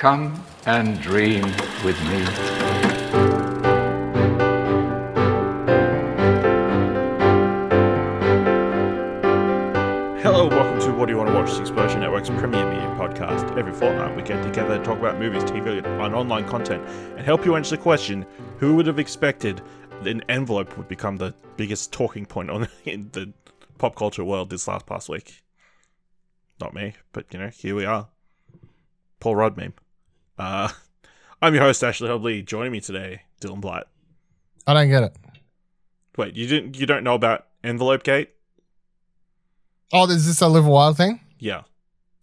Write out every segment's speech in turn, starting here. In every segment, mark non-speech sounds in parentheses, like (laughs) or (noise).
Come and dream with me. Hello, welcome to What Do You Want to Watch, the Explosion Network's premier media podcast. Every fortnight, we get together to talk about movies, TV, and online content, and help you answer the question: Who would have expected an envelope would become the biggest talking point on (laughs) in the pop culture world this last past week? Not me, but you know, here we are. Paul Rudd meme. Uh, (laughs) I'm your host Ashley Hobley. Joining me today, Dylan Blight. I don't get it. Wait, you didn't? You don't know about Envelope Gate? Oh, is this a live a wild thing? Yeah.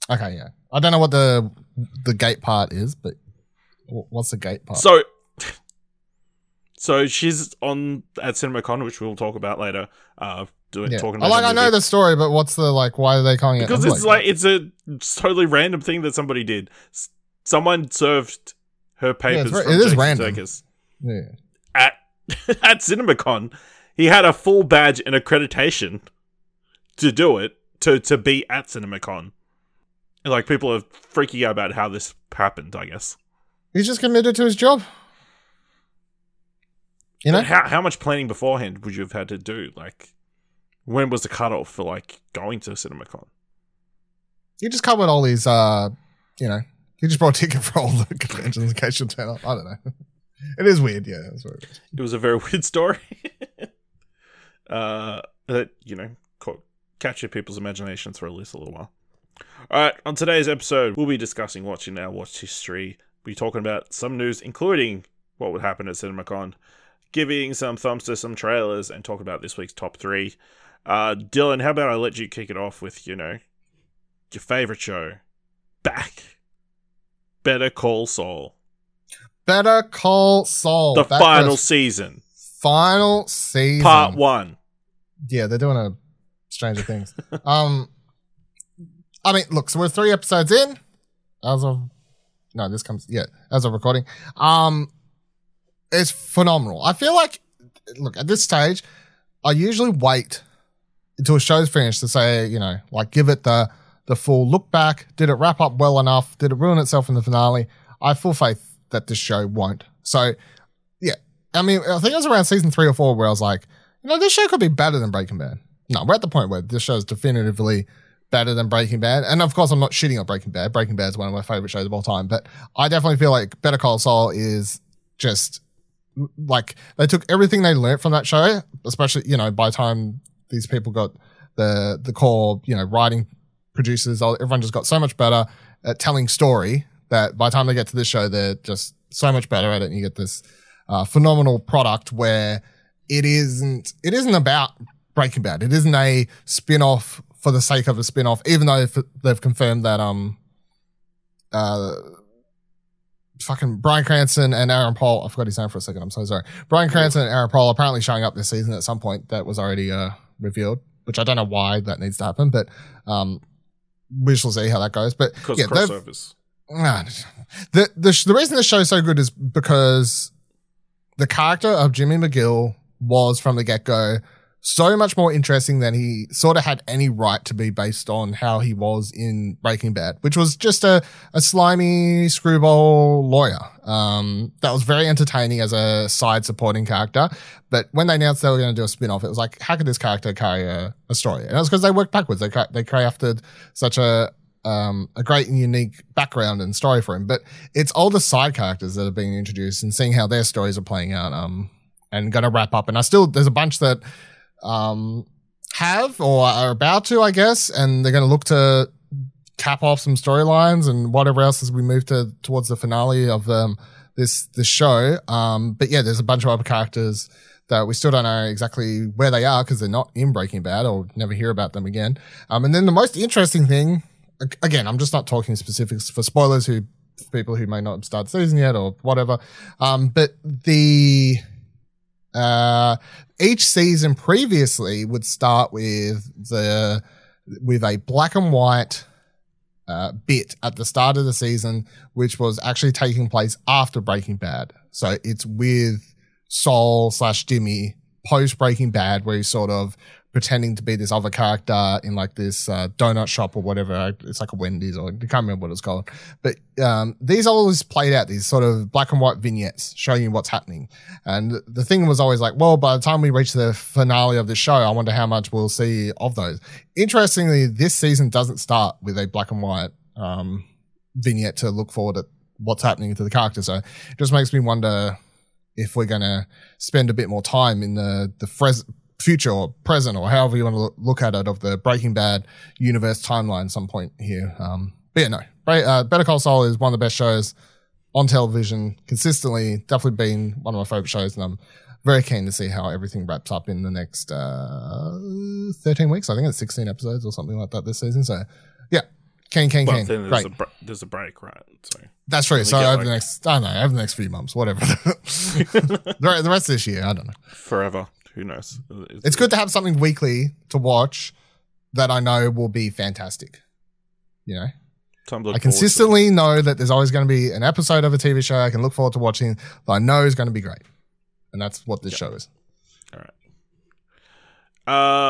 Okay, yeah. I don't know what the the gate part is, but what's the gate part? So, (laughs) so she's on at CinemaCon, which we'll talk about later. Uh, doing yeah. talking I about like I know the story, but what's the like? Why are they calling it? because it's envelope? like it's a totally random thing that somebody did. Someone served her papers very- from Jason. Sudeikis yeah. at (laughs) at CinemaCon. He had a full badge and accreditation to do it to to be at CinemaCon. And, like people are freaking out about how this happened. I guess. he's just committed to his job. You know, But how how much planning beforehand would you have had to do? Like, when was the cutoff for like going to CinemaCon? he just covered all these. uh You know, he just bought a ticket for all the (laughs) conventions in case you'll turn up. I don't know. It is weird, yeah. That's it was a very (laughs) weird story. (laughs) uh, that you know caught, captured people's imaginations for at least a little while. All right, on today's episode, we'll be discussing watching our watch history. We'll be talking about some news, including what would happen at CinemaCon, giving some thumbs to some trailers, and talk about this week's top three. Uh, Dylan, how about I let you kick it off with you know your favorite show, back, Better Call Saul, Better Call Saul. the final season, final season. part one. Yeah, they're doing a Stranger Things. (laughs) um, I mean, look, so we're three episodes in as of no, this comes yeah as of recording. Um, it's phenomenal. I feel like look at this stage, I usually wait until a show's finished to say you know like give it the the full look back. Did it wrap up well enough? Did it ruin itself in the finale? I have full faith that this show won't. So yeah, I mean, I think it was around season three or four where I was like, you know, this show could be better than Breaking Bad. No, we're at the point where this show is definitively better than Breaking Bad. And of course, I'm not shitting on Breaking Bad. Breaking Bad is one of my favorite shows of all time. But I definitely feel like Better Call Saul is just like they took everything they learned from that show, especially, you know, by the time these people got the the core, you know, writing producers, everyone just got so much better at telling story that by the time they get to this show, they're just so much better at it. And you get this uh, phenomenal product where it isn't it isn't about Breaking Bad. It isn't a spin-off for the sake of a spin-off, even though they've confirmed that um uh fucking Bryan Cranston and Aaron Paul I forgot his name for a second, I'm so sorry. Bryan Cranston and Aaron Paul are apparently showing up this season at some point that was already uh revealed, which I don't know why that needs to happen, but um we shall see how that goes. But Because yeah, crossovers. Ah, the the the reason this show is so good is because the character of Jimmy McGill was from the get go so much more interesting than he sort of had any right to be based on how he was in Breaking Bad, which was just a, a slimy screwball lawyer. Um, that was very entertaining as a side supporting character. But when they announced they were going to do a spin off, it was like, how could this character carry a, a story? And it was because they worked backwards. They, they crafted such a, um, a great and unique background and story for him. But it's all the side characters that are being introduced and seeing how their stories are playing out. Um, and going to wrap up. And I still, there's a bunch that, um, have or are about to, I guess, and they're going to look to cap off some storylines and whatever else as we move to towards the finale of um, this this show. Um, but yeah, there's a bunch of other characters that we still don't know exactly where they are because they're not in Breaking Bad or never hear about them again. Um, and then the most interesting thing, again, I'm just not talking specifics for spoilers who people who may not have started season yet or whatever. Um, but the uh, each season previously would start with the with a black and white uh, bit at the start of the season, which was actually taking place after Breaking Bad. So it's with Saul slash Jimmy post Breaking Bad, where he's sort of pretending to be this other character in like this uh, donut shop or whatever. It's like a Wendy's or I can't remember what it's called. But um, these always played out these sort of black and white vignettes showing you what's happening. And the thing was always like, well, by the time we reach the finale of the show, I wonder how much we'll see of those. Interestingly, this season doesn't start with a black and white um, vignette to look forward at what's happening to the character. So it just makes me wonder if we're going to spend a bit more time in the the fres- future or present or however you want to look at it of the Breaking Bad universe timeline some point here. Um, but yeah, no, uh, Better Call Saul is one of the best shows on television consistently. Definitely been one of my favorite shows, and I'm very keen to see how everything wraps up in the next uh, 13 weeks. I think it's 16 episodes or something like that this season. So yeah, keen, keen, Well, keen. there's Great. a, br- there's a break, right? So That's true. So over like- the next, I don't know, over the next few months, whatever. (laughs) (laughs) the rest of this year, I don't know. forever. Who knows? It's good to have something weekly to watch that I know will be fantastic. You know, Time to look I consistently know that there's always going to be an episode of a TV show I can look forward to watching that I know is going to be great. And that's what this show is. All right.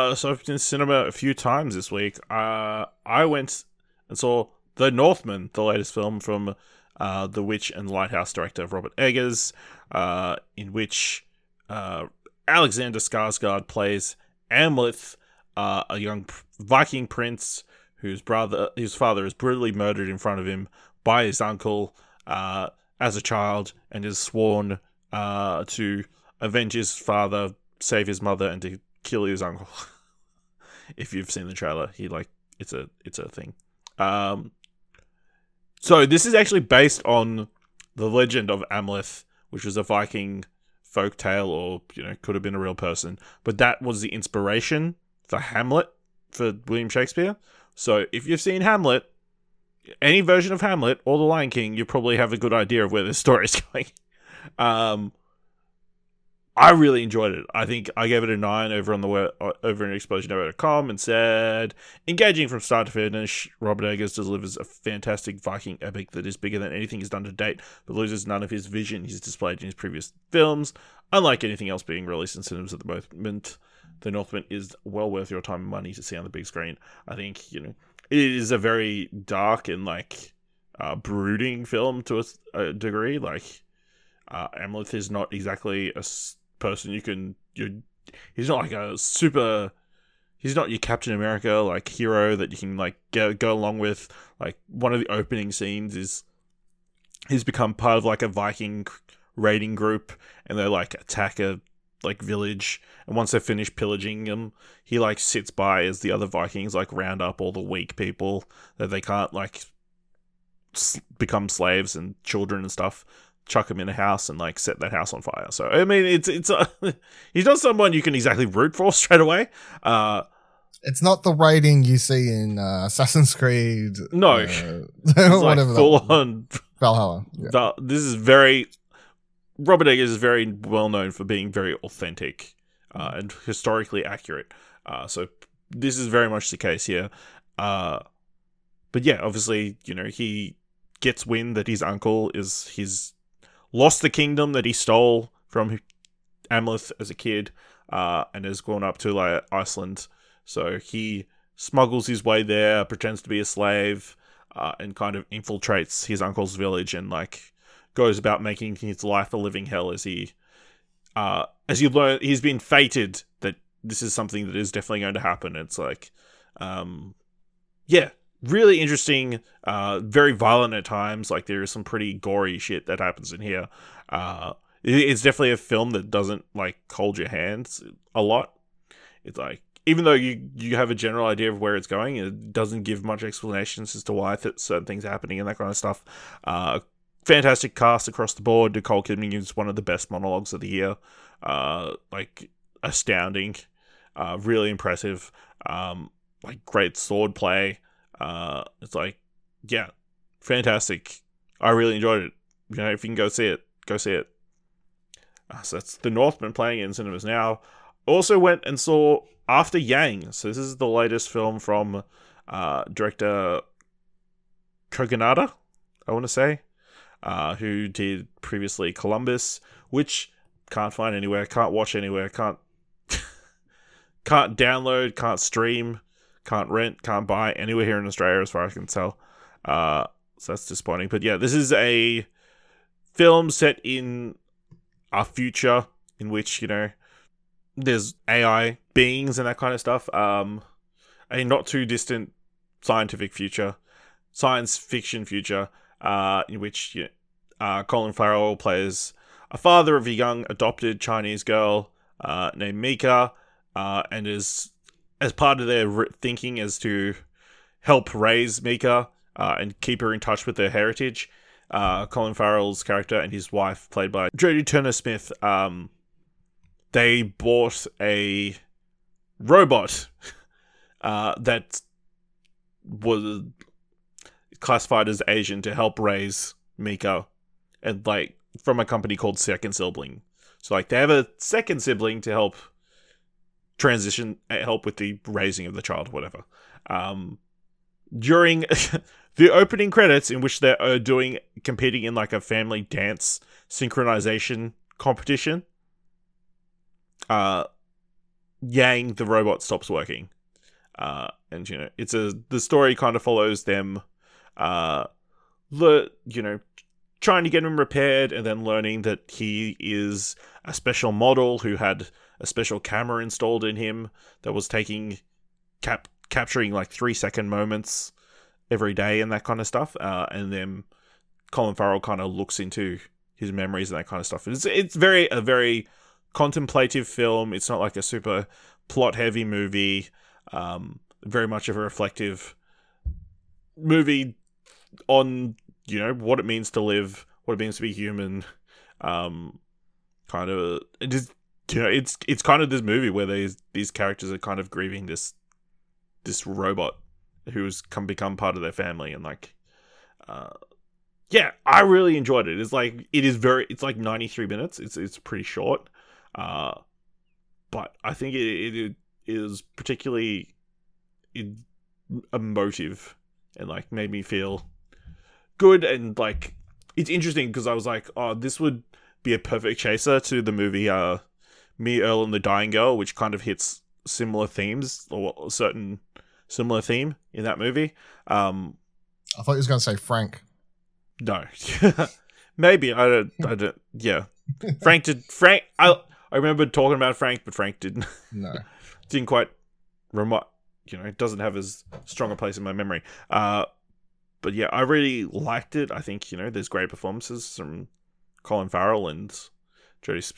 Uh, so I've been to cinema a few times this week. Uh, I went and saw The Northman, the latest film from uh, the Witch and Lighthouse director Robert Eggers, uh, in which uh, Alexander Skarsgård plays Amleth, uh, a young Viking prince whose brother, his father, is brutally murdered in front of him by his uncle uh, as a child, and is sworn uh, to avenge his father, save his mother, and to kill his uncle. (laughs) if you've seen the trailer, he like it's a it's a thing. Um, so this is actually based on the legend of Amleth, which was a Viking folk tale, or you know, could have been a real person. But that was the inspiration for Hamlet for William Shakespeare. So if you've seen Hamlet, any version of Hamlet or The Lion King, you probably have a good idea of where this story is (laughs) going. Um, I really enjoyed it. I think I gave it a nine over on the web, uh, over in explosionnetwork.com and said engaging from start to finish. Robert Eggers delivers a fantastic Viking epic that is bigger than anything he's done to date, but loses none of his vision he's displayed in his previous films. Unlike anything else being released in cinemas at the moment, The Northman is well worth your time and money to see on the big screen. I think you know it is a very dark and like uh, brooding film to a, a degree. Like uh, Amleth is not exactly a person you can you. He's not like a super. He's not your Captain America like hero that you can like go go along with. Like one of the opening scenes is he's become part of like a Viking raiding group, and they like attack a like village. And once they finish pillaging them, he like sits by as the other Vikings like round up all the weak people that they can't like become slaves and children and stuff chuck him in a house and like set that house on fire. So I mean, it's it's uh, (laughs) he's not someone you can exactly root for (laughs) straight away. Uh, It's not the rating you see in uh, Assassin's Creed. No. uh, (laughs) it's like whatever. full on. Valhalla. Yeah. Val- This is very Robert Eggers is very well known for being very authentic uh, and historically accurate. Uh, so this is very much the case here. Uh, but yeah, obviously, you know, he gets wind that his uncle is he's lost the kingdom that he stole from Amleth as a kid, uh, and has gone up to like Iceland. So he smuggles his way there, pretends to be a slave, uh, and kind of infiltrates his uncle's village and like goes about making his life a living hell as he uh as you learn he's been fated that this is something that is definitely going to happen it's like um yeah really interesting uh very violent at times like there is some pretty gory shit that happens in here uh it- it's definitely a film that doesn't like hold your hands a lot it's like even though you you have a general idea of where it's going, it doesn't give much explanations as to why th- certain things are happening and that kind of stuff. Uh, fantastic cast across the board. Nicole Kidman is one of the best monologues of the year. Uh, like astounding, uh, really impressive. Um, like great sword play. Uh, it's like yeah, fantastic. I really enjoyed it. You know, if you can go see it, go see it. Uh, so that's The Northman playing in cinemas now. Also went and saw After Yang. So this is the latest film from uh, director Kogonada, I want to say, uh, who did previously Columbus, which can't find anywhere, can't watch anywhere, can't (laughs) can't download, can't stream, can't rent, can't buy anywhere here in Australia, as far as I can tell. Uh, so that's disappointing. But yeah, this is a film set in a future in which you know there's AI beings and that kind of stuff. Um, a not too distant scientific future, science fiction future, uh, in which you know, uh, Colin Farrell plays a father of a young adopted Chinese girl uh, named Mika, uh, and is as part of their thinking as to help raise Mika uh, and keep her in touch with her heritage. Uh, Colin Farrell's character and his wife, played by Jodie Turner Smith, um, they bought a robot (laughs) uh, that was classified as Asian to help raise Mika, and like from a company called Second Sibling. So like they have a second sibling to help transition, uh, help with the raising of the child, whatever. Um, during (laughs) the opening credits, in which they're uh, doing competing in like a family dance synchronization competition, uh, Yang the robot stops working, uh, and you know it's a the story kind of follows them, uh, the you know trying to get him repaired and then learning that he is a special model who had a special camera installed in him that was taking cap capturing like three second moments every day and that kind of stuff. Uh, and then Colin Farrell kind of looks into his memories and that kind of stuff. It's it's very a very contemplative film. It's not like a super plot heavy movie. Um, very much of a reflective movie on you know what it means to live, what it means to be human. Um, kind of it is you know it's it's kind of this movie where these these characters are kind of grieving this this robot who's come become part of their family and like uh yeah i really enjoyed it. It's like it is very it's like 93 minutes. It's it's pretty short. Uh but i think it, it is particularly emotive and like made me feel good and like it's interesting because i was like oh this would be a perfect chaser to the movie uh me earl and the dying girl which kind of hits similar themes or a certain similar theme in that movie. Um I thought he was going to say Frank. no. (laughs) Maybe i don't i don't yeah. Frank did frank i i remember talking about frank but frank didn't. No. (laughs) didn't quite remote you know it doesn't have as strong a place in my memory. Uh but yeah i really liked it. I think you know there's great performances from colin farrell and jodie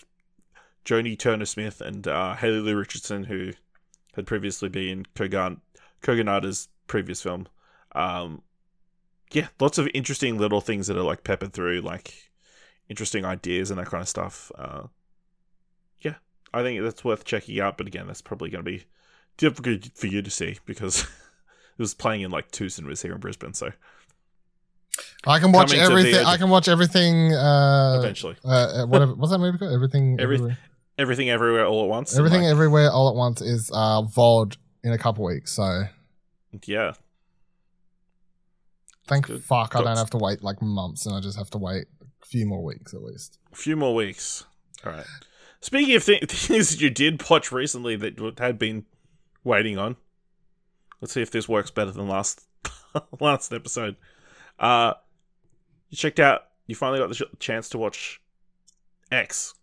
Jodie turner smith and uh haley Lu richardson who had previously been kogan kogonada's previous film um yeah lots of interesting little things that are like peppered through like interesting ideas and that kind of stuff uh yeah i think that's worth checking out but again that's probably going to be difficult for you to see because (laughs) it was playing in like two cinemas here in Brisbane. So I can watch everything. I can watch everything. Uh, eventually, uh, uh, whatever. What's that movie called? Everything. Every- everywhere. everything, everywhere, all at once. Everything like, everywhere all at once is uh, VOD in a couple weeks. So yeah, thank Good. fuck I Got- don't have to wait like months, and I just have to wait a few more weeks at least. a few more weeks. All right. Speaking of thi- (laughs) things that you did watch recently that had been waiting on, let's see if this works better than last (laughs) last episode. Uh, you checked out. You finally got the ch- chance to watch X.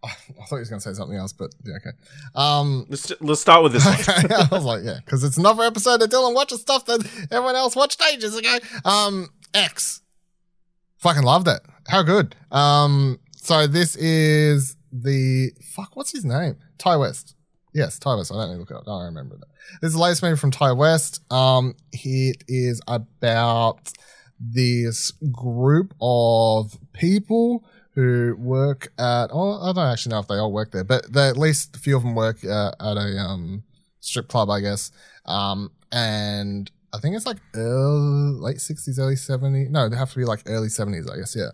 (laughs) I thought he was going to say something else, but yeah, okay. Um, Let's let's start with this (laughs) one. (laughs) I was like, yeah, because it's another episode of Dylan watches stuff that everyone else watched ages ago. Um, X, fucking loved it. How good. Um, so this is the fuck. What's his name? Ti West. Yes, Ti West. I don't need to look it up. I don't remember that. This is the latest movie from Ti West. Um, it is about this group of people who work at. Oh, I don't actually know if they all work there, but they, at least a few of them work uh, at a um strip club, I guess. Um, and I think it's like early, late sixties, early seventies. No, they have to be like early seventies, I guess. Yeah.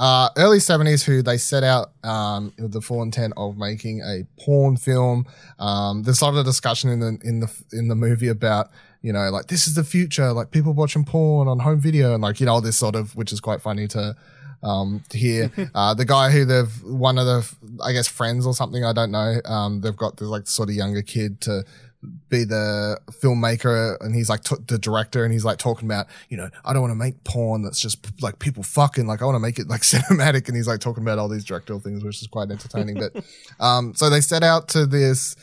Uh, early 70s who they set out um, with the full intent of making a porn film. Um, there's a lot of discussion in the in the in the movie about you know like this is the future, like people watching porn on home video and like you know this sort of which is quite funny to um, to hear. (laughs) uh, the guy who they've one of the I guess friends or something I don't know. Um, they've got this like sort of younger kid to be the filmmaker and he's like t- the director and he's like talking about you know i don't want to make porn that's just like people fucking like i want to make it like (laughs) cinematic and he's like talking about all these directorial things which is quite entertaining but (laughs) um so they set out to this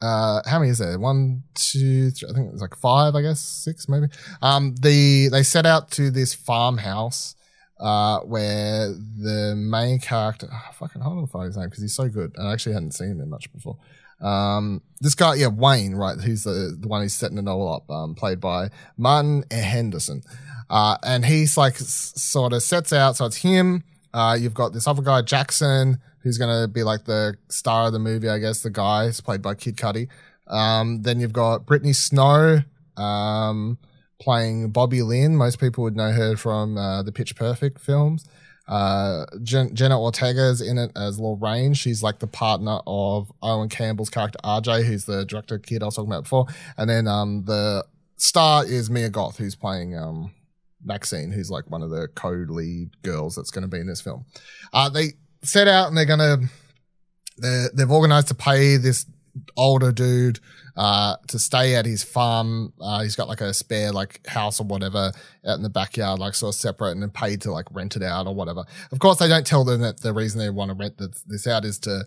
uh how many is there one two three, i think it's like five i guess six maybe um the they set out to this farmhouse uh, where the main character, oh, fucking hold on find his name because he's so good. I actually hadn't seen him much before. Um, this guy, yeah, Wayne, right, who's the, the one who's setting it all up, um, played by Martin Henderson. Uh, and he's like s- sort of sets out, so it's him. Uh, you've got this other guy, Jackson, who's going to be like the star of the movie, I guess, the guy is played by Kid Cudi. Um, then you've got Brittany Snow, um, playing Bobby Lynn. Most people would know her from, uh, the Pitch Perfect films. Uh, Jen- Jenna Ortega's in it as Lorraine. She's like the partner of Owen Campbell's character RJ, who's the director kid I was talking about before. And then, um, the star is Mia Goth, who's playing, um, Maxine, who's like one of the co-lead girls that's going to be in this film. Uh, they set out and they're going to, they've organized to pay this older dude uh, to stay at his farm. Uh, he's got like a spare like house or whatever out in the backyard, like sort of separate, and then paid to like rent it out or whatever. Of course, they don't tell them that the reason they want to rent this, out is to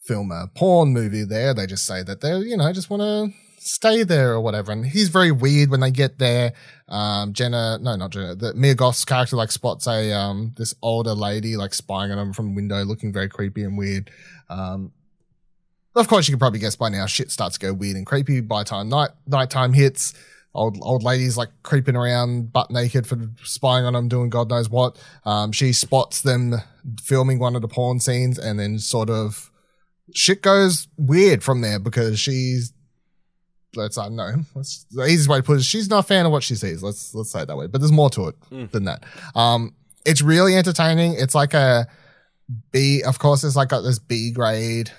film a porn movie there. They just say that they, you know, just want to stay there or whatever. And he's very weird when they get there. Um, Jenna, no, not Jenna, the Mia Goth's character like spots a, um, this older lady like spying on him from window, looking very creepy and weird. Um, of course, you can probably guess by now, shit starts to go weird and creepy by the time night nighttime hits. Old old ladies like creeping around butt naked for spying on them, doing God knows what. Um, she spots them filming one of the porn scenes, and then sort of shit goes weird from there because she's let's I know. That's the easiest way to put it. She's not a fan of what she sees. Let's let's say it that way. But there's more to it than that. Um, it's really entertaining. It's like a B. Of course, it's like got this B grade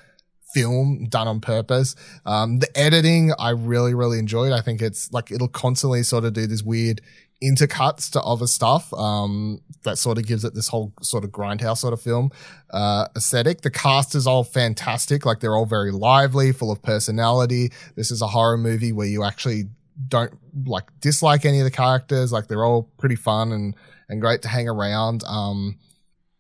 film done on purpose. Um, the editing I really really enjoyed. I think it's like it'll constantly sort of do this weird intercuts to other stuff um, that sort of gives it this whole sort of grindhouse sort of film uh, aesthetic. The cast is all fantastic. Like they're all very lively, full of personality. This is a horror movie where you actually don't like dislike any of the characters. Like they're all pretty fun and and great to hang around. Um,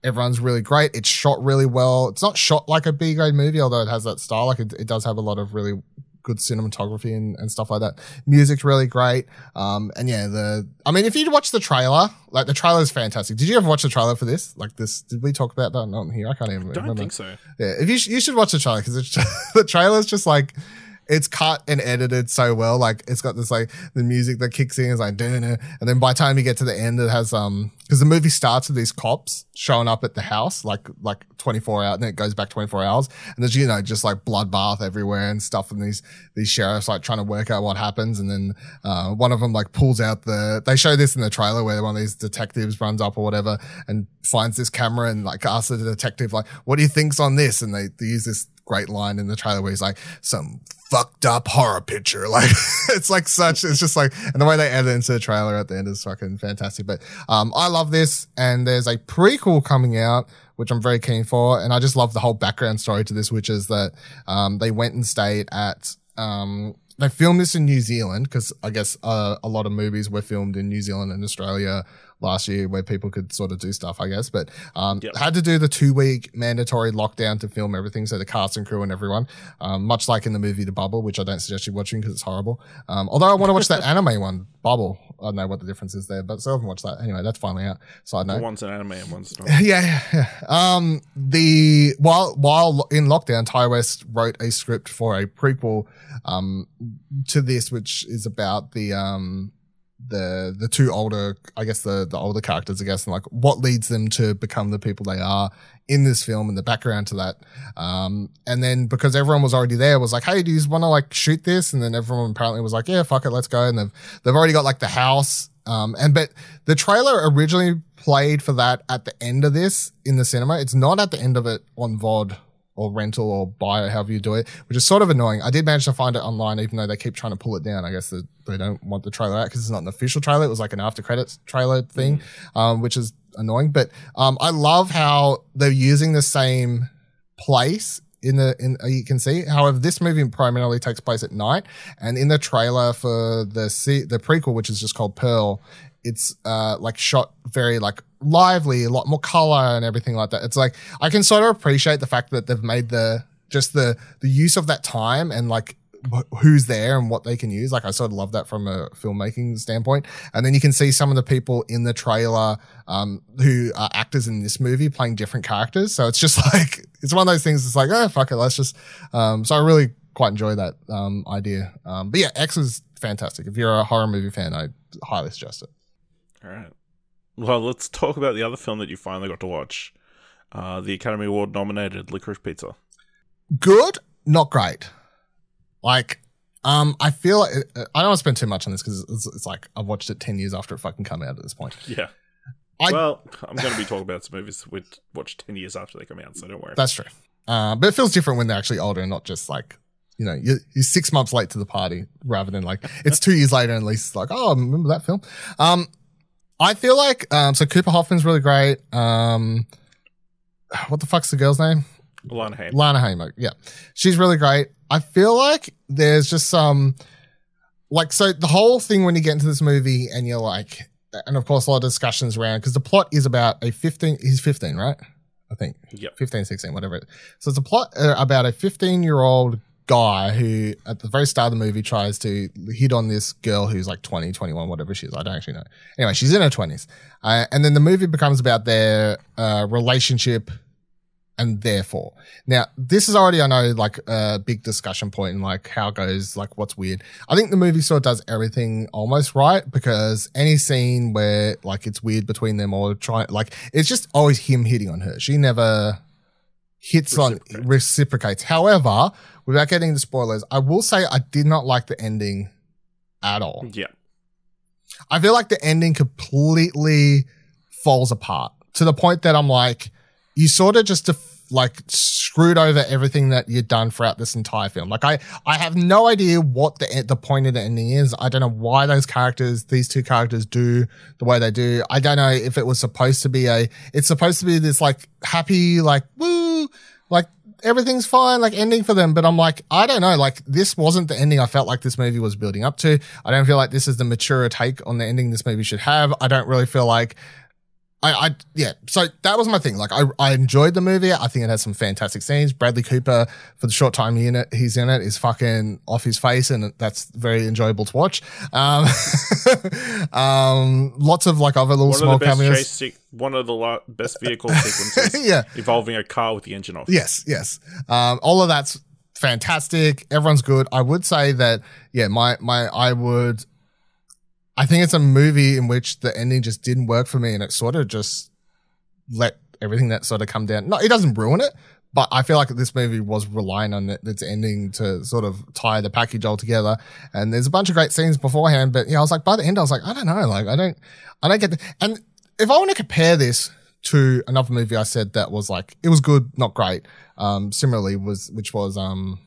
everyone's really great. It's shot really well. It's not shot like a B grade movie, although it has that style. Like it, it does have a lot of really good cinematography and, and stuff like that. Music's really great. Um, and yeah, the, I mean, if you watch the trailer, like the trailer is fantastic. Did you ever watch the trailer for this? Like this, did we talk about that? Not here. I can't even I Don't remember. think so. Yeah, if you sh- you should watch the trailer because (laughs) the trailer's just like it's cut and edited so well. Like it's got this like the music that kicks in is like and then by the time you get to the end, it has um because the movie starts with these cops showing up at the house like like twenty four hours, and then it goes back twenty four hours, and there's you know just like bloodbath everywhere and stuff, and these these sheriffs like trying to work out what happens, and then uh, one of them like pulls out the they show this in the trailer where one of these detectives runs up or whatever and finds this camera and like asks the detective like what do you think's on this, and they, they use this great line in the trailer where he's like some fucked up horror picture. (laughs) Like it's like such, it's just like, and the way they edit into the trailer at the end is fucking fantastic. But, um, I love this and there's a prequel coming out, which I'm very keen for. And I just love the whole background story to this, which is that, um, they went and stayed at, um, they filmed this in New Zealand because I guess uh, a lot of movies were filmed in New Zealand and Australia last year where people could sort of do stuff, I guess. But um, Yep. had to do the two week mandatory lockdown to film everything. So the cast and crew and everyone, um, much like in the movie The Bubble, which I don't suggest you watching because it's horrible. Um, although I want to watch that (laughs) anime one, Bubble. I don't know what the difference is there, but so I haven't watched that. Anyway, that's finally out. Side note. One's an anime and one's not. (laughs) Yeah, yeah, yeah. Um, the while while in lockdown, Ti West wrote a script for a prequel, um, to this, which is about the um the the two older, I guess the the older characters, I guess, and like what leads them to become the people they are in this film and the background to that. Um, and then because everyone was already there, was like, hey, do you want to like shoot this? And then everyone apparently was like, yeah, fuck it, let's go. And they've they've already got like the house. Um, and but the trailer originally played for that at the end of this in the cinema. It's not at the end of it on VOD or rental or buy or however you do it, which is sort of annoying. I did manage to find it online, even though they keep trying to pull it down. I guess they, they don't want the trailer out because it's not an official trailer. It was like an after credits trailer thing, um, which is annoying. But um, I love how they're using the same place in the in uh, you can see. However, this movie primarily takes place at night, and in the trailer for the se- the prequel, which is just called Pearl, it's uh like shot very like lively, a lot more color and everything like that. It's like I can sort of appreciate the fact that they've made the just the the use of that time and like who's there and what they can use. Like I sort of love that from a filmmaking standpoint. And then you can see some of the people in the trailer um, who are actors in this movie playing different characters. So it's just (laughs) like it's one of those things. It's like oh fuck it, let's just. Um, so I really quite enjoy that um, idea. Um, but yeah, X is fantastic. If you're a horror movie fan, I highly suggest it. All right. Well, let's talk about the other film that you finally got to watch. Uh, the Academy Award nominated Licorice Pizza. good, not great. Like, um, I feel like I don't want to spend too much on this because it's, it's like I've watched it ten years after it fucking come out at this point. (laughs) Yeah. I- well, I'm going to be talking about some movies we watched 10 years after they come out, so don't worry. That's true. Uh, but it feels different when they're actually older and not just like you know you're, you're six months late to the party rather than like it's (laughs) two years later and at least it's like oh I remember that film. Um, I feel like um, so Cooper Hoffman's really great. Um, what the fuck's the girl's name? Alana Haim. Lana Haymock. Yeah. She's really great. I feel like there's just some, like, so the whole thing when you get into this movie and you're like, and of course, a lot of discussions around, because the plot is about a 15, he's 15, right? I think. Yep. 15, 16, whatever. So it's a plot uh, about a 15 year old guy who, at the very start of the movie, tries to hit on this girl who's like 20, 21, whatever she is. I don't actually know. Anyway, she's in her 20s. Uh, and then the movie becomes about their uh, relationship and therefore. Now, this is already, I know, like a big discussion point in like how goes, like what's weird. I think the movie sort of does everything almost right because any scene where like it's weird between them or try like it's just always him hitting on her. She never hits on Reciprocates. reciprocates. However, without getting into spoilers, I will say I did not like the ending at all. Yeah. I feel like the ending completely falls apart to the point that I'm like, you sort of just def- like screwed over everything that you've done throughout this entire film. Like I, I have no idea what the the point of the ending is. I don't know why those characters, these two characters, do the way they do. I don't know if it was supposed to be a. It's supposed to be this like happy, like woo, like everything's fine, like ending for them. But I'm like, I don't know. Like this wasn't the ending I felt like this movie was building up to. I don't feel like this is the mature take on the ending this movie should have. I don't really feel like. I, I, yeah. So that was my thing. Like, I, I enjoyed the movie. I think it has some fantastic scenes. Bradley Cooper, for the short time he in it, he's in it, is fucking off his face, and that's very enjoyable to watch. Um, (laughs) um, lots of like other little One small of the best cameos. chase se- one of the lo- best vehicle sequences (laughs) yeah. involving a car with the engine off. Yes, yes. Um, all of that's fantastic. Everyone's good. I would say that, yeah, my, my, I would, I think it's a movie in which the ending just didn't work for me and it sort of just let everything that sort of come down. No, it doesn't ruin it, but I feel like this movie was relying on it, its ending to sort of tie the package all together. And there's a bunch of great scenes beforehand, but yeah, I was like, by the end, I was like, I don't know, like, I don't, I don't get the, and if I want to compare this to another movie I said that was like, it was good, not great. Um, similarly was, which was, um,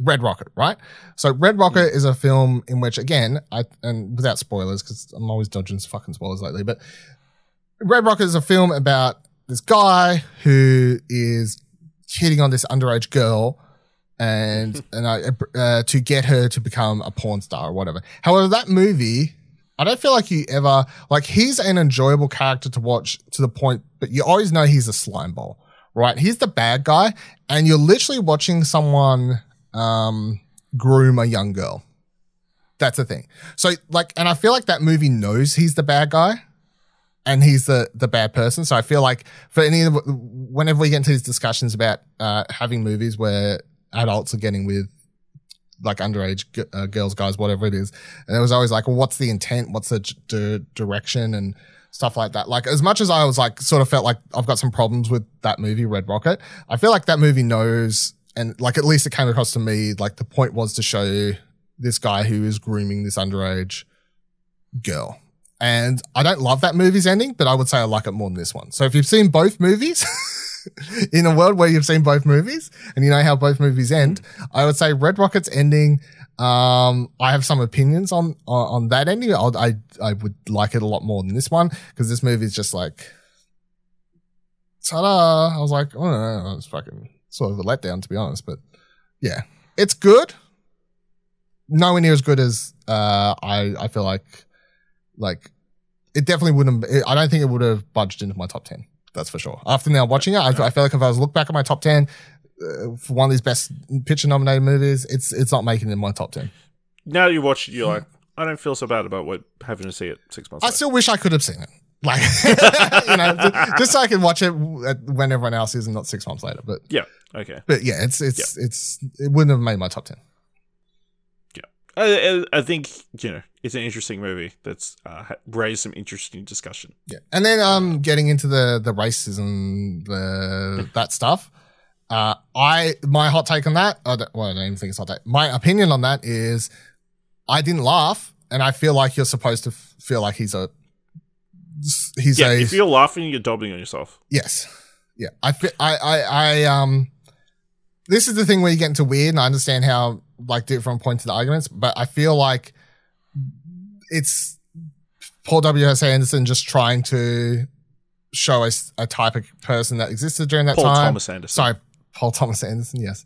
Red Rocket, right? So Red Rocket is a film in which, again, I and without spoilers because I'm always dodging fucking spoilers lately, but Red Rocket is a film about this guy who is hitting on this underage girl and (laughs) and I, uh, to get her to become a porn star or whatever. However, that movie, I don't feel like you ever like he's an enjoyable character to watch to the point, but you always know he's a slime ball, right? He's the bad guy, and you're literally watching someone um, groom a young girl. That's the thing. So like, and I feel like that movie knows he's the bad guy and he's the the bad person. So I feel like for any of whenever we get into these discussions about uh, having movies where adults are getting with like underage g- uh, girls, guys, whatever it is, and it was always like, well, what's the intent? What's the d- direction and stuff like that? Like as much as I was like, sort of felt like I've got some problems with that movie, Red Rocket. I feel like that movie knows, and like at least it came across to me like the point was to show this guy who is grooming this underage girl And I don't love that movie's ending, but I would say I like it more than this one. So if you've seen both movies, (laughs) in a world where you've seen both movies and you know how both movies end, I would say Red Rocket's ending. Um, I have some opinions on, on, that ending. I'll, I, I would like it a lot more than this one because this movie is just like, ta-da. I was like, oh, no, no, it's fucking sort of a letdown to be honest, but yeah, it's good. Nowhere near as good as, uh, I, I feel like, like it definitely wouldn't, I don't think it would have budged into my top 10. That's for sure. After now watching it, I, I feel like if I was look back at my top 10 uh, for one of these best picture nominated movies, it's, it's not making it in my top 10. Now you watch it, you're like, I don't feel so bad about what having to see it six months. I later. still wish I could have seen it. Like, (laughs) you know, ju- just so I can watch it when everyone else is and not six months later. But, yeah, okay. but yeah, it's, it's, it's, it wouldn't have made my top 10. Yeah, I I think you know it's an interesting movie that's uh, raised some interesting discussion. Yeah. And then, um, getting into the, the racism, the, (laughs) that stuff. Uh, I, my hot take on that, I don't, well, I don't even think it's hot take. My opinion on that is I didn't laugh and I feel like you're supposed to f- feel like he's a, he's Yeah, a, if you're laughing, you're dobbling on yourself. Yes. Yeah. I, I, I, I, um, this is the thing where you get into weird and I understand how like different points of the arguments, but I feel like it's Paul W.S. Anderson just trying to show us a type of person that existed during that Paul time. Paul Thomas Anderson. Sorry, Paul Thomas Anderson. Yes.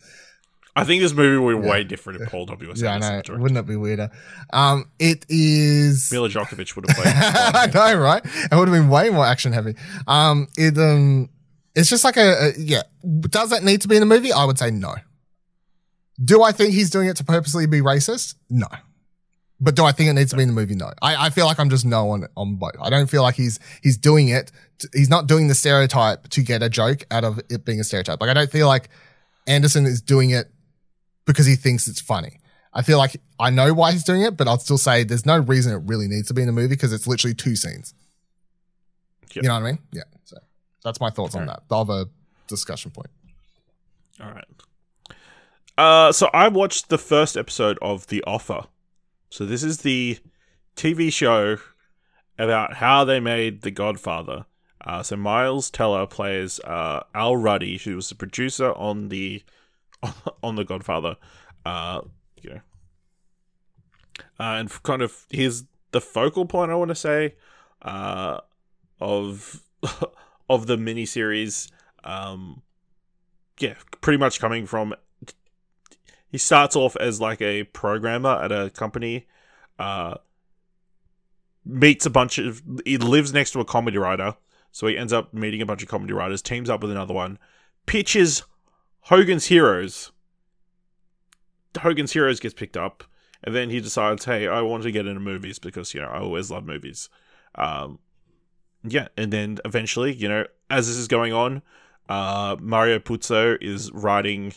I think this movie would be Yeah. way different if Paul W. S. Yeah, I Anderson know. directed. Wouldn't it be weirder? Um, it is. Milla Jovovich would have played. (laughs) I know, right? It would have been way more action heavy. Um, it um, it's just like a, a yeah. Does that need to be in the movie? I would say no. Do I think he's doing it to purposely be racist? No. But do I think it needs to be in the movie? No. I, I feel like I'm just no on on both. I don't feel like he's he's doing it. To, he's not doing the stereotype to get a joke out of it being a stereotype. Like I don't feel like Anderson is doing it because he thinks it's funny. I feel like I know why he's doing it, but I'll still say there's no reason it really needs to be in the movie because it's literally two scenes. Yep. You know what I mean? Yeah. So that's my thoughts on Alright. that. The other discussion point. All right. Uh, so I watched the first episode of The Offer. So this is the TV show about how they made The Godfather. Uh, so Miles Teller plays uh, Al Ruddy, who was the producer on the (laughs) on The Godfather. Uh, you know, uh, and kind of he's the focal point. I want to say uh, of (laughs) of the miniseries. Um, yeah, pretty much coming from. He starts off as like a programmer at a company. Uh, meets a bunch of. He lives next to a comedy writer, so he ends up meeting a bunch of comedy writers. Teams up with another one. Pitches Hogan's Heroes. Hogan's Heroes gets picked up, and then he decides, "Hey, I want to get into movies because you know I always love movies." Um, yeah, and then eventually, you know, as this is going on, uh, Mario Puzo is writing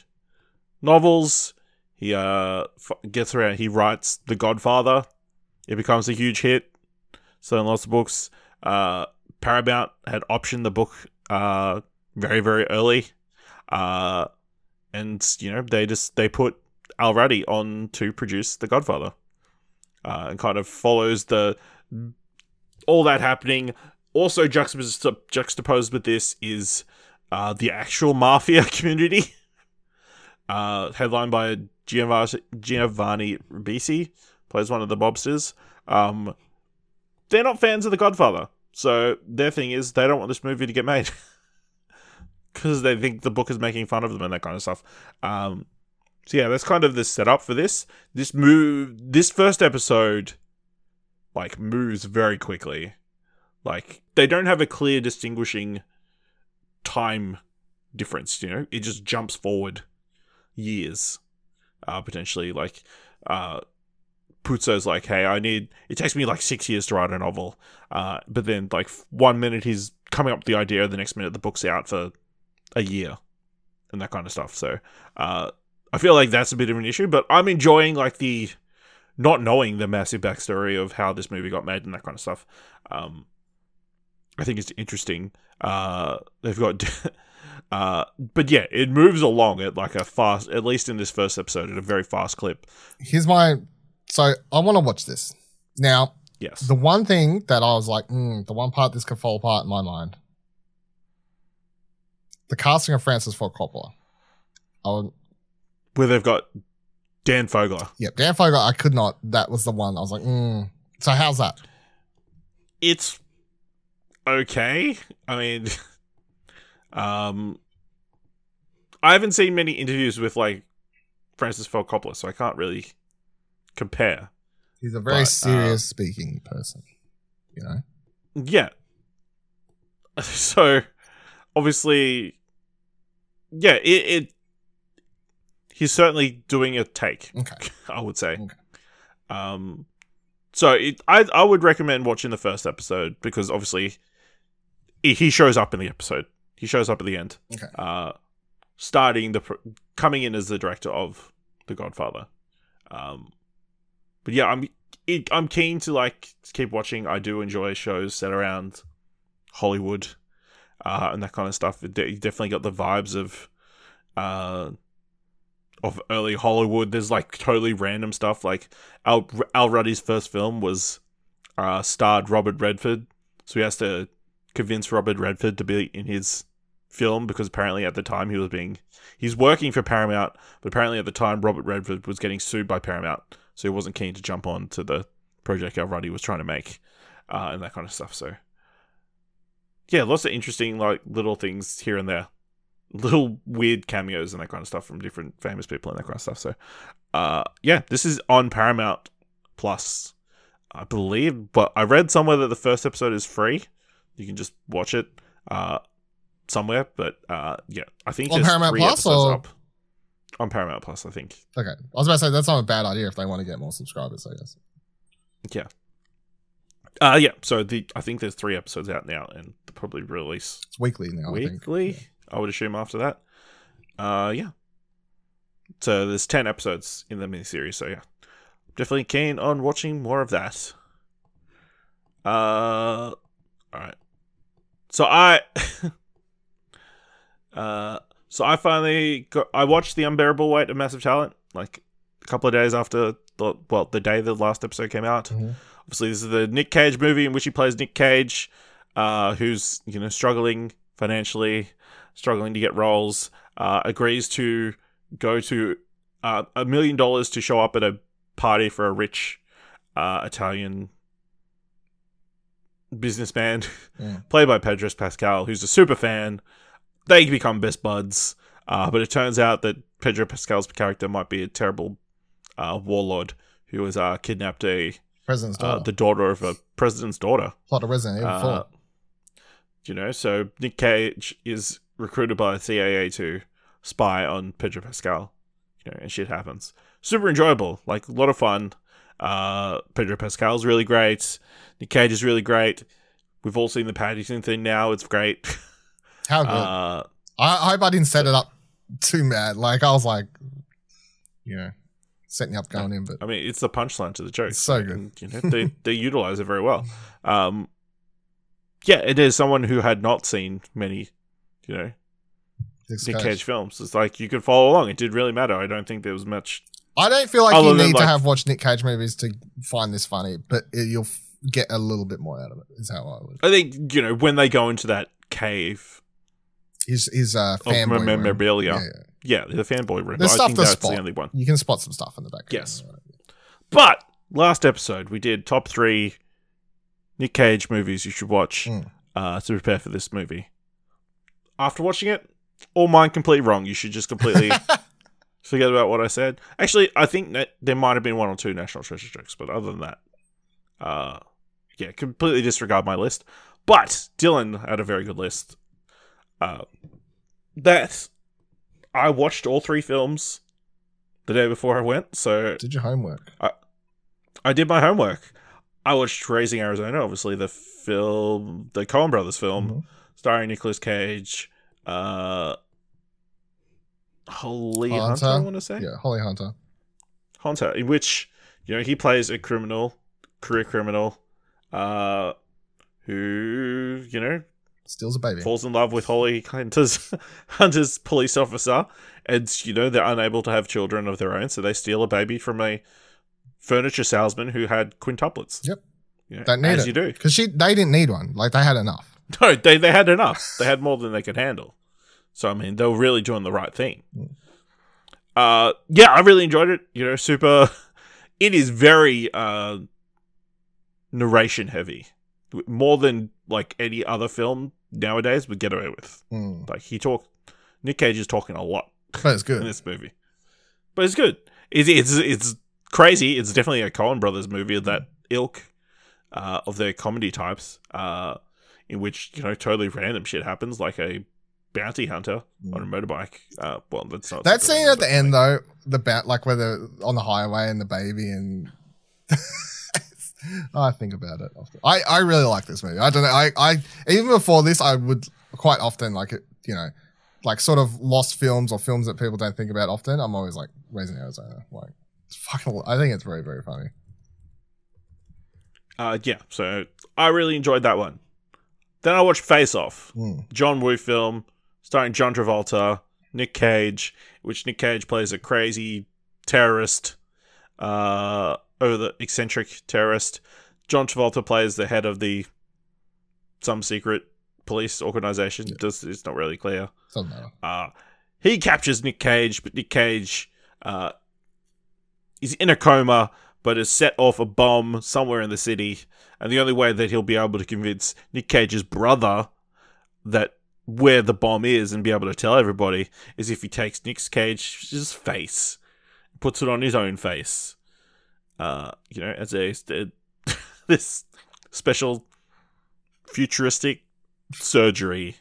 novels. He uh f- gets around. He writes The Godfather. It becomes a huge hit, selling lots of books. Uh, Paramount had optioned the book uh very very early, uh, and you know they just they put Al Ruddy on to produce The Godfather, uh, and kind of follows the all that happening. Also juxtaposed juxtaposed with this is uh, the actual (laughs) mafia community, uh, headlined by Giovanni, Giovanni Ribisi, plays one of the mobsters. Um, they're not fans of The Godfather, so their thing is they don't want this movie to get made (laughs) because they think the book is making fun of them and that kind of stuff. Um, so yeah, that's kind of the setup for this. This move, this first episode, like moves very quickly. Like they don't have a clear distinguishing time difference. You know, it just jumps forward years, uh, potentially. Like, uh, Puzo's like, hey, I need. It takes me like six years to write a novel, uh, but then like one minute he's coming up with the idea, the next minute the book's out for a year, and that kind of stuff. So, uh, I feel like that's a bit of an issue, but I'm enjoying like the not knowing the massive backstory of how this movie got made and that kind of stuff. Um, I think it's interesting. Uh, they've got, (laughs) uh, but yeah, it moves along at like a fast, at least in this first episode, at a very fast clip. Here's my. So I want to watch this now. Yes. The one thing that I was like, mm, the one part this could fall apart in my mind, the casting of Francis Ford Coppola. I would, Where they've got Dan Fogler. yeah, Dan Fogler. I could not. That was the one. I was like, mm. so how's that? It's okay. I mean, (laughs) um, I haven't seen many interviews with like Francis Ford Coppola, so I can't really compare. He's a very But, uh, serious speaking person. You know, Yeah. (laughs) So, obviously, yeah, it, it he's certainly doing a take. okay. (laughs) I would say. Okay. Um, so it, I I would recommend watching the first episode because obviously he shows up in the episode. He shows up at the end. Okay. Uh, starting the coming in as the director of The Godfather. Um, but yeah, I'm it, I'm keen to like keep watching. I do enjoy shows set around Hollywood uh, and that kind of stuff. You definitely got the vibes of uh, of early Hollywood. There's like totally random stuff. Like Al Al Ruddy's first film was uh, starred Robert Redford, so he has to convince Robert Redford to be in his film because apparently at the time he was being he's working for Paramount, but apparently at the time Robert Redford was getting sued by Paramount, so he wasn't keen to jump on to the project Al Ruddy was trying to make, uh, and that kind of stuff. So yeah, lots of interesting like little things here and there, little weird cameos and that kind of stuff from different famous people and that kind of stuff. So uh, yeah, this is on Paramount Plus, I believe, but I read somewhere that the first episode is free. You can just watch it. Uh, somewhere, but uh, yeah, I think On Paramount Plus or- up. on Paramount Plus. I think. Okay. I was about to say that's not a bad idea if they want to get more subscribers. I guess. Uh, yeah. So the I think there's three episodes out now, and they'll probably release It's weekly now. I think. weekly. I, would assume after that. Uh, yeah. So there's ten episodes in the miniseries. So yeah, definitely keen on watching more of that. Uh, all right. So I, (laughs) uh, so I finally got. I watched the unbearable weight of massive talent like a couple of days after the well the day the last episode came out. Mhm. Obviously, this is the Nick Cage movie in which he plays Nick Cage, uh, who's you know struggling financially, struggling to get roles. Uh, agrees to go to uh, a million dollars to show up at a party for a rich uh, Italian businessman, Mm. (laughs) played by Pedro Pascal, who's a super fan. They become best buds, uh, but it turns out that Pedro Pascal's character might be a terrible uh, warlord who has uh, kidnapped a President's uh, daughter. the daughter of a president's daughter. Plot of Resident Evil Uh, 4. you know, so Nick Cage is recruited by the CIA to spy on Pedro Pascal. You know, and shit happens. Super enjoyable, like a lot of fun. Uh, Pedro Pascal's really great. Nick Cage is really great. We've all seen the Paddington thing now. It's great. (laughs) How good. uh, I, I hope I didn't set it up too mad. Like, I was like, you know, setting up going in, but I mean, it's the punchline to the joke. It's so good. And, you know, they they utilize it very well. Um, yeah, it is someone who had not seen many, you know, Nick Cage. Cage films. It's like you could follow along. It did really matter. I don't think there was much. I don't feel like you need like- to have watched Nick Cage movies to find this funny, but it, you'll f- get a little bit more out of it. Is how I would. I think you know when they go into that cave His his uh, room. memorabilia. Yeah, yeah. Yeah, the fanboy room. There's I stuff think that's spot. the only one. You can spot some stuff in the background. Yes. But last episode we did top three Nick Cage movies you should watch Mm. uh, to prepare for this movie. After watching it, all mine completely wrong. You should just completely (laughs) forget about what I said. Actually, I think that there might have been one or two National Treasure jokes, but other than that, uh, yeah, completely disregard my list. But Dylan had a very good list. Uh, that I watched all three films the day before I went, so Did your homework. I did my homework. I watched Raising Arizona, obviously the film, the Coen Brothers film, Mhm. starring Nicolas Cage, uh, Holly Hunter, Hunter? I want to say Yeah, Holly Hunter. Hunter, in which you know he plays a criminal, career criminal, uh, who you know Steals a baby. falls in love with Holly Hunter's (laughs) Hunter's police officer, and you know they're unable to have children of their own, so they steal a baby from a furniture salesman who had quintuplets. Yep. You know, Don't need as it. you do. Because she they didn't need one. Like they had enough. (laughs) No, they they had enough. They had more than they could handle. So I mean, they were really doing the right thing. Uh, yeah, I really enjoyed it. You know, super. (laughs) It is very uh narration heavy, more than like any other film nowadays would get away with. Mm. Like he talk, Nick Cage is talking a lot But it's in good. this movie, but it's good. It's it's it's crazy. It's definitely a Coen Brothers movie of that ilk uh, of their comedy types, uh, in which you know totally random shit happens, like a bounty hunter on a motorbike. Uh, well, that's not That scene at the end though, the bat like where they're on the highway and the baby and (laughs) (laughs) I think about it often. I, I really like this movie. I don't know. I, I even before this I would quite often like it, you know, like sort of lost films or films that people don't think about often. I'm always like Raising Arizona. Like it's fucking I think it's very, very funny. Uh, yeah, so I really enjoyed that one. Then I watched Face Off, Mm. John Woo film starring John Travolta, Nick Cage, which Nick Cage plays a crazy terrorist, uh, over the eccentric terrorist. John Travolta plays the head of the some secret police organization. Does it's not really clear. Doesn't matter. Uh, he captures Nick Cage, but Nick Cage uh, is in a coma, but has set off a bomb somewhere in the city. And the only way that he'll be able to convince Nick Cage's brother that where the bomb is and be able to tell everybody is if he takes Nick Cage's face, puts it on his own face. Uh, you know, as a (laughs) this special futuristic surgery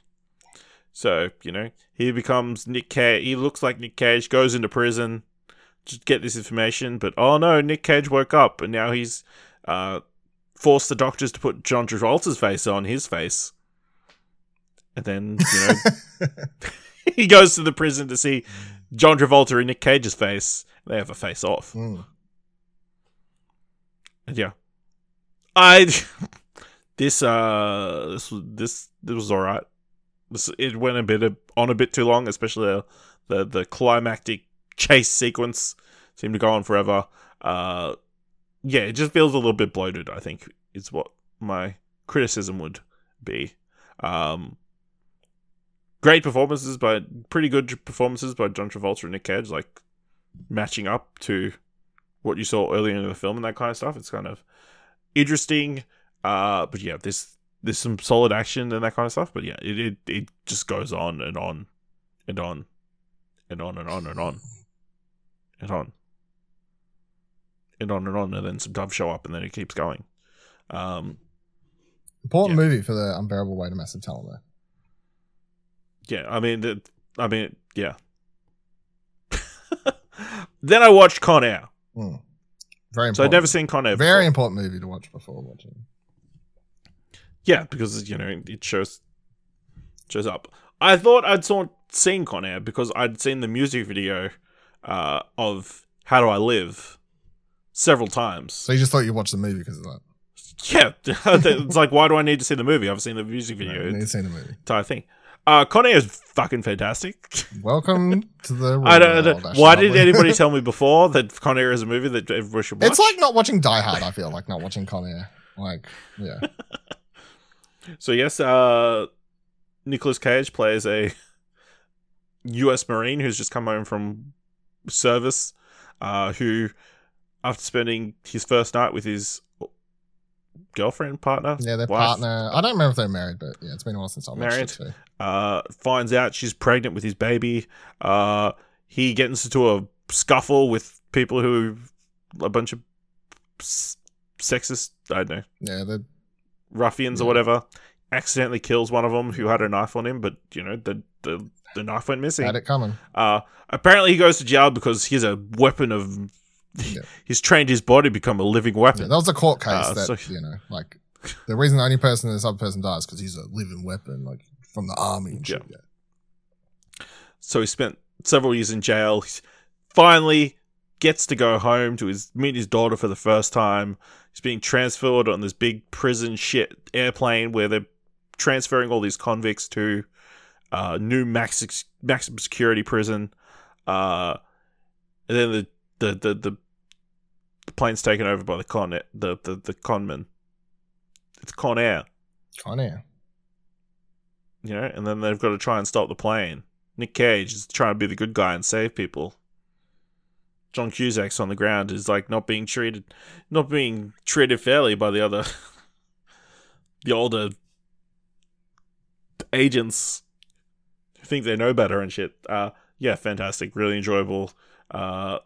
so, you know, he becomes Nick Cage. He looks like Nick Cage, goes into prison to get this information, but oh no, Nick Cage woke up and now he's uh, forced the doctors to put John Travolta's face on his face. And then, you know, (laughs) (laughs) he goes to the prison to see John Travolta in Nick Cage's face. They have a face off. Mm. Yeah. I (laughs) this uh this was this this was alright. This it went a bit on a bit too long, especially the the, the climactic chase sequence seemed to go on forever. Uh yeah, it just feels a little bit bloated, I think, is what my criticism would be. Um great performances by pretty good performances by John Travolta and Nick Cage, like matching up to what you saw earlier in the film and that kind of stuff. It's kind of interesting. Uh, but yeah, there's there's some solid action and that kind of stuff. But yeah, it it, it just goes on and on and on and on and on and on and on and on and on, and then some doves show up, and then it keeps going. Um, Important Yeah. movie for the unbearable weight of massive talent though. yeah, I mean, the, I mean, yeah. (laughs) then I watched Con Air. Mm. Very important. So I'd never seen Con Air. Very before. important movie to watch before watching. Yeah, because you know it shows shows up. I thought I'd saw seen Con Air because I'd seen the music video uh, of How Do I Live several times. So you just thought you watched the movie because of that. Yeah, (laughs) it's like why do I need to see the movie? I've seen the music No, video, you need to see the movie. entire thing. Uh, Con Air is fucking fantastic. Welcome (laughs) to the. I don't, I don't- world, why did anybody (laughs) tell me before that Con Air is a movie that everybody should watch? It's like not watching Die Hard. I feel like not watching Con Air. Like, yeah, (laughs) So yes, uh Nicolas Cage plays a US Marine who's just come home from service, uh, who after spending his first night with his girlfriend, partner, yeah. Their wife, partner. I don't remember if they're married, but yeah, it's been a while since I watched Married. it too. Uh, finds out she's pregnant with his baby. Uh, he gets into a scuffle with people who a bunch of sexist, I don't know, Yeah, the ruffians or whatever, accidentally kills one of them who had a knife on him, but you know the the, the knife went missing. had it coming. Uh, apparently he goes to jail because he's a weapon of. Yeah. (laughs) He's trained his body to become a living Yeah, weapon. that was a court case Uh, that so- you know, like the reason the only person this other person dies because he's a living weapon, like from the army and shit. Yeah. so he spent several years in jail. He finally gets to go home to his meet his daughter for the first time. He's being transferred on this big prison shit airplane where they're transferring all these convicts to uh, new max maximum security prison. Uh, and then the the, the the the plane's taken over by the con the the, the conmen it's Con Air, Con Air. You know, and then they've got to try and stop the plane. Nick Cage is trying to be the good guy and save people. John Cusack's on the ground is like not being treated, not being treated fairly by the other, (laughs) the older agents who think they know better and shit. Uh, yeah, fantastic, really enjoyable. Uh,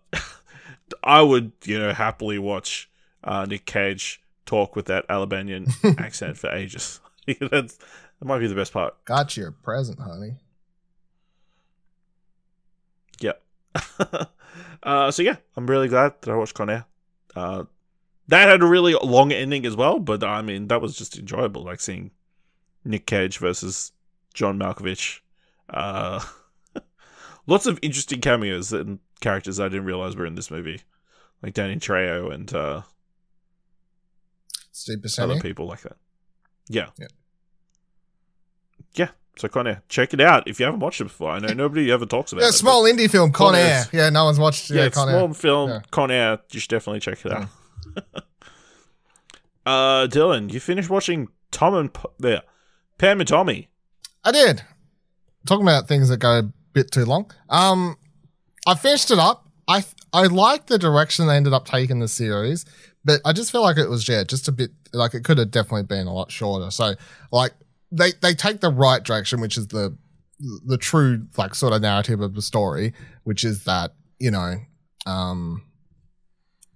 (laughs) I would, you know, happily watch uh, Nick Cage talk with that Alabamian (laughs) accent for ages. That's that might be the best part. Got you a present, honey. Yeah. (laughs) uh, so yeah, I'm really glad that I watched Con Air. Uh, that had a really long ending as well, but I mean that was just enjoyable, like seeing Nick Cage versus John Malkovich. Uh, (laughs) lots of interesting cameos and characters I didn't realize were in this movie, like Danny Trejo and uh, Steve other people like that. Yeah. Yeah. Yeah. So Con Air, check it out if you haven't watched it before. I know nobody ever talks about Yeah, it. small indie film, Con Con Air. Yeah, no one's watched. yeah, Yeah, Con small Air. film Yeah. Con Air. You should definitely check it out. (laughs) uh, Dylan, you finished watching Tom and P- there, Pam and Tommy. I did. Talking about things that go a bit too long. Um, I finished it up. I I like the direction they ended up taking the series, but I just feel like it was yeah, just a bit like it could have definitely been a lot shorter. So like they they take the right direction, which is the the true like sort of narrative of the story, which is that you know, um,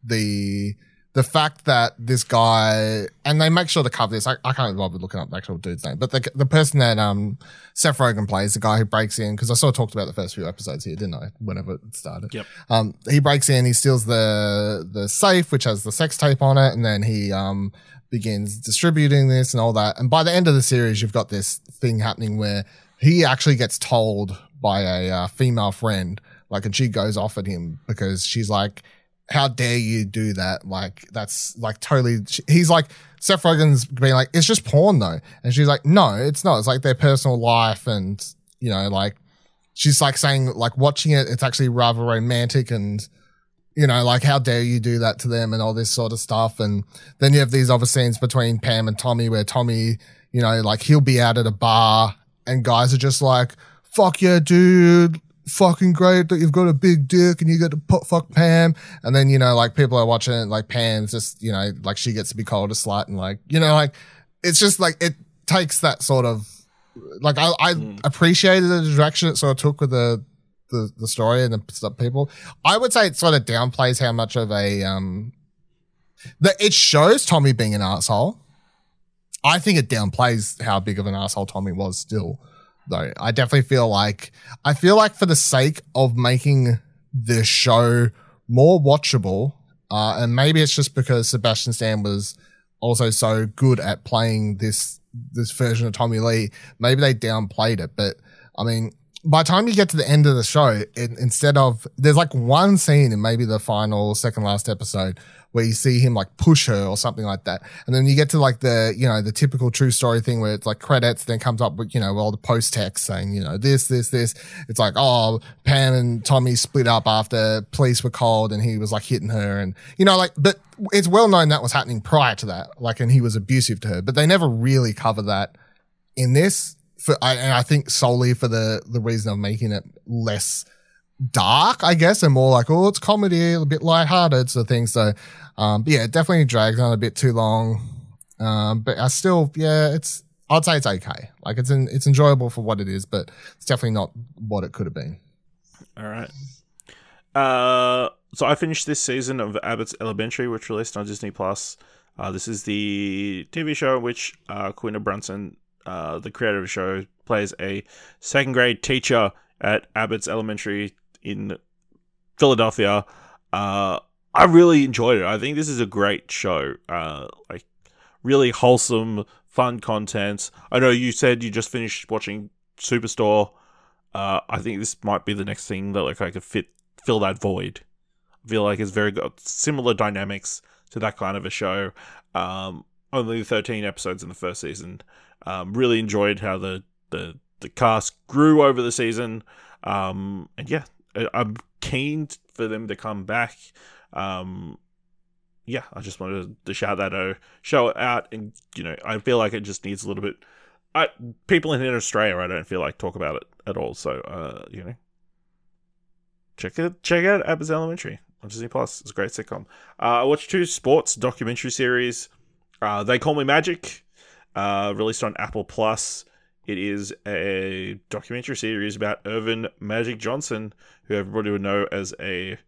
the the fact that this guy and they make sure to cover this. I, I can't bother looking up the actual dude's name, but the the person that um Seth Rogen plays, the guy who breaks in because I sort of talked about the first few episodes here, didn't I? Whenever it started. Yep. Um, he breaks in, he steals the the safe which has the sex tape on it, and then he um begins distributing this and all that. And by the end of the series, you've got this thing happening where he actually gets told by a uh, female friend, like, and she goes off at him because she's like, "How dare you do that? Like, that's like totally." He's like, Seth Rogen's being like, "It's just porn, though," and she's like, "No, it's not. It's like their personal life, and you know, like." She's like saying, like watching it, it's actually rather romantic and you know, like how dare you do that to them and all this sort of stuff. And then you have these other scenes between Pam and Tommy where Tommy, you know, like he'll be out at a bar and guys are just like, fuck yeah, dude. Fucking great that you've got a big dick and you get to put fuck Pam. And then, you know, like people are watching it, like Pam's just, you know, like she gets to be called a slut and like, you know, like it's just like it takes that sort of, like I, I Mm. appreciated the direction it sort of took with the, the, the story and the people. I would say it sort of downplays how much of a um that it shows Tommy being an asshole. I think it downplays how big of an asshole Tommy was still, though. I definitely feel like I feel like for the sake of making the show more watchable, uh, and maybe it's just because Sebastian Stan was also so good at playing this this version of Tommy Lee, maybe they downplayed it. But I mean, by the time you get to the end of the show, it, instead of there's like one scene in maybe the final second last episode where you see him like push her or something like that, and then you get to like the you know the typical true story thing where it's like credits, then comes up with you know all the post text saying you know this this this. It's like oh Pam and Tommy split up after police were called and he was like hitting her and you know like but it's well known that was happening prior to that like and he was abusive to her, but they never really cover that in this for I, and I think solely for the the reason of making it less dark, I guess, and more like oh, it's comedy, a bit lighthearted sort of thing. So, um, yeah, it definitely drags on a bit too long. Um, but I still, yeah, it's I'd say it's okay. Like it's in, it's enjoyable for what it is, but it's definitely not what it could have been. All right. Uh, so I finished this season of Abbott's Elementary, which released on Disney Plus. Uh, this is the TV show in which uh, Quinta Brunson, uh, the creator of the show, plays a second grade teacher at Abbott's Elementary in Philadelphia. Uh, I really enjoyed it. I think this is a great show. Uh, like really wholesome, fun content. I know you said you just finished watching Superstore. Uh, I think this might be the next thing that like I could fit fill that void. I feel like it's very good, similar dynamics to that kind of a show. Um, only 13 episodes in the first season. Um, really enjoyed how the, the the cast grew over the season. Um, and yeah, I'm keen for them to come back. Um, yeah, I just wanted to shout that out, show it out, and you know, I feel like it just needs a little bit. I people in Australia, I don't feel like talk about it at all. So, uh, you know, check it, check out Abbott's Elementary on Disney Plus. It's a great sitcom. Uh, I watched two sports documentary series. Uh, they Call Me Magic, uh, released on Apple Plus. It is a documentary series about Earvin Magic Johnson, who everybody would know as a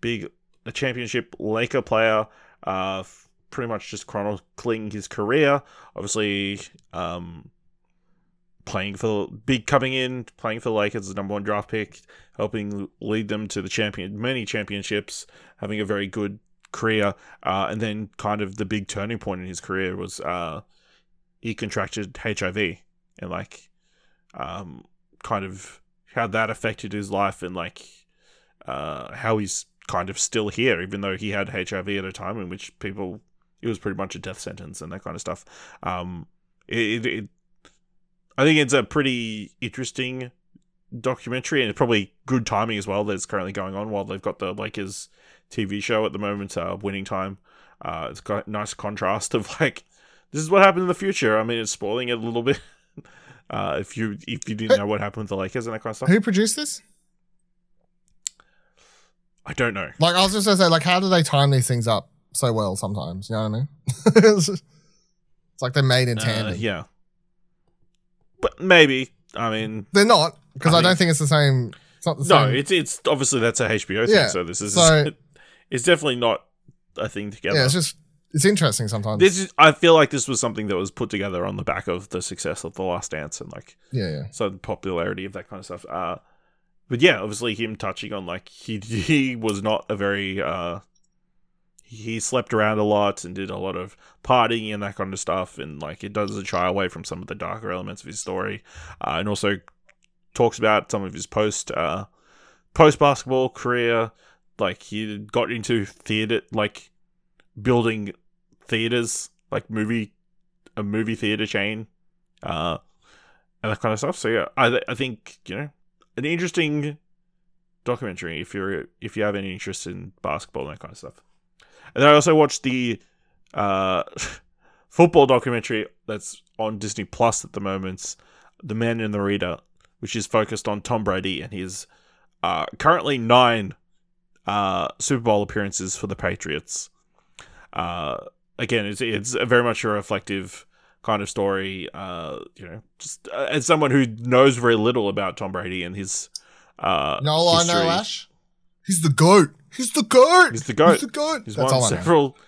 big a championship Laker player. Uh, pretty much just chronicling his career. Obviously, um, playing for big coming in, playing for the Lakers the number one draft pick, helping lead them to the champion many championships, having a very good career, uh, and then kind of the big turning point in his career was uh, he contracted HIV and like um, kind of how that affected his life and like uh, how he's kind of still here, even though he had HIV at a time in which people it was pretty much a death sentence and that kind of stuff. Um, it, it, I think it's a pretty interesting documentary and it's probably good timing as well that's currently going on while they've got the Lakers TV show at the moment, uh, winning time. Uh, it's got a nice contrast of like this is what happened in the future. I mean, it's spoiling it a little bit. (laughs) Uh, if you if you didn't know what happened with the Lakers and that kind of stuff, Who produced this? I don't know. Like I was just gonna say, like, how do they time these things up so well? Sometimes, you know what I mean? it's, (laughs) just- it's like they're made in Uh, yeah, but maybe. I mean, They're not because I I, don't think it's the same. It's not the no, same. it's it's obviously that's a HBO thing, Yeah, so this is so- (laughs) it's definitely not a thing together. yeah, it's just it's interesting sometimes. this is I feel like this was something that was put together on the back of the success of The Last Dance and like yeah, yeah. so the popularity of that kind of stuff. Uh, but yeah, obviously him touching on like he he was not a very uh he slept around a lot and did a lot of partying and that kind of stuff and like it doesn't shy away from some of the darker elements of his story uh, and also talks about some of his post uh post basketball career like he got into theater like building theaters like movie a movie theater chain uh and that kind of stuff. So yeah i i think you know an interesting documentary if you're if you have any interest in basketball and that kind of stuff. And then i also watched the uh (laughs) football documentary that's on disney plus at the moment the man in the arena which is focused on tom brady and his uh currently nine uh super bowl appearances for the patriots uh again it's it's very much a reflective kind of story uh you know just uh, as someone who knows very little about tom brady and his uh all I know. Ash? He's the goat. He's the goat. He's the GOAT. He's the goat. He's That's won several.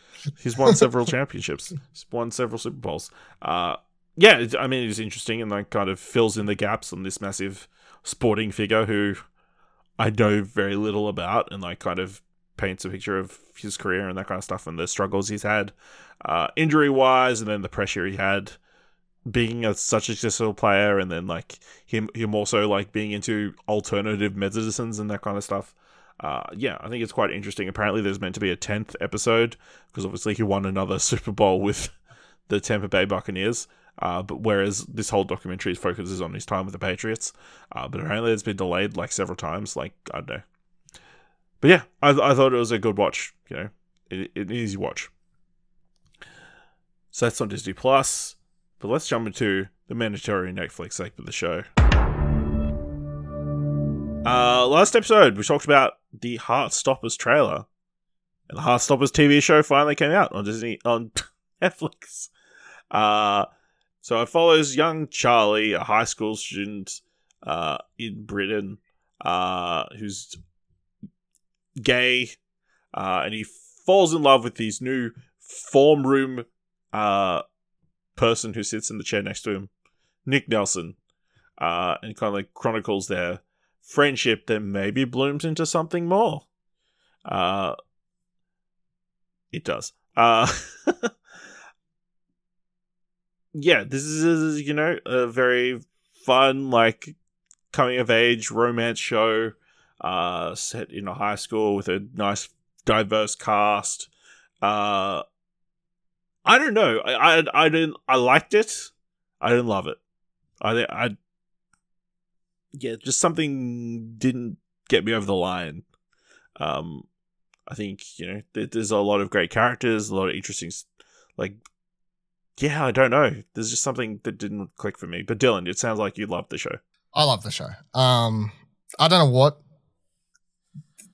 He's won several (laughs) championships. He's won several Super Bowls. Uh, yeah, I mean, it's interesting and like kind of fills in the gaps on this massive sporting figure who I know very little about, and like kind of paints a picture of his career and that kind of stuff and the struggles he's had, uh, injury wise, and then the pressure he had being a, such a successful player, and then like him him also like being into alternative medicines and that kind of stuff uh, yeah, I think it's quite interesting. Apparently, there's meant to be a tenth episode because obviously he won another (laughs) Super Bowl with the Tampa Bay Buccaneers. Uh, but whereas this whole documentary focuses on his time with the Patriots, uh, but apparently it's been delayed like several times. Like I don't know, but yeah, I, I thought it was a good watch. You know, it, it, an easy watch. So that's on Disney Plus. But let's jump into the mandatory Netflix segment of the show. Uh, last episode, we talked about the Heartstoppers trailer, and the Heartstoppers TV show finally came out on Disney on (laughs) Netflix. Uh, so it follows young Charlie, a high school student uh, in Britain, uh, who's gay, uh, and he falls in love with his new form room uh, person who sits in the chair next to him, Nick Nelson, uh, and kind of like chronicles their friendship that maybe blooms into something more. Uh, it does. Uh, (laughs) yeah, this is you know a very fun like coming of age romance show uh set in a high school with a nice diverse cast uh i don't know i i, I didn't i liked it i didn't love it i i yeah just something didn't get me over the line um I think you know there's a lot of great characters, a lot of interesting, like yeah, I don't know. There's just something that didn't click for me. But Dylan, it sounds like you loved the show. I love the show. Um, I don't know what.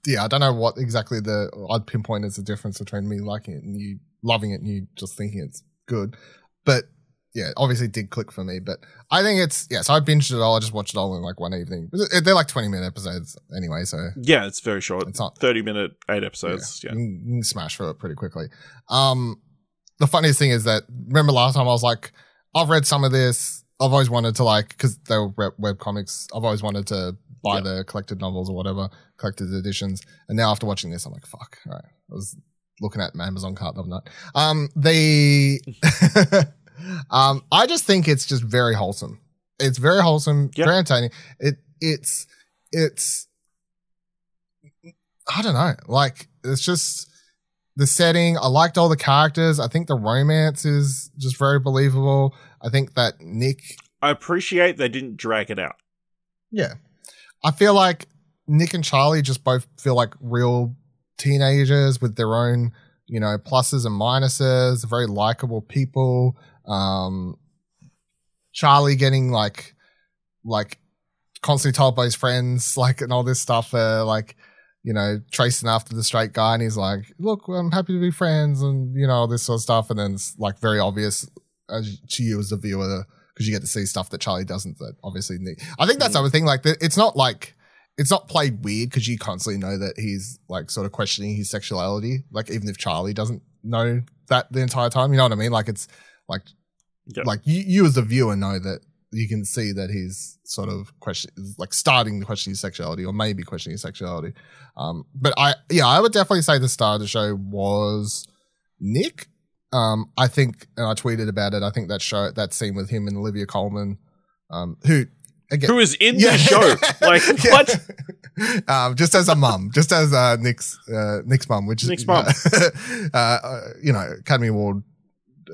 Yeah, I don't know what exactly the I'd pinpoint as the difference between me liking it and you loving it and you just thinking it's good. But yeah, obviously it did click for me. But I think it's yeah. So I binged it all. I just watched it all in like one evening. They're like twenty minute episodes anyway, so Yeah, it's very short. it's not Thirty minute, eight episodes. yeah, Yeah, You, smash through it pretty quickly. Um, the funniest thing is that remember last time I was like, I've read some of this. I've always wanted to like because they were web, web comics. I've always wanted to buy Yeah. the collected novels or whatever, collected editions. And now after watching this, I'm like, fuck. All right, I was looking at my Amazon cart the other night. Um, the (laughs) um, I just think it's just very wholesome. It's very wholesome, Yeah. very entertaining. It it's it's I don't know. Like it's just the setting. I liked all the characters. I think the romance is just very believable. I think that Nick I appreciate they didn't drag it out. yeah. I feel like Nick and Charlie just both feel like real teenagers with their own, you know, pluses and minuses, very likable people. Um Charlie getting like like constantly told by his friends, (laughs) like and all this stuff, uh, like, you know, tracing after the straight guy and he's like, Look, I'm happy to be friends and you know, all this sort of stuff, and then it's like very obvious as to you as the viewer because you get to see stuff that Charlie doesn't. That obviously, Nick. I think that's the other thing. Like, it's not like it's not played weird because you constantly know that he's like sort of questioning his sexuality. Like, even if Charlie doesn't know that the entire time, you know what I mean? Like, it's like Yeah. like you, you as the viewer know that you can see that he's sort of question like starting to question his sexuality or maybe questioning his sexuality. Um, but I yeah, I would definitely say the star of the show was Nick. Um, I think, and I tweeted about it. I think that show, that scene with him and Olivia Colman, um, who again, Who is in the show? (laughs) Like Yeah. what? um, just as a mum, just as uh, Nick's uh, Nick's mum, which is Nick's mum. uh, (laughs) uh, you know, Academy Award,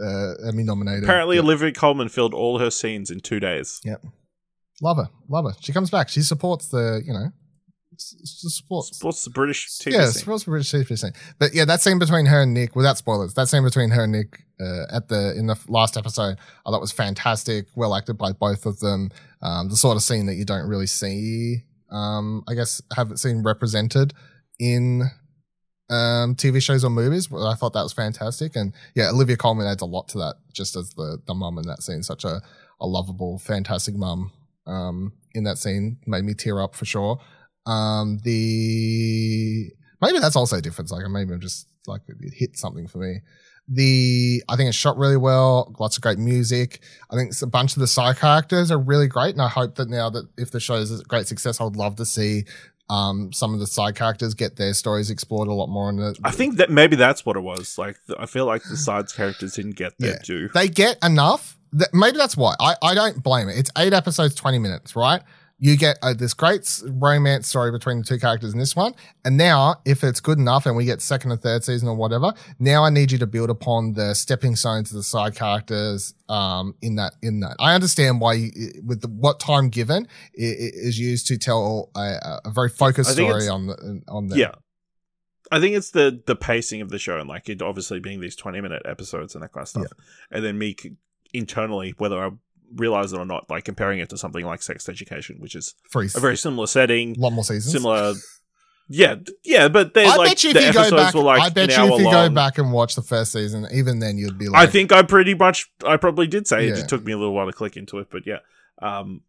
uh, Emmy nominated. Apparently, Yeah. Olivia Colman filled all her scenes in two days. Yep, love her, love her. She comes back. She supports the, you know, s- s- supports. What's the British TV yeah, scene? supports the British TV scene. But yeah, that scene between her and Nick, without spoilers, that scene between her and Nick uh, at the in the last episode, I thought was fantastic. Well acted by both of them. Um, the sort of scene that you don't really see, um, I guess, haven't seen represented in um, TV shows or movies. But I thought that was fantastic. And yeah, Olivia Colman adds a lot to that, just as the the mum in that scene, such a a lovable, fantastic mum um, in that scene, made me tear up for sure. Um, the maybe that's also a difference. Like maybe I'm just like it hit something for me. The I think it's shot really well. Lots of great music. I think it's a bunch of the side characters are really great, and I hope that now that if the show is a great success, I would love to see um, some of the side characters get their stories explored a lot more. In the, I think that maybe that's what it was. Like, I feel like the sides characters didn't get their Yeah. due. they get enough. That, maybe that's why. I, I don't blame it. It's eight episodes, 20 minutes, right? You get uh, this great romance story between the two characters in this one. And now, if it's good enough and we get second or third season or whatever, now I need you to build upon the stepping stones of the side characters um, in that. In that, I understand why, you, with the, what time given, i- i- is used to tell a, a- very focused story on the on the Yeah. I think it's the the pacing of the show and like it obviously being these 20 minute episodes and that kind of stuff. And then me internally, whether I realize it or not, like comparing it to something like Sex Education, which is freeze. a very similar setting, a lot more seasons. similar. Yeah, yeah, but they I like bet you if the you go episodes back, were like I bet you if you long. go back and watch the first season, even then you'd be like, I think I pretty much, I probably did say it. Yeah. just took me a little while to click into it, but yeah, um,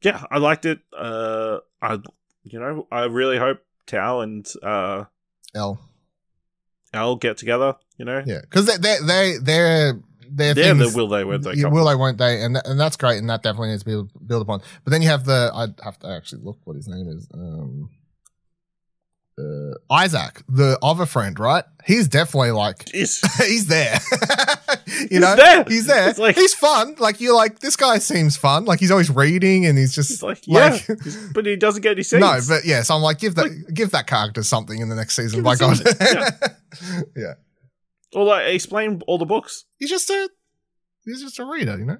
yeah, I liked it. Uh, I, you know, I really hope Tao and uh Elle Al get together. You know, Yeah, because they they they they're they're they're the will they won't they you will they won't they, and that, and that's great, and that definitely needs to be built upon. But then you have the I'd have to actually look what his name is. Um, uh, Isaac, the other friend, right? He's definitely like (laughs) he's there. (laughs) you He's know, there. he's there. Like- he's fun. Like you're like this guy seems fun. Like he's always reading, and he's just It's like, yeah, but he doesn't get any (laughs) scenes. No, but yeah, so I'm like, give that give that character something in the next season. By God, something, yeah. Or like explain all the books. he's just a he's just a reader, you know.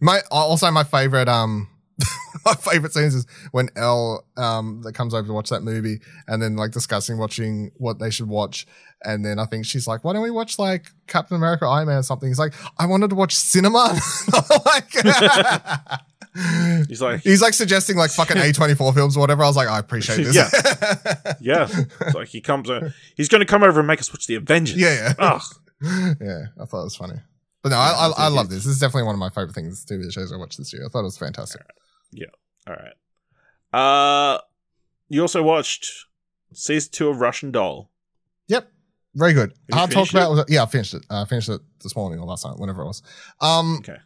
My also my favorite um (laughs) my favorite scenes is when Elle um that comes over to watch that movie and then like discussing watching what they should watch. And then I think she's like, why don't we watch like Captain America, Iron Man or something? He's like, I wanted to watch cinema. (laughs) like, (laughs) He's like, he's like suggesting like fucking A24 films or whatever. I was like, I appreciate this. Yeah. yeah. It's like he comes, uh, he's going to come over and make us watch the Avengers. yeah, yeah. Ugh. yeah, I thought it was funny. But no, I, I, I love this. This is definitely one of my favorite things, TV shows I watched this year. I thought it was fantastic. All right. Uh, you also watched season two of Russian Doll. Yep. Very good. to talk about. Yeah, I finished it. I finished it this morning or last night, whenever it was. Um, Okay.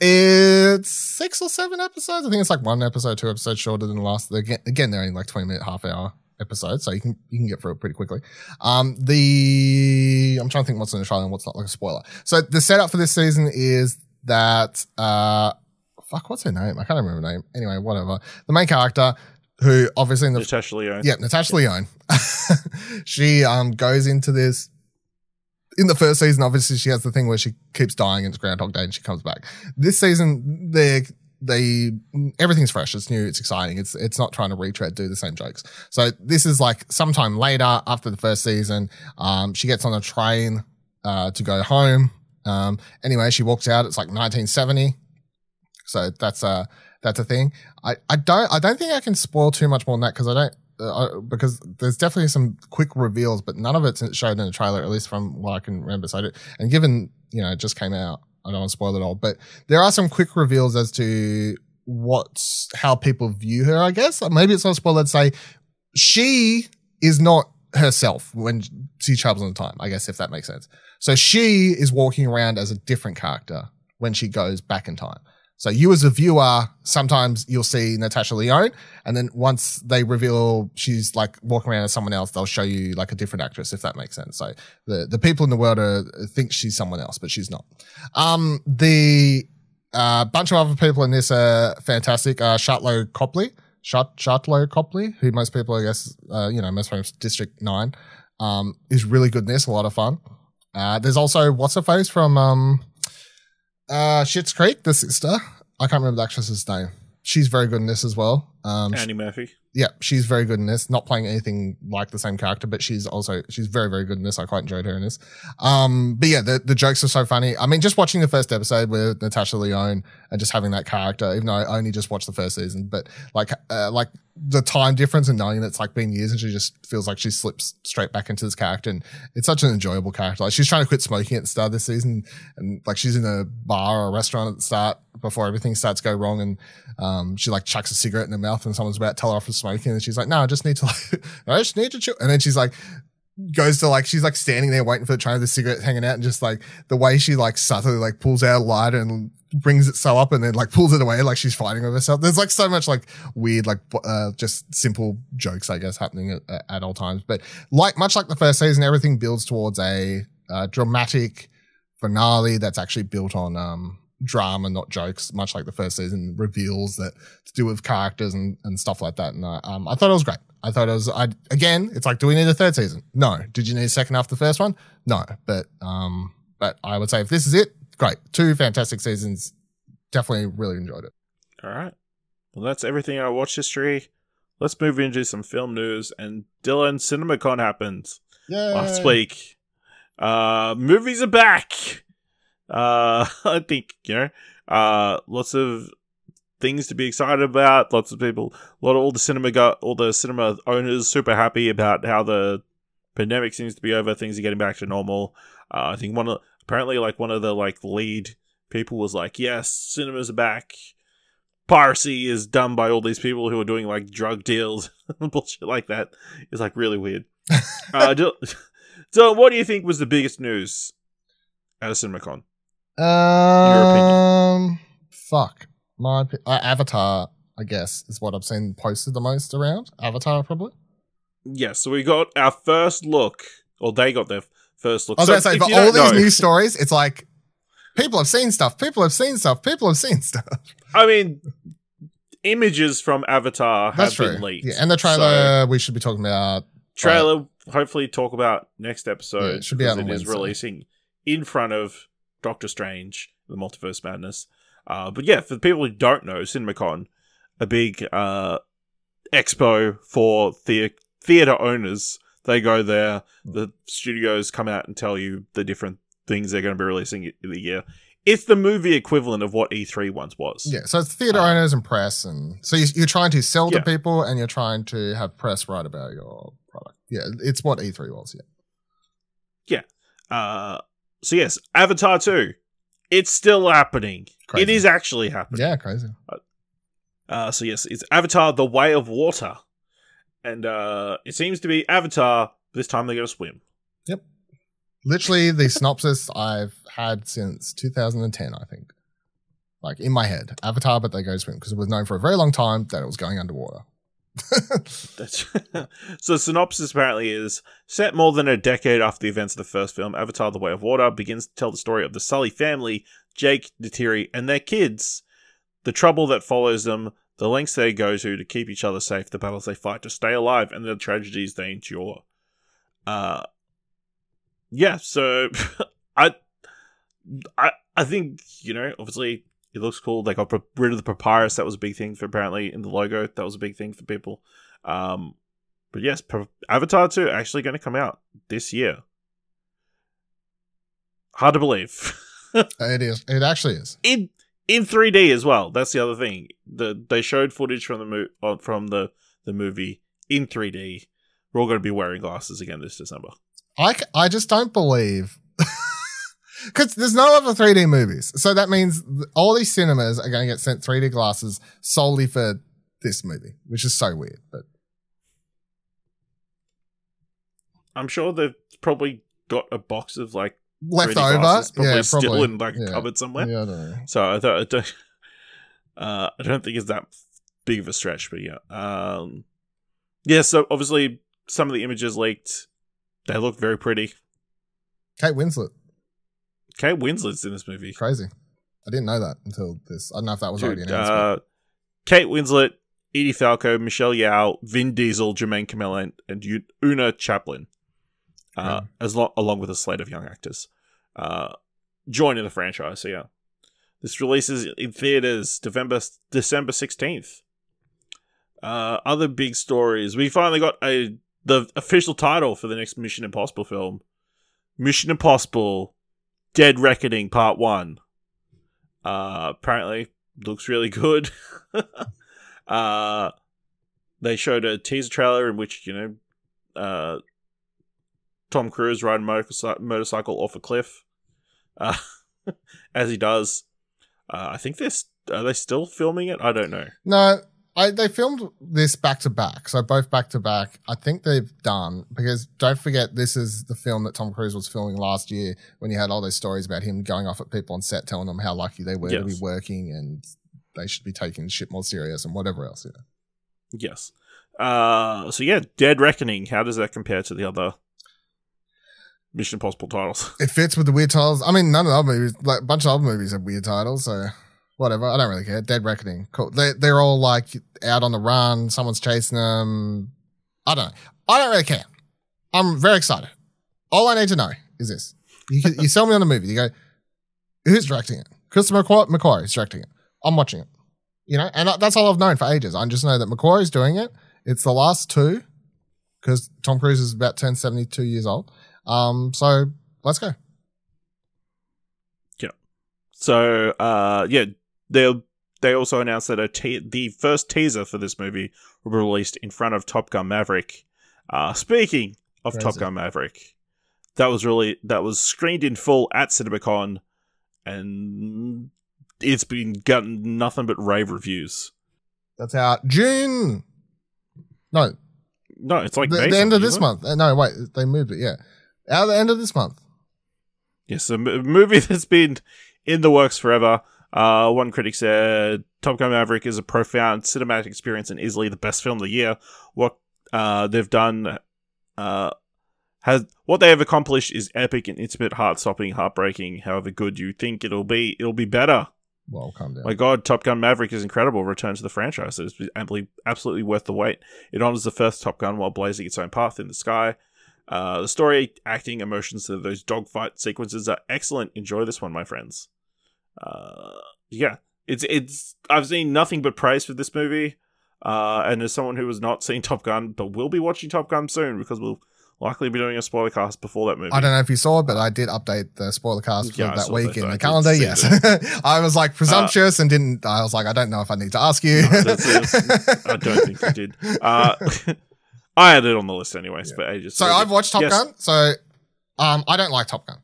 It's six or seven episodes. I think it's like one episode, two episodes shorter than the last. Again, again they're only like twenty minute, half hour episodes, so you can you can get through it pretty quickly. Um, the I'm trying to think what's in the trailer and what's not like a spoiler. So the setup for this season is that uh, fuck, what's her name? I can't remember her name. Anyway, whatever. The main character, who obviously in the Natasha Lyonne. yeah, Natasha Lyonne. (laughs) she um goes into this in the first season. Obviously, she has the thing where she keeps dying and it's Groundhog Day, and she comes back. This season, they they everything's fresh. It's new. It's exciting. It's it's not trying to retread, do the same jokes. So this is like sometime later after the first season. Um, she gets on a train uh to go home. Um, anyway, she walks out. It's like 1970. So that's a that's a thing. I, I don't I don't think I can spoil too much more than that because I don't uh, because there's definitely some quick reveals, but none of it's shown in the trailer, at least from what I can remember. So, and given you know it just came out, I don't want to spoil it all, but there are some quick reveals as to what's how people view her. I guess maybe it's not a spoiler to say she is not herself when she travels in time. I guess if that makes sense. So she is walking around as a different character when she goes back in time. So you as a viewer, sometimes you'll see Natasha Lyonne, and then once they reveal she's like walking around as someone else, they'll show you like a different actress, if that makes sense. So the, the people in the world are, think she's someone else, but she's not. Um, the uh, bunch of other people in this are fantastic. Uh, Copley, Shart, Copley, who most people, I guess, uh, you know, most famous District 9, um, is really good in this, a lot of fun. Uh, there's also what's her face from um, uh, Schitt's Creek, the sister. I can't remember the actress's name. She's very good in this as well. Um, Annie Murphy. Yeah, she's very good in this. Not playing anything like the same character, but she's also she's very very good in this. I quite enjoyed her in this. Um, but yeah, the the jokes are so funny. I mean, just watching the first episode with Natasha Lyonne and just having that character, even though I only just watched the first season, but like uh, like the time difference and knowing that it's like been years and she just feels like she slips straight back into this character and it's such an enjoyable character. Like she's trying to quit smoking at the start of this season and like she's in a bar or a restaurant at the start before everything starts to go wrong and um she like chucks a cigarette in her mouth and someone's about to tell her off for smoking and she's like, No, I just need to (laughs) like I just need to chill and then she's like goes to like she's like standing there waiting for the train with the cigarette hanging out and just like the way she like subtly like pulls out a lighter and brings it so up and then like pulls it away like she's fighting with herself. There's like so much like weird like uh, just simple jokes I guess happening at, at all times. But like much like the first season, everything builds towards a uh, dramatic finale that's actually built on um drama, not jokes. Much like the first season reveals that to do with characters and, and stuff like that. And uh, um, I thought it was great. I thought it was. I again, it's like, do we need a third season? No. Did you need a second after the first one? No. But um, but I would say if this is it, great. Two fantastic seasons. Definitely really enjoyed it. All right. Well, that's everything I watch history. Let's move into some film news. And Dylan CinemaCon happened Yeah. last week. Uh, movies are back. Uh, (laughs) I think you know. Uh, lots of things to be excited about. Lots of people, a lot of all the cinema, go, all the cinema owners, super happy about how the pandemic seems to be over. Things are getting back to normal. Uh, I think one of apparently like one of the like lead people was like, "Yes, cinemas are back." Piracy is done by all these people who are doing like drug deals (laughs) bullshit like that. It's like really weird. (laughs) uh, Dylan, so, what do you think was the biggest news at a CinemaCon? Um, fuck. My uh, Avatar, I guess, is what I've seen posted the most around. Avatar, probably. Yes, so we got our first look, or they got their first look. I was So going to say, if for all these know- news stories, it's like people have seen stuff. People have seen stuff. People have seen stuff. I mean, images from Avatar have That's true. been leaked. Yeah, and the So, trailer we should be talking about. trailer, hopefully, talk about next Yeah, episode. it should be out because on It is Wednesday. releasing in front of Doctor Strange, the Multiverse Madness. Uh, but yeah, for the people who don't know, CinemaCon a big uh, expo for the theater owners. They go there. The studios come out and tell you the different things they're going to be releasing in the year. It's the movie equivalent of what E3 once was. Yeah, so it's theater Uh, owners and press, and so you, you're trying to sell Yeah. to people, and you're trying to have press write about your product. Yeah, it's what E3 was. Yeah, yeah, Uh, so yes, Avatar 2. It's still happening. Crazy. It is actually happening. yeah, crazy. Uh, so yes, it's Avatar: The Way of Water, and uh, it seems to be Avatar. This time they're going to swim. Yep. Literally, the (laughs) synopsis I've had since 2010, I think. Like in my head, Avatar, but they go swim because it was known for a very long time that it was going underwater. (laughs) (laughs) So. Synopsis apparently is set more than a decade after the events of the first film. Avatar: The Way of Water begins to tell the story of the Sully family, Jake, Neytiri, and their kids. The trouble that follows them, the lengths they go to to keep each other safe, the battles they fight to stay alive, and the tragedies they endure. Uh, yeah. So, (laughs) I, I, I think you know. Obviously, it looks cool. They got rid of the papyrus. That was a big thing for apparently in the logo. That was a big thing for people. Um, but yes, Avatar 2 actually going to come out this year. Hard to believe. (laughs) It is. It actually is. in in 3D as well. That's the other thing. The they showed footage from the mo- uh, from the the movie in 3D. We're all going to be wearing glasses again this December. I, I just don't believe. Because there's no other 3D movies. So that means all these cinemas are going to get sent 3D glasses solely for this movie, which is so weird. But I'm sure they've probably got a box of like left 3D over. glasses probably yeah, still in like a yeah. cupboard somewhere. Yeah, I don't know. So I don't, I don't, (laughs) uh, I don't think it's that big of a stretch, but yeah. Um, yeah, so obviously some of the images leaked. They look very pretty. Kate Winslet. Kate Winslet's in this movie. Crazy. I didn't know that until this. I don't know if that was already announced. uh, Kate Winslet, Edie Falco, Michelle Yeoh, Vin Diesel, Jemaine Clement, and, and Oona Chaplin, uh, Okay. as lo- along with a slate of young actors, uh, joining the franchise. So yeah, this releases in theaters November December sixteenth. Uh, other big stories. We finally got a the official title for the next Mission Impossible film, Mission Impossible: Dead Reckoning Part One. Uh, apparently looks really good. (laughs) uh, they showed a teaser trailer in which you know, uh, Tom Cruise riding a motorcycle, off a cliff, uh, (laughs) as he does. Uh, I think they're are they still filming it? I don't know. No, I, they filmed this back to back. So both back to back. I think they've done because don't forget this is the film that Tom Cruise was filming last year when you had all those stories about him going off at people on set telling them how lucky they were to be working and they should be taking shit more serious and whatever else. Yeah. Yes. Uh, so yeah, Dead Reckoning. How does that compare to the other Mission Impossible titles? (laughs) It fits with the weird titles. I mean, none of the other movies, like a bunch of other movies have weird titles, so whatever. I don't really care. Dead Reckoning. Cool. They, they're all like out on the run. Someone's chasing them. I don't know. I don't really care. I'm very excited. All I need to know is this. You, you sell me on the movie. You go, who's directing it? Christopher McQu- McQuarrie is directing it. I'm watching it. You know, and that's all I've known for ages. I just know that McQuarrie's doing it. It's the last two because Tom Cruise is about turned 72 years old. Um, so let's go. Yeah. So uh, yeah, they they also announced that a te- the first teaser for this movie will be released in front of Top Gun Maverick. Uh, speaking of Top Gun Maverick, that was really that was screened in full at CinemaCon, and it's been gotten nothing but rave reviews. That's out June. No, No, it's like the, May the end of this it? month. Uh, No, wait, they moved it. Yeah, out the end of this month. Yes, a m- movie (laughs) that's been in the works forever. Uh, one critic said Top Gun Maverick is a profound cinematic experience and easily the best film of the year. What uh, they've done uh, has what they have accomplished is epic and intimate, heart-stopping, heartbreaking. However good you think it'll be, it'll be better. Well, calm down. My God, Top Gun Maverick is incredible. Return to the franchise. It's amply, absolutely worth the wait. It honors the first Top Gun while blazing its own path in the sky. Uh, the story, acting, emotions, those dogfight sequences are excellent. Enjoy this one, my friends. Uh, yeah, it's it's I've seen nothing but praise for this movie. Uh, and as someone who has not seen Top Gun but will be watching Top Gun soon because we'll likely be doing a spoiler cast before that movie. I don't know if you saw it, but I did update the spoiler cast for Yeah, that week that. in the calendar. Yes, (laughs) I was like presumptuous and didn't. I was like, I don't know if I need to ask you. No, that's- that's- I don't think you did. Uh, (laughs) I had it on the list anyways, but ages. so I've watched Top Yes. Gun. So, um, I don't like Top Gun.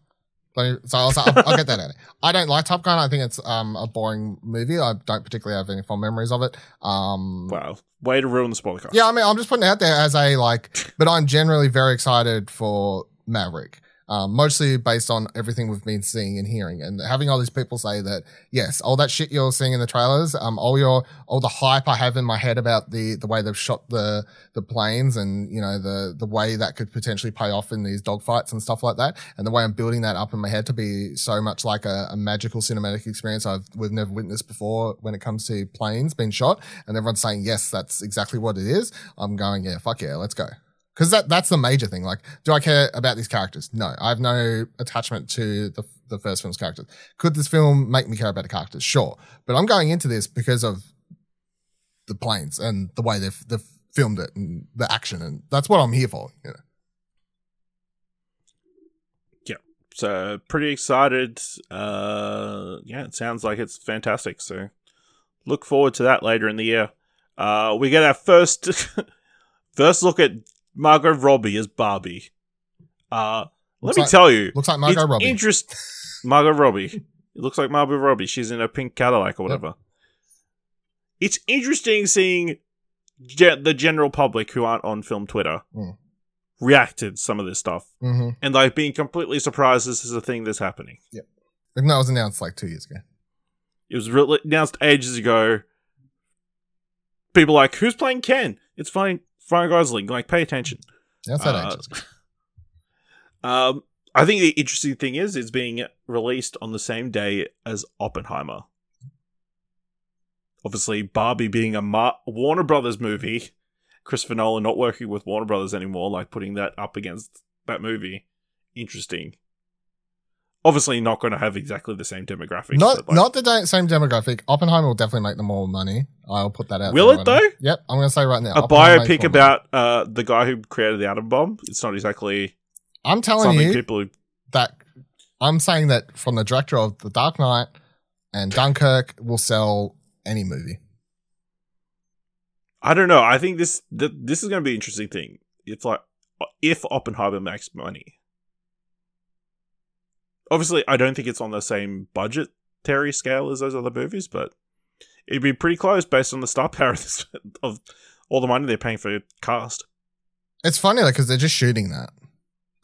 So, I'll, I'll, I'll get that out. I don't like Top Gun. I think it's um a boring movie. I don't particularly have any fond memories of it. Um, Wow, way to ruin the spoiler cast. Yeah, I mean, I'm just putting it out there as a like, but I'm generally very excited for Maverick. Um, mostly based on everything we've been seeing and hearing, and having all these people say that yes, all that shit you're seeing in the trailers, um, all your all the hype I have in my head about the the way they've shot the the planes, and you know the the way that could potentially pay off in these dogfights and stuff like that, and the way I'm building that up in my head to be so much like a, a magical cinematic experience I've we've never witnessed before when it comes to planes being shot, and everyone's saying yes, that's exactly what it is. I'm going, yeah, fuck yeah, let's go. Because that that's the major thing. Like, do I care about these characters? No, I have no attachment to the the first film's characters. Could this film make me care about the characters? Sure, but I'm going into this because of the planes and the way they've they've filmed it and the action, and that's what I'm here for. You know? So pretty excited. Uh, yeah, it sounds like it's fantastic. So look forward to that later in the year. Uh, we get our first (laughs) first look at Margot Robbie as Barbie. Uh, let me like- tell you, Looks like Margot it's Robbie. Interest Margot Robbie. It looks like Margot Robbie. She's in a pink Cadillac or whatever. It's interesting seeing ge- the general public who aren't on film Twitter Mm. react to some of this stuff, mm-hmm. and like being completely surprised this is a thing that's happening. Even though it was announced like two years ago. It was re- announced ages ago. People like, who's playing Ken? It's fine, Ryan Gosling. Like, pay attention. That's that Uh. (laughs) Um, I think the interesting thing is it's being released on the same day as Oppenheimer. Obviously, Barbie being a Mar- Warner Brothers movie, Christopher Nolan not working with Warner Brothers anymore, like putting that up against that movie, interesting. Obviously, not going to have exactly the same demographics. Not like, not the same demographic. Oppenheimer will definitely make them more money. I'll put that out. Will it right now. though? Yep, I'm going to say right now. a biopic about uh, the guy who created the atom bomb. It's not exactly I'm telling you people who that I'm saying that from the director of The Dark Knight and Dunkirk will sell any movie. I don't know. I think this th- this is going to be an interesting thing. It's like if Oppenheimer makes money. Obviously, I don't think it's on the same budgetary scale as those other movies, but it'd be pretty close based on the star (laughs) power of, this, of all the money they're paying for cast. It's funny though, because they're just shooting that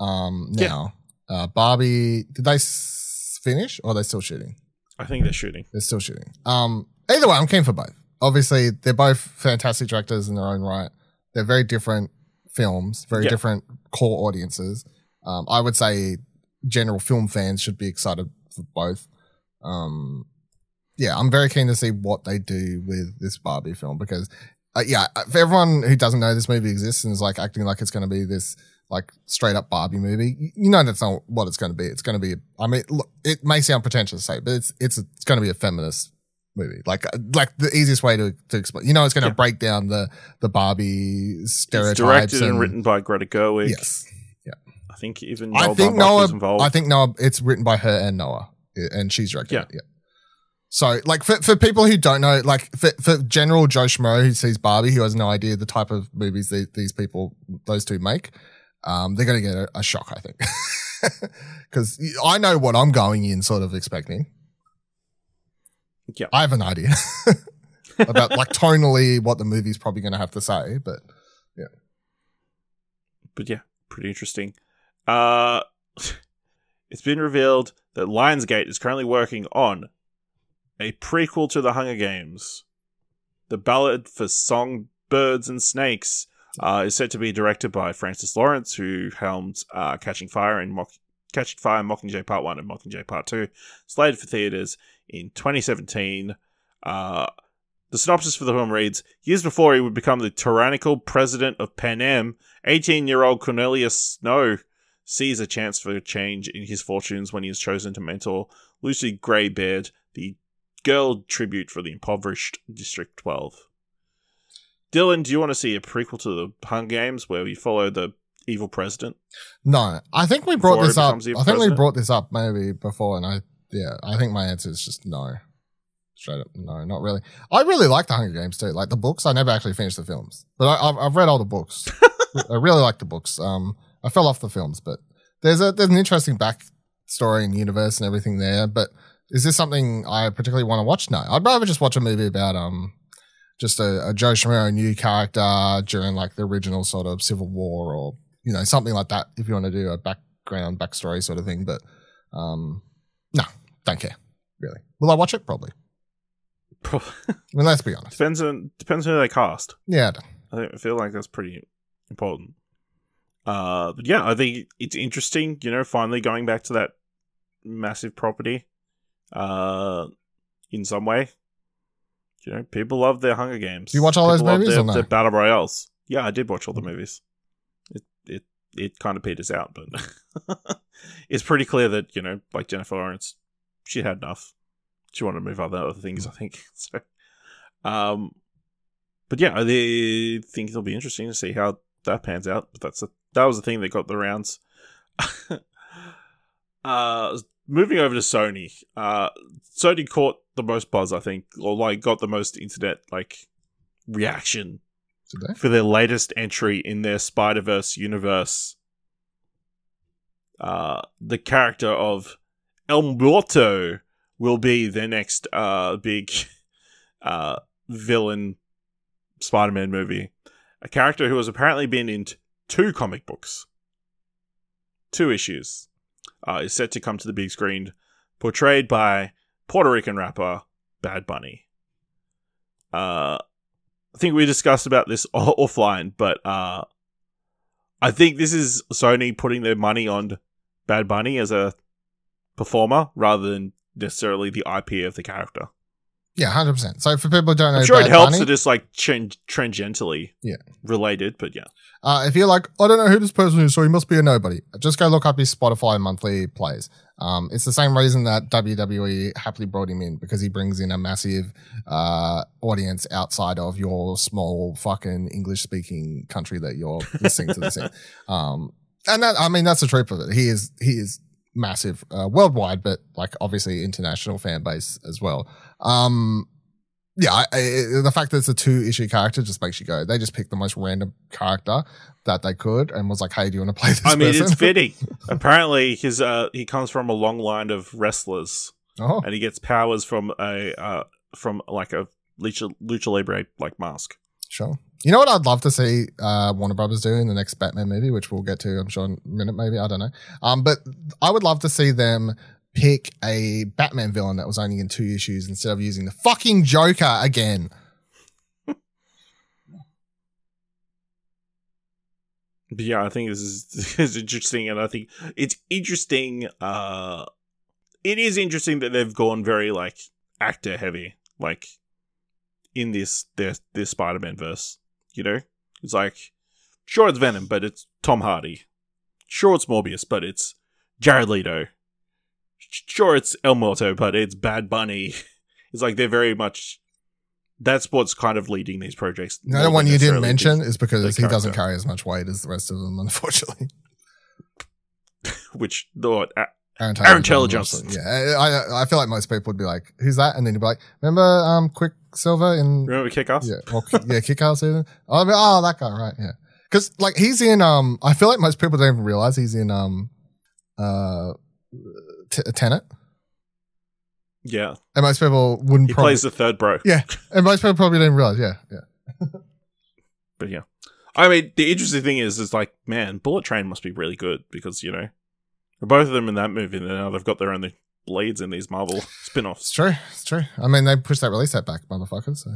um Yeah. now. Uh, Barbie, did they s- finish or are they still shooting? I think they're shooting. They're still shooting. Um, either way, I'm keen for both. Obviously, they're both fantastic directors in their own right. They're very different films, very Yeah. different core audiences. Um, I would say general film fans should be excited for both. Um, yeah, I'm very keen to see what they do with this Barbie film because, uh, yeah, for everyone who doesn't know this movie exists and is like acting like it's going to be this like straight up Barbie movie, you know that's not what it's going to be. It's going to be. I mean, look, it may sound pretentious to say, but it's it's it's going to be a feminist movie. Like uh, like the easiest way to to explain. You know, it's going to Yeah. break down the the Barbie It's stereotypes. directed and, written by Greta Gerwig. Yes, think even I think Baumbach Noah. was involved. I think Noah. It's written by her and Noah, and she's directing Yeah. it. Yeah. So, like, for, for people who don't know, like, for, for general Joe Schmo who sees Barbie, who has no idea the type of movies these, these people, those two make, um, they're going to get a, a shock, I think. (laughs) Because I know what I'm going in sort of expecting. Yeah. I have an idea (laughs) about, like, tonally what the movie's probably going to have to say, but yeah, but yeah, pretty interesting. Uh, (laughs) it's been revealed that Lionsgate is currently working on a prequel to the Hunger Games. The Ballad for Songbirds and Snakes uh, is set to be directed by Francis Lawrence, who helmed uh, Catching Fire and Mock- Catching Fire, Mockingjay Part One, and Mockingjay Part Two, slated for theaters in 2017. Uh, the synopsis for the film reads: Years before he would become the tyrannical president of Panem, 18 year old Cornelius Snow sees a chance for a change in his fortunes when he is chosen to mentor Lucy Gray Baird, the girl tribute for the impoverished District 12. Dylan, do you want to see a prequel to the Hunger Games where we follow the evil president? No, I think we brought this up. I think we brought this up maybe before, and I yeah, I think my answer is just no. Straight up, no, not really. I really like the Hunger Games too. Like the books, I never actually finished the films, but I, I've, I've read all the books. (laughs) I really like the books. Um, I fell off the films, but there's a there's an interesting backstory and universe and everything there. But is this something I particularly want to watch? No, I'd rather just watch a movie about um just a, a Joe Schmo new character during like the original sort of Civil War or you know something like that. If you want to do a background backstory sort of thing, but um, no, don't care really. Will I watch it? Probably. Probably. I mean, let's be honest. depends on depends on who they cast. Yeah, I don't- I feel like that's pretty important. Uh, but yeah, I think it's interesting. You know, finally going back to that massive property. Uh, in some way, you know, people love their Hunger Games. You watch all those People love movies their, or no? their battle royales? Yeah, I did watch all the movies. It it it kind of peters out, but (laughs) it's pretty clear that you know, like Jennifer Lawrence, she had enough. She wanted to move on to other things, I think. (laughs) So, um, but yeah, I think it'll be interesting to see how that pans out. But that's a, that was the thing that got the rounds. (laughs) uh, moving over to Sony, uh, Sony caught the most buzz, I think, or like got the most internet like reaction they? for their latest entry in their Spider Verse universe. Uh, the character of El Muerto will be their next uh, big (laughs) uh, villain Spider Man movie. A character who has apparently been in t- two comic books, two issues, uh, is set to come to the big screen, portrayed by Puerto Rican rapper Bad Bunny. Uh, I think we discussed about this (laughs) offline, but uh, I think this is Sony putting their money on Bad Bunny as a performer rather than necessarily the IP of the character. Yeah, hundred percent. So for people who don't know, I'm sure it helps Bunny, that it's like tran- tangentially Yeah. related, but yeah. Uh, if you're like, I don't know who this person is, so he must be a nobody. Just go look up his Spotify monthly plays. Um, it's the same reason that WWE happily brought him in because he brings in a massive uh, audience outside of your small fucking English speaking country that you're listening to this in. (laughs) Um, and that, I mean, that's the truth of it. He is he is massive uh, worldwide, but like obviously international fan base as well. Um, yeah, I, I, the fact that it's a two issue character just makes you go. They just picked the most random character that they could and was like, "Hey, do you want to play this?" I mean, person? it's fitting. (laughs) Apparently, his uh, he comes from a long line of wrestlers, oh, and he gets powers from a uh, from like a lucha, lucha libre like mask. sure. You know what I'd love to see uh, Warner Brothers do in the next Batman movie, which we'll get to, I'm sure, in a minute, maybe. I don't know. Um, but I would love to see them pick a Batman villain that was only in two issues instead of using the fucking Joker again. Yeah, I think this is, (laughs) this is interesting, and I think it's interesting. Uh, it is interesting that they've gone very like actor heavy, like in this this Spider Man verse. You know, it's like sure it's Venom, but it's Tom Hardy. Sure it's Morbius, but it's Jared Leto. Sure it's El Muerto, but it's Bad Bunny. (laughs) It's like they're very much. That's what's kind of leading these projects. The other one you didn't mention is because he doesn't carry as much weight as the rest of them, (laughs) unfortunately. which what, uh, Aaron Aaron Taylor Taylor Johnson. Johnson. Yeah, I I feel like most people would be like, "Who's that?" And then you'd be like, "Remember um Quicksilver in remember Kick Ass? yeah, or, yeah, kick ass season. Oh, I mean, oh, that guy, right? Yeah, because like he's in. Um, I feel like most people don't even realize he's in. Um, uh, t- Tenet, Yeah, and most people wouldn't. he probably, plays the third bro. Yeah, and most people probably didn't realize. Yeah, yeah. (laughs) But yeah, I mean, the interesting thing is, is like, man, Bullet Train must be really good because you know, both of them in that movie, and now they've got their own leads in these Marvel (laughs) It's spin-offs. true. It's true. I mean, they pushed that release date back, motherfuckers. So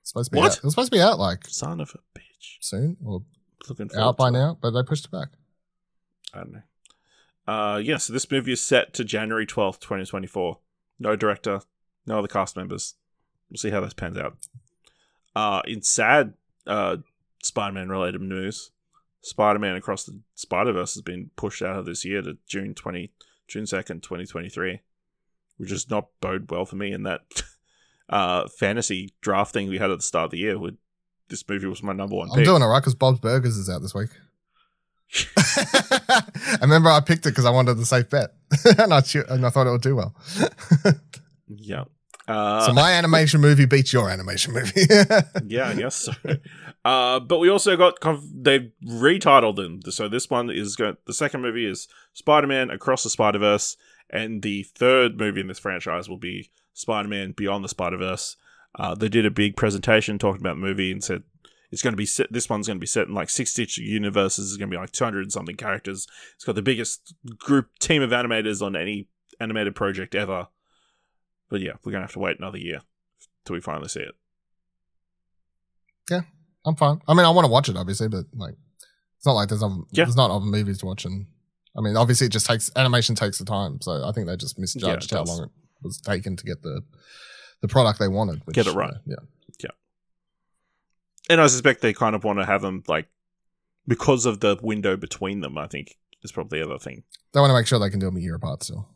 it's supposed to be What? out. It was supposed to be out like Son of a bitch! soon or Looking out by that. now, but they pushed it back. I don't know. Uh, yeah, so this movie is set to January twelfth, twenty twenty four. No director, no other cast members. We'll see how this pans out. Uh, in sad uh, Spider-Man related news, Spider-Man Across the Spider-Verse has been pushed out of this year to June twenty June second, twenty twenty three, which does not bode well for me. In that (laughs) uh, fantasy draft thing we had at the start of the year. With this movie was my number one I'm pick. doing alright because Bob's Burgers is out this week. (laughs) I remember I picked it because I wanted the safe bet, (laughs) and I and I thought it would do well. (laughs) yeah. Uh, so my animation movie beats your animation movie. yeah, I guess so. Uh, but we also got conf- they've retitled them. So this one is going. The second movie is Spider-Man Across the Spider-Verse, and the third movie in this franchise will be Spider-Man Beyond the Spider-Verse. Uh, they did a big presentation talking about the movie and said it's going to be set. This one's going to be set in like six different universes. It's going to be like two hundred and something characters. It's got the biggest group team of animators on any animated project ever. But yeah, we're gonna have to wait another year till we finally see it. Yeah, I'm fine. I mean, I want to watch it, obviously, but like, it's not like there's other, Yeah. there's not other movies to watch. And I mean, obviously, it just takes animation takes the time. So I think they just misjudged it how does. long it was taken to get the the product they wanted. Which, Get it right. uh, yeah. And I suspect they kind of want to have them like because of the window between them. I think is probably the other thing. They want to make sure they can do them a year apart still.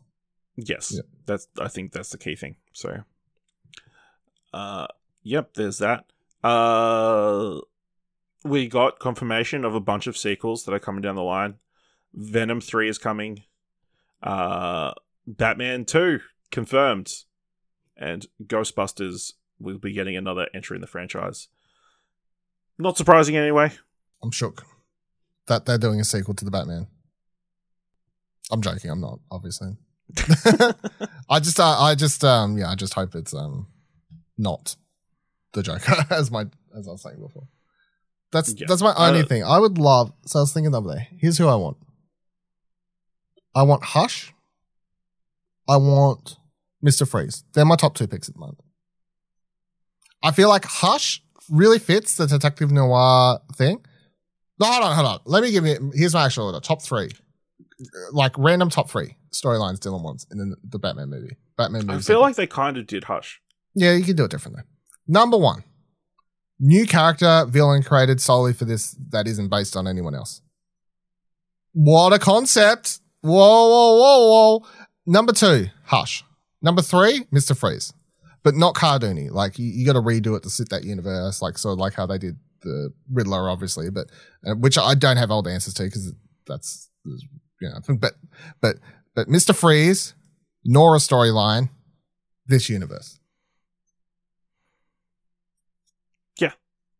Yes, Yeah. that's I think that's the key thing. So, uh, yep, there's that. Uh, we got confirmation of a bunch of sequels that are coming down the line. Venom three is coming. Uh, Batman two confirmed, and Ghostbusters will be getting another entry in the franchise. Not surprising anyway. I'm shook that they're doing a sequel to the Batman. I'm joking. I'm not, obviously. (laughs) I just, uh, I just, um, yeah, I just hope it's um, not the Joker, (laughs) as my, as I was saying before. That's Yeah. that's my only Uh, thing. I would love. So I was thinking the other day. Here's who I want. I want Hush. I want Mister Freeze. They're my top two picks at the moment. I feel like Hush really fits the detective noir thing. No, hold on, hold on. Let me give you. Here's my actual order. Top three, like random top three storylines Dylan wants in the, the Batman movie. Batman movie. I feel like they kind of did Hush. yeah, you can do it differently. Number one, new character villain created solely for this that isn't based on anyone else. What a concept! Whoa, whoa, whoa, whoa. Number two, Hush. Number three, Mister Freeze, but not Cardoony. Like you, you got to redo it to fit that universe. Like so, like how they did the Riddler, obviously, but uh, which I don't have the answers to because that's you know. (laughs) But but but Mister Freeze, Nora storyline, this universe.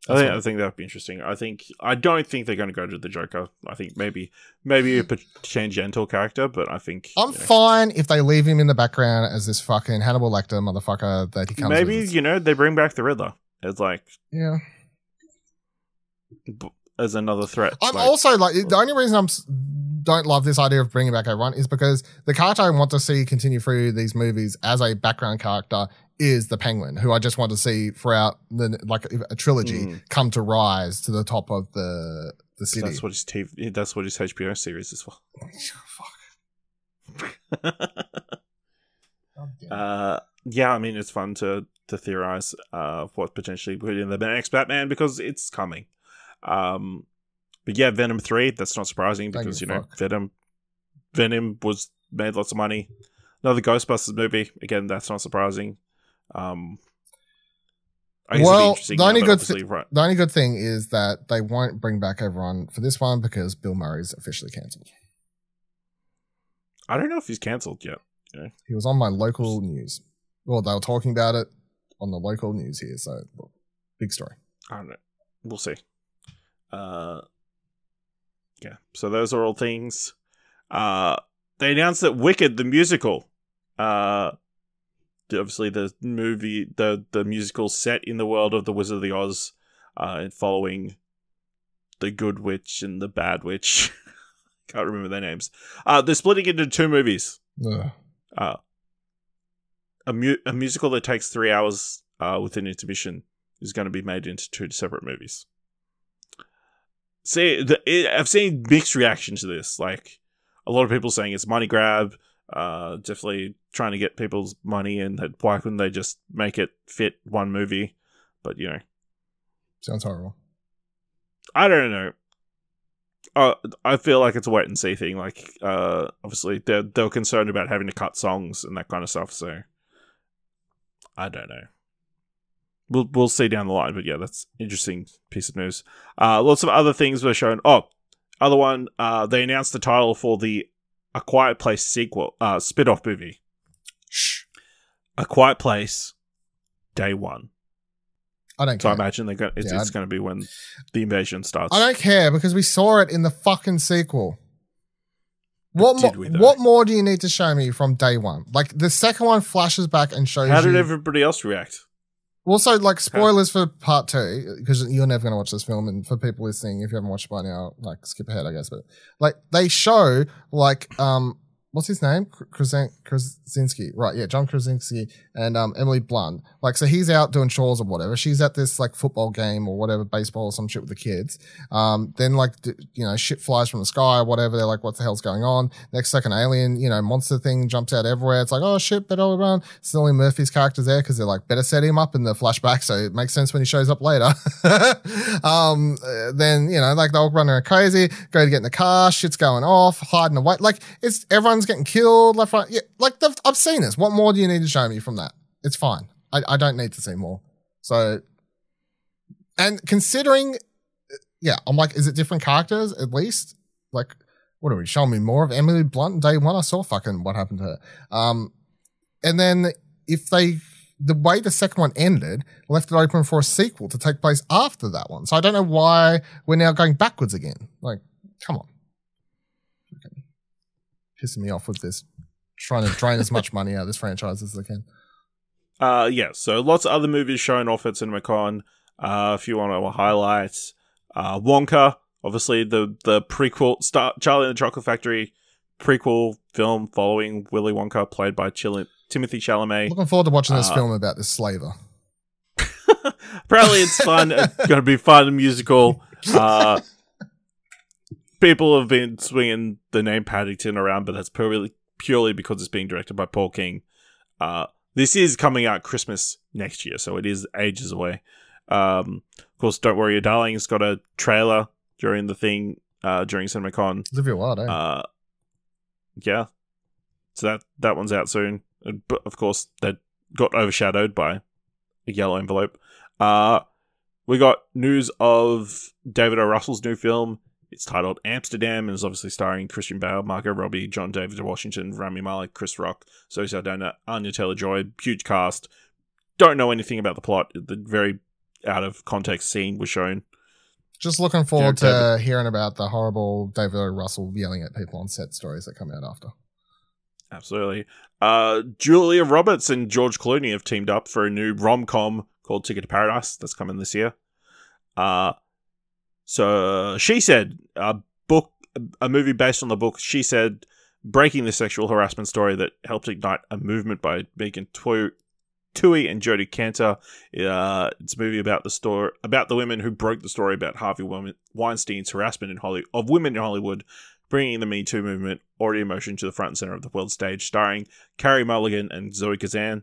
I think, I think that would be interesting. I think I don't think they're going to go to the Joker. I think maybe maybe a tangential character, but I think I'm you know, fine if they leave him in the background as this fucking Hannibal Lecter motherfucker that he comes maybe with. you know they bring back the Riddler as like yeah. b- as another threat. I'm Like, also like the only reason I'm don't love this idea of bringing back everyone is because the character I want to see continue through these movies as a background character is the Penguin, who I just want to see throughout the like a trilogy Mm. come to rise to the top of the the city. that's what his TV. That's what his HBO series is for. (laughs) (laughs) Uh, yeah, I mean it's fun to to theorize uh what potentially put in the next Batman because it's coming. Um, but yeah, Venom three. That's not surprising because you, you know fuck. Venom Venom was made lots of money. Another Ghostbusters movie again. That's not surprising. Um, I guess it'd be Well, the only good obviously- right. The only good thing is that they won't bring back everyone for this one because Bill Murray's officially cancelled. I don't know if he's cancelled yet. He was on my local news. Well, they were talking about it on the local news here, so well, big story. I don't know. We'll see. Uh, yeah. So those are all things. Uh, they announced that Wicked the musical, uh, obviously the movie, the the musical set in the world of the Wizard of the Oz, uh, following the Good Witch and the Bad Witch. (laughs) Can't remember their names. Uh, they're splitting into two movies. Ugh. Uh, a mu- a musical that takes three hours uh, with an intermission is going to be made into two separate movies. See, the, it, I've seen mixed reaction to this. Like a lot of people saying it's money grab, uh, definitely trying to get people's money, and that why couldn't they just make it fit one movie? But you know, Sounds horrible. I don't know. Uh, I feel like it's a wait and see thing. Like, uh, obviously they're they're concerned about having to cut songs and that kind of stuff. So, I don't know. we'll we'll see down the line. But yeah, that's interesting piece of news. Uh, lots of other things were shown. Oh, other one. Uh, they announced the title for the A Quiet Place sequel, uh, spin-off movie. Shh. A Quiet Place, Day One. I don't So I imagine they're going. It's, Yeah, it's going to be when the invasion starts. I don't care because we saw it in the fucking sequel. What more? What more do you need to show me from day one? Like the second one flashes back and shows How did you. everybody else react? Also, like spoilers for part two because you're never going to watch this film, and for people listening, if you haven't watched it by now, like skip ahead, I guess. But like they show like um. What's his name? Kr- Krasin- Krasinski, right? Yeah, John Krasinski and um, Emily Blunt. Like, so he's out doing chores or whatever. She's at this like football game or whatever, baseball or some shit with the kids. Um, then like, you know, shit flies from the sky or whatever. They're like, what the hell's going on? Next second, alien, you know, monster thing jumps out everywhere. It's like, oh shit, better run. Cillian Murphy's character's there because they're like, better set him up in the flashback so it makes sense when he shows up later. (laughs) um, then, you know, like they'll run around crazy, go to get in the car, shit's going off, hiding away. Like, it's getting killed left, right. Yeah, like I've seen this. What more do you need to show me from that? It's fine. I, I don't need to see more. So, and considering, yeah, I'm like, is it different characters at least? Like, what are we showing me more of Emily Blunt day one? I saw fucking what happened to her. Um, and then if they, the way the second one ended, left it open for a sequel to take place after that one. So I don't know why we're now going backwards again. Like, come on. Pissing me off with this, trying to drain as much money out of this franchise as they can. (laughs) Uh, yeah. So lots of other movies shown off at CinemaCon. Uh, if you want to highlight, uh, Wonka, obviously the the prequel, Star- Charlie and the Chocolate Factory prequel film following Willy Wonka, played by Chil- Timothée Chalamet. Looking forward to watching this Uh, film about this slaver. (laughs) Apparently, it's fun. (laughs) it's going to be fun and musical. Uh, people have been swinging the name Paddington around, but that's purely purely because it's being directed by Paul King. Uh, this is coming out Christmas next year, so it is ages away. Um, of course, Don't Worry Your Darling's got a trailer during the thing uh, during CinemaCon. Olivia Wilde, eh? Uh, yeah, so that that one's out soon. But of course, that got overshadowed by a yellow envelope. Uh, we got news of David O. Russell's new film. It's titled Amsterdam and is obviously starring Christian Bale, Margot Robbie, John David Washington, Rami Malek, Chris Rock, Zoe Saldana, Anya Taylor Joy. Huge cast. Don't know anything about the plot. The very out of context scene was shown. Just looking forward to David- hearing about the horrible David O. Russell yelling at people on set stories that come out after. Absolutely. Uh, Julia Roberts and George Clooney have teamed up for a new rom com called Ticket to Paradise that's coming this year. Uh, so she said a book, a movie based on the book. She said breaking the sexual harassment story that helped ignite a movement by Megan Twohey, Twohey and Jodi Kantor. Uh, it's a movie about the story about the women who broke the story about Harvey Weinstein's harassment in Holly- of women in Hollywood bringing the Me Too movement already in motion to the front and center of the world stage, starring Carey Mulligan and Zoe Kazan.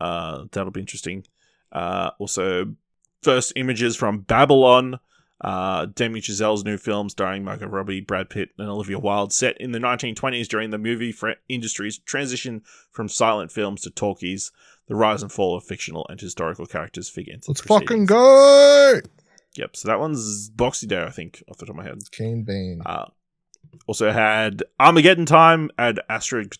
Uh, that'll be interesting. Uh, also, first images from Babylon, uh, Damien Chazelle's new film starring Margot Robbie, Brad Pitt, and Olivia Wilde, set in the 1920s during the movie fr- industry's transition from silent films to talkies. The rise and fall of fictional and historical characters figure into the Let's fucking go! Yep, so that one's Boxy Day, I think, off the top of my head. Kane Bean. Uh, also had Armageddon Time and Astrid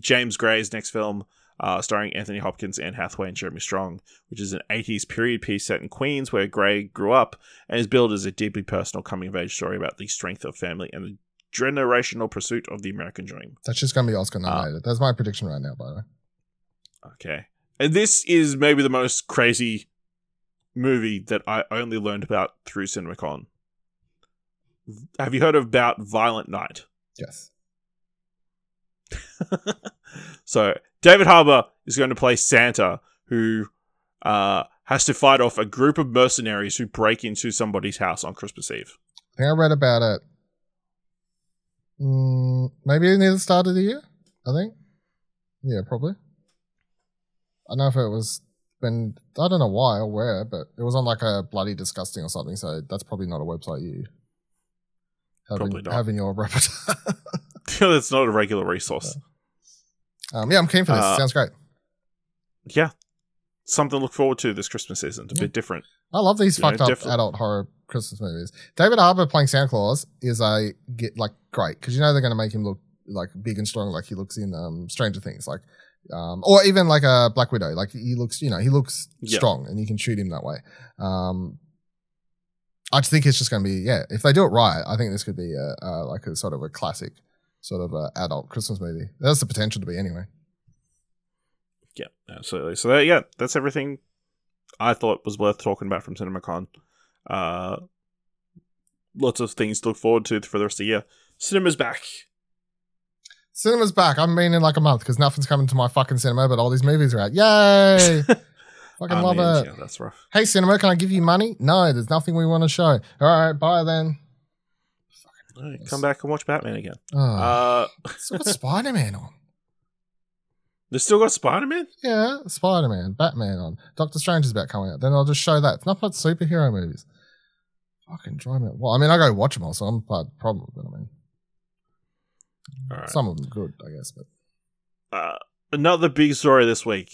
James Gray's next film, uh, starring Anthony Hopkins, Anne Hathaway, and Jeremy Strong, which is an 80s period piece set in Queens where Gray grew up and is billed as a deeply personal coming of age story about the strength of family and the generational pursuit of the American dream. That's just going to be Oscar uh, nominated. That's my prediction right now, by the way. Okay. And this is maybe the most crazy movie that I only learned about through CinemaCon. Have you heard about Violent Night? Yes. (laughs) so David Harbour is going to play Santa, who uh, has to fight off a group of mercenaries who break into somebody's house on Christmas Eve. I think I read about it mm, maybe near the start of the year, I think. Yeah, probably. I don't know if it was been, I don't know why or where, but it was on like a bloody disgusting or something, so that's probably not a website you have, Probably in, not. have in your (laughs) repertoire. (laughs) That's not a regular resource. Um, yeah, I'm keen for this. Uh, Sounds great. Yeah. something to look forward to this Christmas season. It's a bit different. I love these You know, fucked up different- adult horror Christmas movies. David Harbour playing Santa Claus is a get like great because you know they're going to make him look like big and strong, like he looks in um, Stranger Things, like um, or even like a Black Widow. Like he looks, you know, he looks Yeah. strong, and you can shoot him that way. Um, I just think it's just going to be yeah. If they do it right, I think this could be a, a like a sort of a classic, sort of a adult Christmas movie. That's the potential to be anyway. Yeah, absolutely. So, that, yeah, that's everything I thought was worth talking about from CinemaCon. Uh, lots of things to look forward to for the rest of the year. Cinema's back. Cinema's back. I haven't been in like a month because nothing's coming to my fucking cinema, but all these movies are out. Yay! (laughs) Fucking I love mean, it. Yeah, that's rough. Hey, cinema, can I give you money? No, there's nothing we want to show. All right, bye then. All right, come back and watch Batman again. Oh, Uh, still got Spider Man on. (laughs) they still got Spider Man. Yeah, Spider Man, Batman on. Doctor Strange is about coming out. Then I'll just show that. It's not about superhero movies. Fucking drive me. Well, I mean, I go watch them all, so I'm part of the problem. But I mean, All right. some of them good, I guess. But uh, another big story this week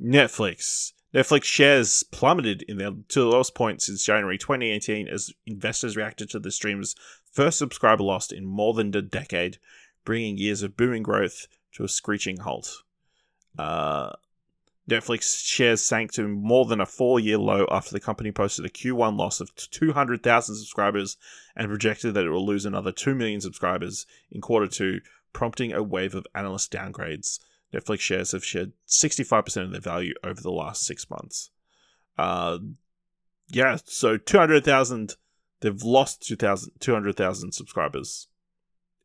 Netflix. Netflix shares plummeted in their to the lowest point since January 2018 as investors reacted to the stream's first subscriber loss in more than a decade, bringing years of booming growth to a screeching halt. Uh, Netflix shares sank to more than a four year low after the company posted a Q1 loss of 200,000 subscribers and projected that it will lose another 2 million subscribers in quarter two, prompting a wave of analyst downgrades. Netflix shares have shed 65% of their value over the last six months. Uh, yeah, so 200,000, they've lost 2,000 200,000 subscribers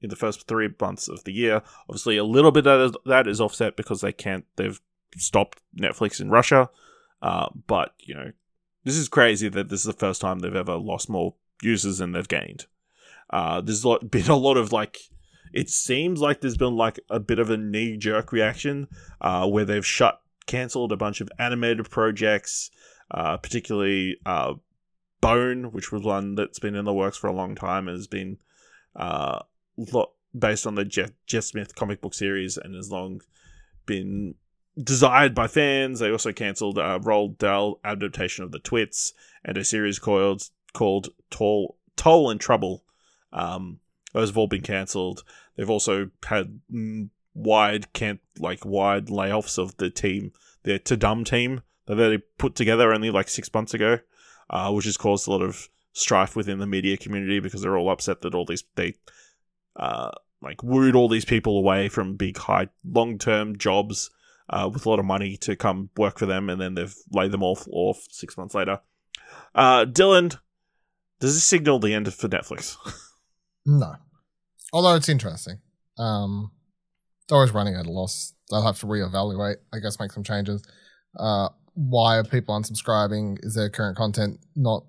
in the first three months of the year. Obviously, a little bit of that is offset because they can't, they've stopped Netflix in Russia. Uh, but, you know, this is crazy that this is the first time they've ever lost more users than they've gained. Uh, there's (laughs) been a lot of like, it seems like there's been like a bit of a knee jerk reaction uh, where they've shut, cancelled a bunch of animated projects, uh, particularly uh, Bone, which was one that's been in the works for a long time has been uh, based on the Jeff, Jeff Smith comic book series and has long been desired by fans. They also cancelled a Roald Dahl adaptation of the Twits and a series called called Toil Toil and Trouble. Um, those have all been cancelled. They've also had mm, wide can like wide layoffs of the team, their Tudum team that they put together only like six months ago, uh, which has caused a lot of strife within the media community because they're all upset that all these they uh, like wooed all these people away from big high long term jobs uh, with a lot of money to come work for them, and then they've laid them all off six months later. Uh, Dylan, does this signal the end for Netflix? no. Although it's interesting. Um, they're always running at a loss. They'll have to reevaluate, I guess, make some changes. Uh, why are people unsubscribing? Is their current content not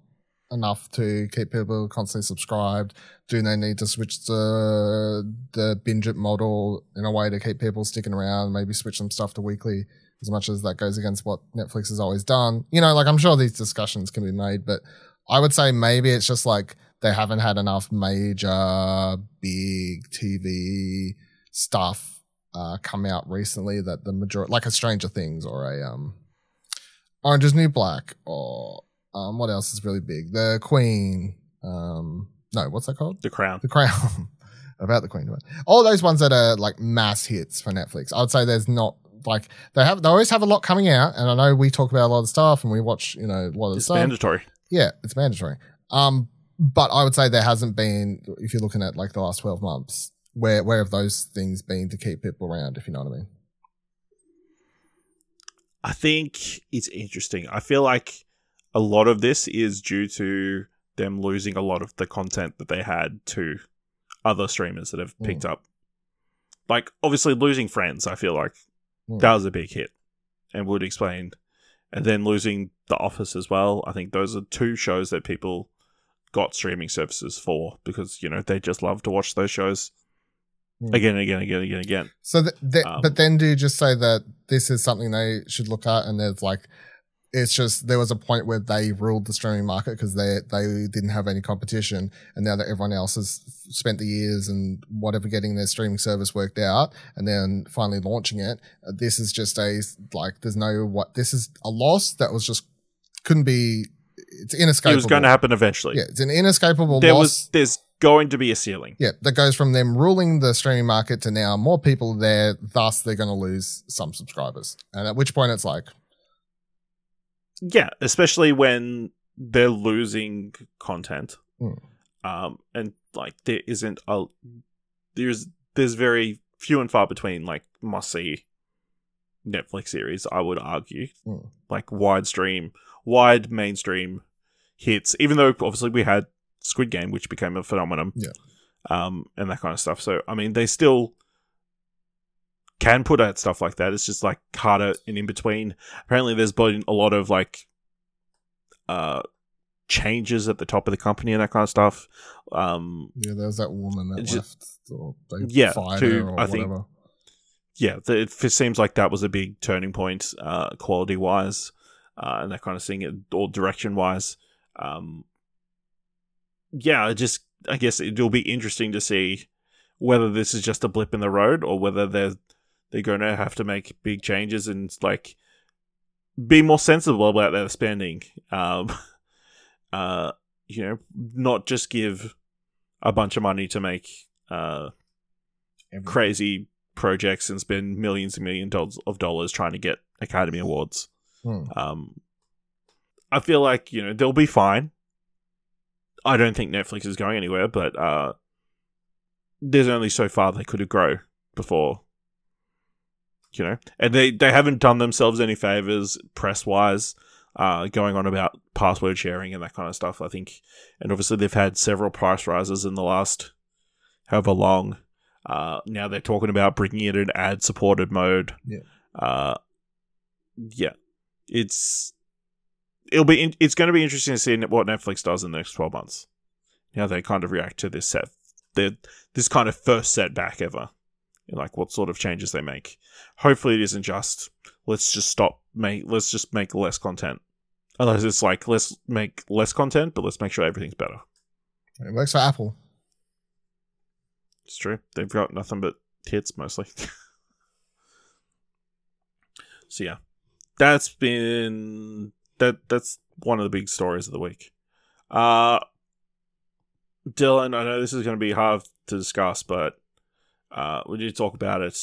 enough to keep people constantly subscribed? Do they need to switch the the binge it model in a way to keep people sticking around? Maybe switch some stuff to weekly, as much as that goes against what Netflix has always done. You know, like I'm sure these discussions can be made, but I would say maybe it's just like they haven't had enough major big TV stuff uh, come out recently that the majority, like a Stranger Things or a um, Orange is New Black or um, what else is really big? The Queen. Um, no, what's that called? The Crown. The Crown. (laughs) About the Queen. All those ones that are like mass hits for Netflix. I would say there's not like they have. They always have a lot coming out, and I know we talk about a lot of stuff and we watch you know a lot of It's stuff. mandatory. Yeah, it's mandatory. Um, but I would say there hasn't been, if you're looking at like the last 12 months, where, where have those things been to keep people around, if you know what I mean? I think it's interesting. I feel like a lot of this is due to them losing a lot of the content that they had to other streamers that have picked up. Like, obviously, losing Friends, I feel like Mm. that was a big hit and would explain. And then losing The Office as well. I think those are two shows that people got streaming services for because, you know, they just love to watch those shows Mm. Again and again and again and again again. So, th- th- Um, but then do you just say that this is something they should look at and there's like it's just there was a point where they ruled the streaming market because they they didn't have any competition, and now that everyone else has spent the years and whatever getting their streaming service worked out, and then finally launching it, this is just a like there's no what this is a loss that was just couldn't be. It's inescapable. It was going to happen eventually. Yeah, it's an inescapable there loss. was there's going to be a ceiling. Yeah, that goes from them ruling the streaming market to now more people there, thus they're going to lose some subscribers. And at which point it's like, Yeah, especially when they're losing content. Mm. Um and like there isn't a there's there's very few and far between like must see Netflix series, I would argue. Mm. Like wide stream, wide mainstream hits, even though obviously we had Squid Game, which became a phenomenon. Yeah. Um, and that kind of stuff. So I mean they still can put out stuff like that. It's just like harder and in between. Apparently there's been a lot of like uh changes at the top of the company and that kind of stuff. Um yeah, there was that woman that It's left, or they Yeah, fired to- her or I think- whatever. yeah, the, it seems like that was a big turning point, uh, quality wise, uh, and that kind of thing, or direction wise. Um, yeah, I just I guess it'll be interesting to see whether this is just a blip in the road or whether they're they're going to have to make big changes and like be more sensible about their spending. Um, (laughs) uh, you know, not just give a bunch of money to make uh crazy projects and spend millions and millions of dollars trying to get Academy Awards. Hmm. Um, I feel like you know they'll be fine. I don't think Netflix is going anywhere, but uh, there's only so far they could grow before, you know, and they they haven't done themselves any favors press wise. Uh, going on about password sharing and that kind of stuff, I think, and obviously they've had several price rises in the last however long. Uh, now they're talking about bringing it in ad supported mode. Yeah. Uh, yeah, it's it'll be in, it's going to be interesting to see what Netflix does in the next twelve months. How they kind of react to this set, their this kind of first setback ever. Like what sort of changes they make. Hopefully, it isn't just let's just stop make let's just make less content. Unless it's like let's make less content, but let's make sure everything's better. It works for Apple. It's true. They've got nothing but hits mostly. (laughs) so yeah, that's been that. That's one of the big stories of the week. Uh Dylan, I know this is going to be hard to discuss, but uh, we need to talk about it.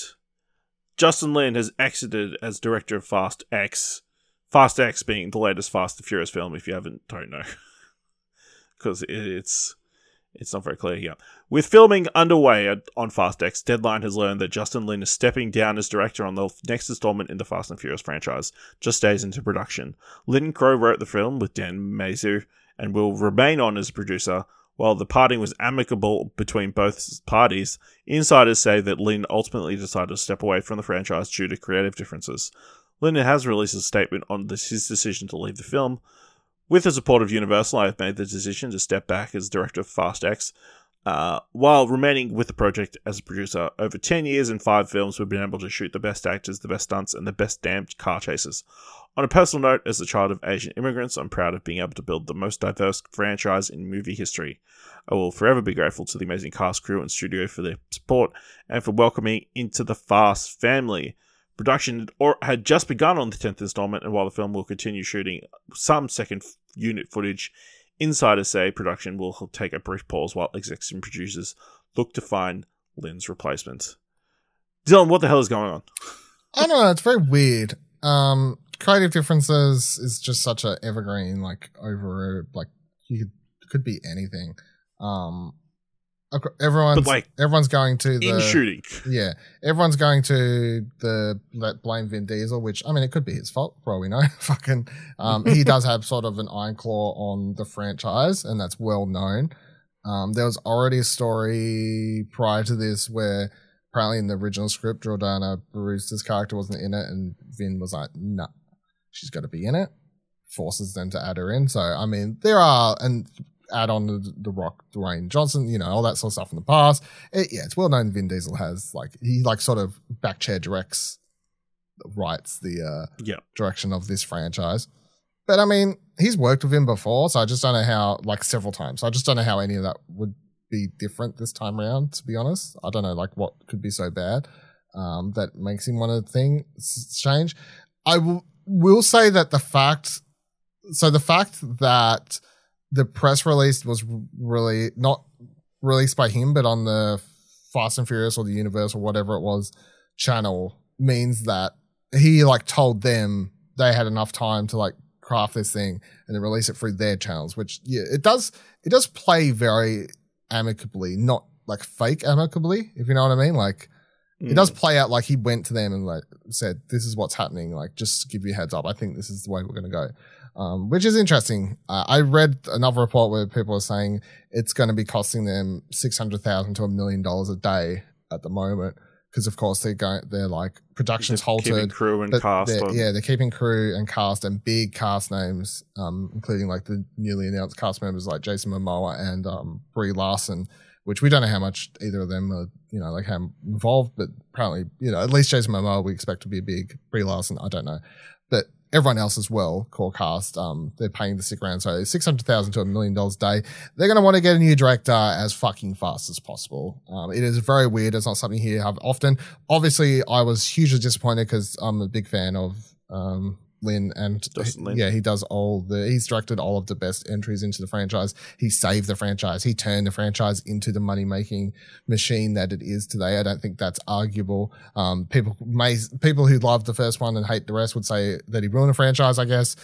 Justin Lin has exited as director of Fast X. Fast X being the latest Fast and Furious film. If you haven't, don't know, (laughs) because it's it's not very clear here. With filming underway on Fast X, Deadline has learned that Justin Lin is stepping down as director on the next installment in the Fast and Furious franchise, just days into production. Lin Crow wrote the film with Dan Mazeau and will remain on as producer. While the parting was amicable between both parties, insiders say that Lin ultimately decided to step away from the franchise due to creative differences. Lin has released a statement on this, his decision to leave the film. With the support of Universal, I have made the decision to step back as director of Fast X. Uh, while remaining with the project as a producer, over 10 years and 5 films, we've been able to shoot the best actors, the best stunts, and the best damned car chases. On a personal note, as a child of Asian immigrants, I'm proud of being able to build the most diverse franchise in movie history. I will forever be grateful to the amazing cast, crew, and studio for their support and for welcoming into the Fast family. Production had just begun on the 10th installment, and while the film will continue shooting some second unit footage, insiders say production will take a brief pause while execs and producers look to find Lin's replacement. Dylan, what the hell is going on? I don't know. It's very weird. Um, creative differences is just such a evergreen, like over like you could could be anything. Um, everyone's But, like, everyone's going to the In shooting. yeah, everyone's going to the let blame Vin Diesel, which I mean it could be his fault, for all we know. (laughs) Fucking, um, he does have sort of an iron claw on the franchise, and that's well known. Um, there was already a story prior to this where apparently in the original script, Jordana Brewster's character wasn't in it, and Vin was like, "No, she's got to be in it." Forces them to add her in. So I mean, there are and add on the, the Rock, Dwayne Johnson, you know, all that sort of stuff in the past. It, yeah, it's well known. Vin Diesel has like he like sort of back chair directs, writes the uh, Yeah. direction of this franchise. But I mean, he's worked with him before, so I just don't know how, like several times. So I just don't know how any of that would be different this time around, to be honest. I don't know, like, what could be so bad um, that makes him want to thing change. I will, will say that the fact, so the fact that the press release was really not released by him, but on the Fast and Furious or the Universe or whatever it was channel means that he like told them they had enough time to like craft this thing and then release it through their channels, which yeah, it does it does play very amicably, not like fake amicably, if you know what I mean. Like mm. it does hmm. play out like he went to them and like said, This is what's happening, like just give you a heads up. I think this is the way we're gonna go. Um, which is interesting. Uh, I read another report where people are saying it's going to be costing them six hundred thousand to a million dollars a day at the moment. Because of course they're going they're like production's halted crew and cast they're, yeah they're keeping crew and cast and big cast names um, including like the newly announced cast members like jason momoa and um, brie larson which we don't know how much either of them are you know like how involved but apparently you know at least jason momoa we expect to be a big. Brie larson i don't know. But everyone else as well, core cast, um, they're paying the stick around. So six hundred thousand to a million dollars a day. They're going to want to get a new director as fucking fast as possible. Um, it is very weird. It's not something you have often. Obviously, I was hugely disappointed because I'm a big fan of um, Lin, and Lin. yeah, he does all the. He's directed all of the best entries into the franchise. He saved the franchise. He turned the franchise into the money making machine that it is today. I don't think that's arguable. Um, people may people who love the first one and hate the rest would say that he ruined the franchise. I guess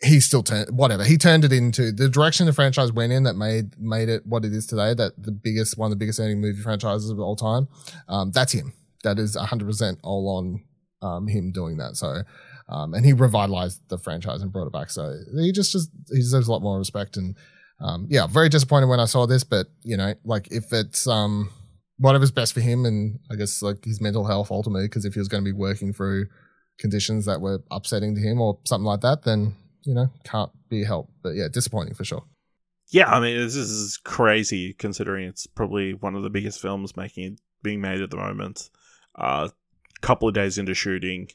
he still turned whatever he turned it into the direction the franchise went in that made made it what it is today. That the biggest one of the biggest earning movie franchises of all time. Um, that's him. That is hundred percent all on um, him doing that. So um, and he revitalized the franchise and brought it back. So he just, just he deserves a lot more respect. And um, yeah, very disappointed when I saw this, but you know, like if it's um, whatever's best for him and I guess like his mental health ultimately, because if he was going to be working through conditions that were upsetting to him or something like that, then you know, can't be helped. But yeah, disappointing for sure. Yeah, I mean, this is crazy considering it's probably one of the biggest films making being made at the moment. A uh, couple of days into shooting,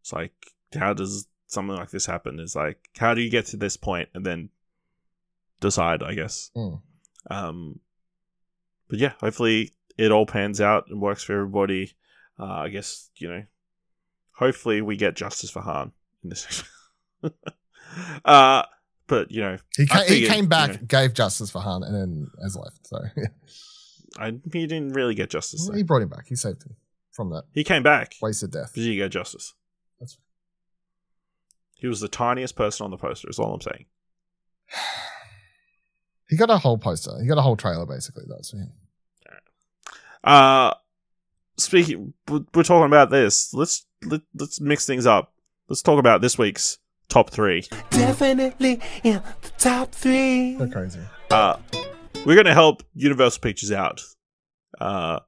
it's like how does something like this happen? Is like how do you get to this point and then decide? I guess. Mm. Um, but yeah, hopefully it all pans out and works for everybody. Uh, I guess you know. Hopefully we get justice for Han in this. (laughs) uh, but you know, he came, figured, he came back, you know, gave justice for Han, and then has left. So I, he didn't really get justice. He brought him back. He saved him from that. He came back. Wasted death. Did you get justice? That's he was the tiniest person on the poster, is all I'm saying. (sighs) he got a whole poster. He got a whole trailer, basically. That's for him. Uh, speaking, we're talking about this. Let's let, let's mix things up. Let's talk about this week's top three. Definitely in the top three. They're crazy. Uh, we're going to help Universal Pictures out. Uh,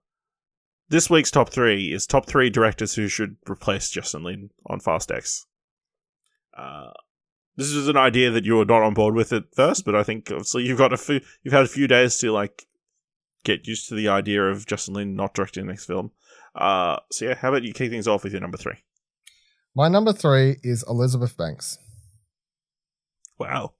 this week's top three is top three directors who should replace Justin Lin on Fast X. Uh, this is an idea that you were not on board with at first, but I think obviously you've got a few, you've had a few days to like get used to the idea of Justin Lin not directing the next film. Uh, so yeah, how about you kick things off with your number three? My number three is Elizabeth Banks. Wow.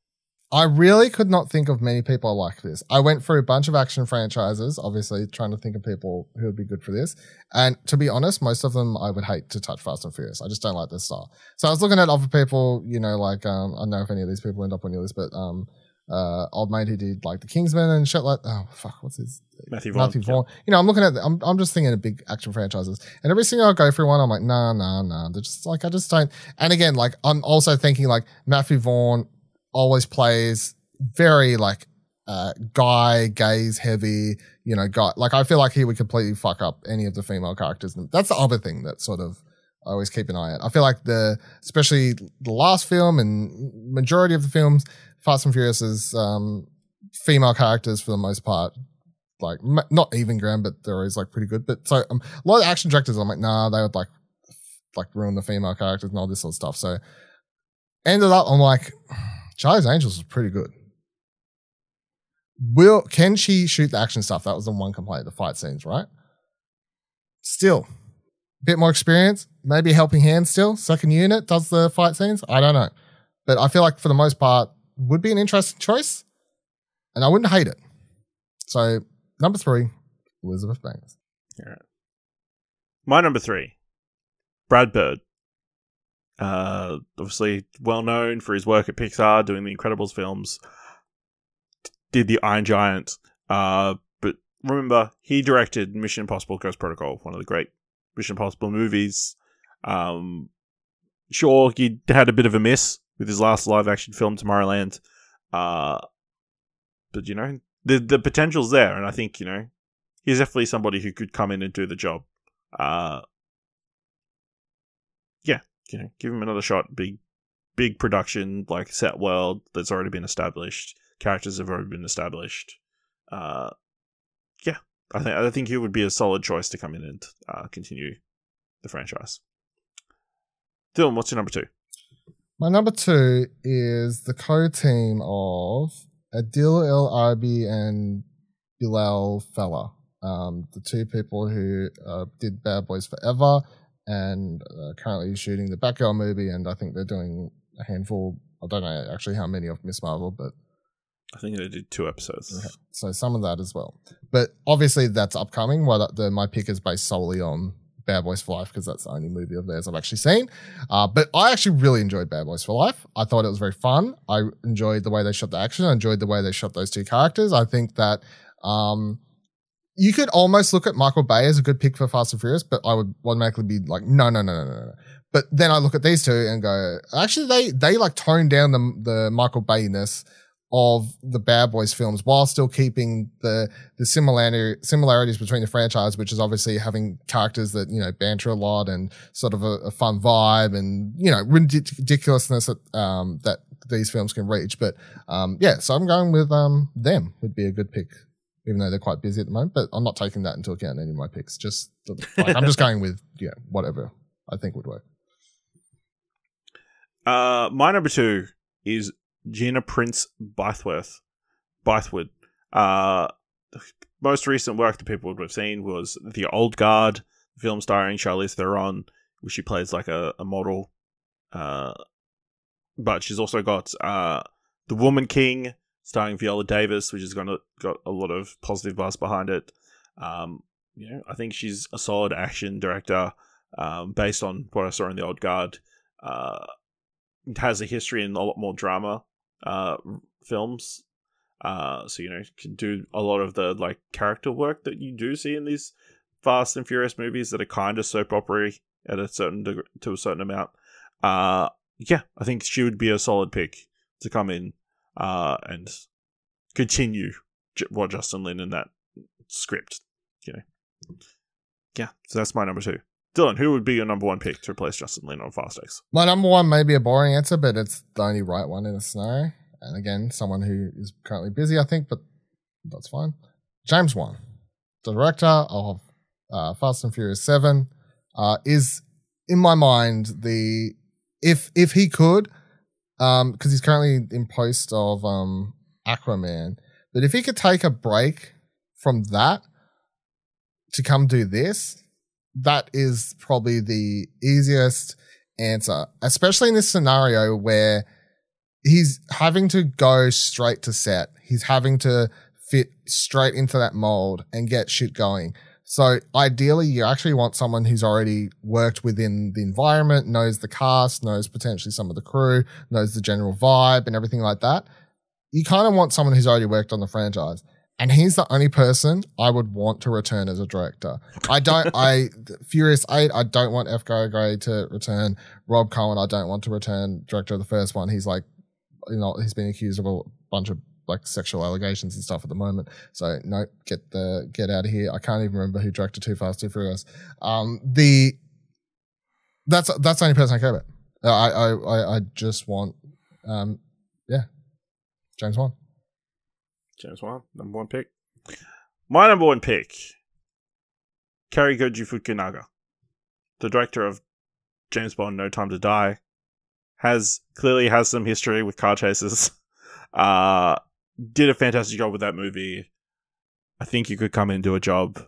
I really could not think of many people like this. I went through a bunch of action franchises, obviously trying to think of people who would be good for this. And to be honest, most of them I would hate to touch Fast and Furious. I just don't like this style. So I was looking at other people, you know, like um, I don't know if any of these people end up on your list, but um, uh, old mate who did like the Kingsman and shit like oh fuck, what's his Matthew Vaughn. Matthew Vaughn. You know, I'm looking at I'm I'm just thinking of big action franchises, and every single I go through one, I'm like, nah, nah, nah. They're just like I just don't. And again, like I'm also thinking like Matthew Vaughn always plays very like uh, guy gaze heavy, you know, guy. Like I feel like he would completely fuck up any of the female characters. That's the other thing that sort of I always keep an eye at. I feel like the, especially the last film and majority of the films, Fast and Furious is um, female characters for the most part. Like m- not even grand, but they're always like pretty good. But so um, a lot of action directors, I'm like, nah, they would like like ruin the female characters and all this sort of stuff. So ended up, I'm like, Charlie's Angels was pretty good. Will can she shoot the action stuff? That was the one complaint, the fight scenes, right? Still, bit more experience, maybe helping hand still. Second unit does the fight scenes. I don't know. but I feel like for the most part would be an interesting choice, and I wouldn't hate it. So number three, Elizabeth Banks. My number three, Brad Bird. Uh, obviously well known for his work at Pixar, doing the Incredibles films. Did the Iron Giant. Uh, but remember, he directed Mission Impossible: Ghost Protocol, one of the great Mission Impossible movies. Um, sure, he had a bit of a miss with his last live-action film, Tomorrowland. Uh, but you know, the the potential's there, and I think you know he's definitely somebody who could come in and do the job. Uh, you know, give him another shot. Big, big production, like set world that's already been established. Characters have already been established. Uh, yeah, I think I think he would be a solid choice to come in and uh, continue the franchise. Dylan, what's your number two? My number two is the co-team of Adil El Arbi and Bilall Fallah, um, the two people who uh, did Bad Boys Forever and uh, currently shooting the Batgirl movie, and I think they're doing a handful. I don't know actually how many of Ms. Marvel, but I think they did two episodes. Okay. So some of that as well. But obviously that's upcoming. What the my pick is based solely on Bad Boys for Life because that's the only movie of theirs I've actually seen. Uh, but I actually really enjoyed Bad Boys for Life. I thought it was very fun. I enjoyed the way they shot the action. I enjoyed the way they shot those two characters. I think that um, you could almost look at Michael Bay as a good pick for Fast and Furious, but I would automatically be like, no, no, no, no, no, no. But then I look at these two and go, actually, they they like tone down the the Michael Bayness of the Bad Boys films while still keeping the the similarity similarities between the franchise, which is obviously having characters that you know banter a lot and sort of a, a fun vibe and you know ridiculousness that um, that these films can reach. But um, yeah, so I'm going with um, them would be a good pick, even though they're quite busy at the moment. But I'm not taking that into account in any of my picks. Just like, I'm just going with (laughs) yeah whatever I think would work. Uh, my number two is Gina Prince Bytheworth. Bythewood. Uh, most recent work that people would have seen was The Old Guard, film starring Charlize Theron, where she plays like a, a model. Uh, but she's also got uh, The Woman King, starring Viola Davis, which has got a, got a lot of positive buzz behind it. Um, you know, I think she's a solid action director um, based on what I saw in The Old Guard. Uh, has a history in a lot more drama uh, films. Uh, so you know can do a lot of the like character work that you do see in these Fast and Furious movies that are kind of soap opera at a certain to a certain amount. Uh, yeah, I think she would be a solid pick to come in uh, and continue what Justin Lin in that script. You know, yeah. So that's my number two. Dylan, who would be your number one pick to replace Justin Lin on Fast X? My number one may be a boring answer, but it's the only right one in a scenario. And again, someone who is currently busy, I think, but that's fine. James Wan, the director of uh, Fast and Furious Seven, uh, is in my mind the if if he could, um, because he's currently in post of um Aquaman, but if he could take a break from that to come do this, that is probably the easiest answer, especially in this scenario where he's having to go straight to set. He's having to fit straight into that mold and get shit going. So ideally, you actually want someone who's already worked within the environment, knows the cast, knows potentially some of the crew, knows the general vibe and everything like that. You kind of want someone who's already worked on the franchise. And he's the only person I would want to return as a director. I don't, (laughs) I, Furious 8, I don't want F. Gary Gray to return. Rob Cohen, I don't want to return director of the first one. He's like, you know, he's been accused of a bunch of like sexual allegations and stuff at the moment. So no, get the, get out of here. I can't even remember who directed Too Fast, Too Furious. Um, the, that's, that's the only person I care about. I, I, I, I just want, um, yeah, James Wan. James Wan, number one pick. My number one pick, Cary Joji Fukunaga, the director of James Bond: No Time to Die, has clearly has some history with car chases. (laughs) Uh, did a fantastic job with that movie. I think you could come and do a job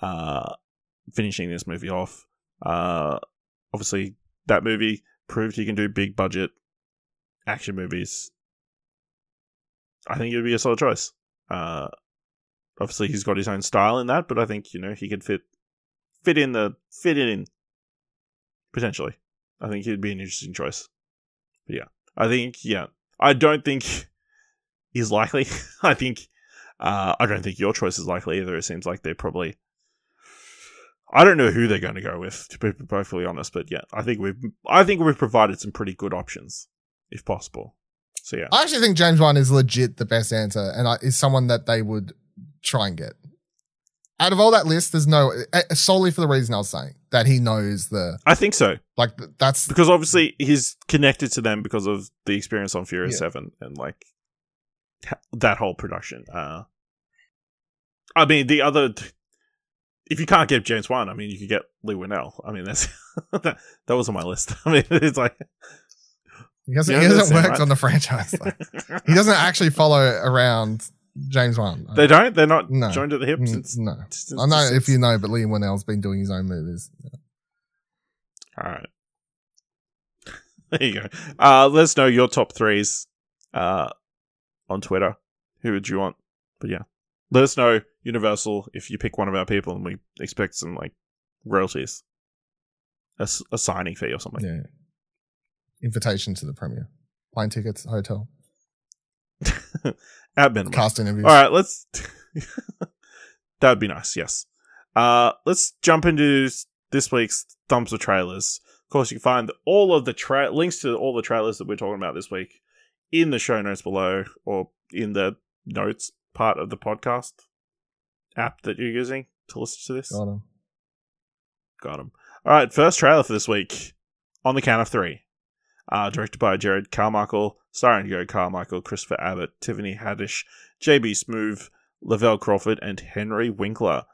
uh, finishing this movie off. Uh, obviously, that movie proved he can do big budget action movies, I think it would be a solid choice. Uh, obviously, he's got his own style in that, but I think you know he could fit fit in the fit it in potentially. I think he'd be an interesting choice. But yeah, I think yeah, I don't think he's likely. (laughs) I think uh, I don't think your choice is likely either. It seems like they're probably. I don't know who they're going to go with, to be perfectly honest. But yeah, I think we've I think we've provided some pretty good options, if possible. So yeah, I actually think James Wan is legit the best answer, and I, is someone that they would try and get. Out of all that list, there's no eh, solely for the reason I was saying that he knows the I think so like that's because obviously he's connected to them because of the experience on Furious Yeah. Seven and like that whole production. Uh, I mean, the other if you can't get James Wan, I mean, you could get Leigh Whannell. I mean, that's (laughs) that, that was on my list. (laughs) I mean, it's like he hasn't, Yeah, he hasn't worked right? on the franchise. though. he doesn't actually follow around James Wan. they don't. They're not No. joined at the hip since. no, since- I know since- if you know, but Liam Whannell's been doing his own movies. All right. (laughs) There you go. Uh, let us know your top threes uh, on Twitter. Who would you want? But yeah, let us know Universal if you pick one of our people and we expect some like royalties, a signing fee or something. Yeah. Invitation to the premiere, plane tickets, hotel, (laughs) At minimum. cast interviews. All right, let's. (laughs) that would be nice. Yes. Uh, let's jump into this week's thumbs of trailers. Of course, you can find all of the tra- links to all the trailers that we're talking about this week in the show notes below, or in the notes part of the podcast app that you're using to listen to this. Got 'em. Got him. All right, first trailer for this week on the count of three. Uh, directed by Jerrod Carmichael, starring Jerrod Carmichael, Christopher Abbott, Tiffany Haddish, JB Smoove, Lavelle Crawford, and Henry Winkler.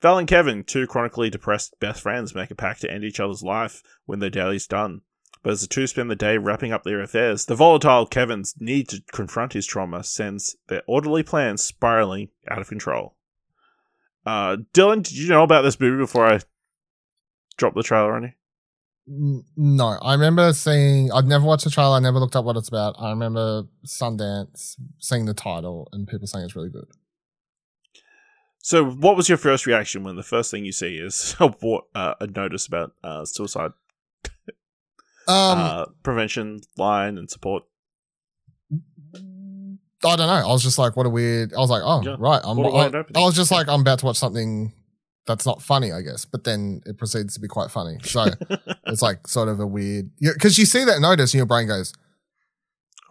Val and Kevin, two chronically depressed best friends, make a pact to end each other's life when their daily's done. But as the two spend the day wrapping up their affairs, the volatile Kevin's need to confront his trauma sends their orderly plans spiraling out of control. Uh, Dylan, did you know about this movie before I dropped the trailer on you? No, I remember seeing. I'd never watched the trailer. I never looked up what it's about. I remember Sundance seeing the title and people saying it's really good. So, what was your first reaction when the first thing you see is (laughs) a, uh, a notice about uh, suicide Um, uh, prevention line and support? I don't know. I was just like, what a weird. I was like, oh Yeah. right. I'm, I. I was just like, I'm about to watch something that's not funny, I guess. But then it proceeds to be quite funny. So (laughs) it's like sort of a weird because you see that notice and your brain goes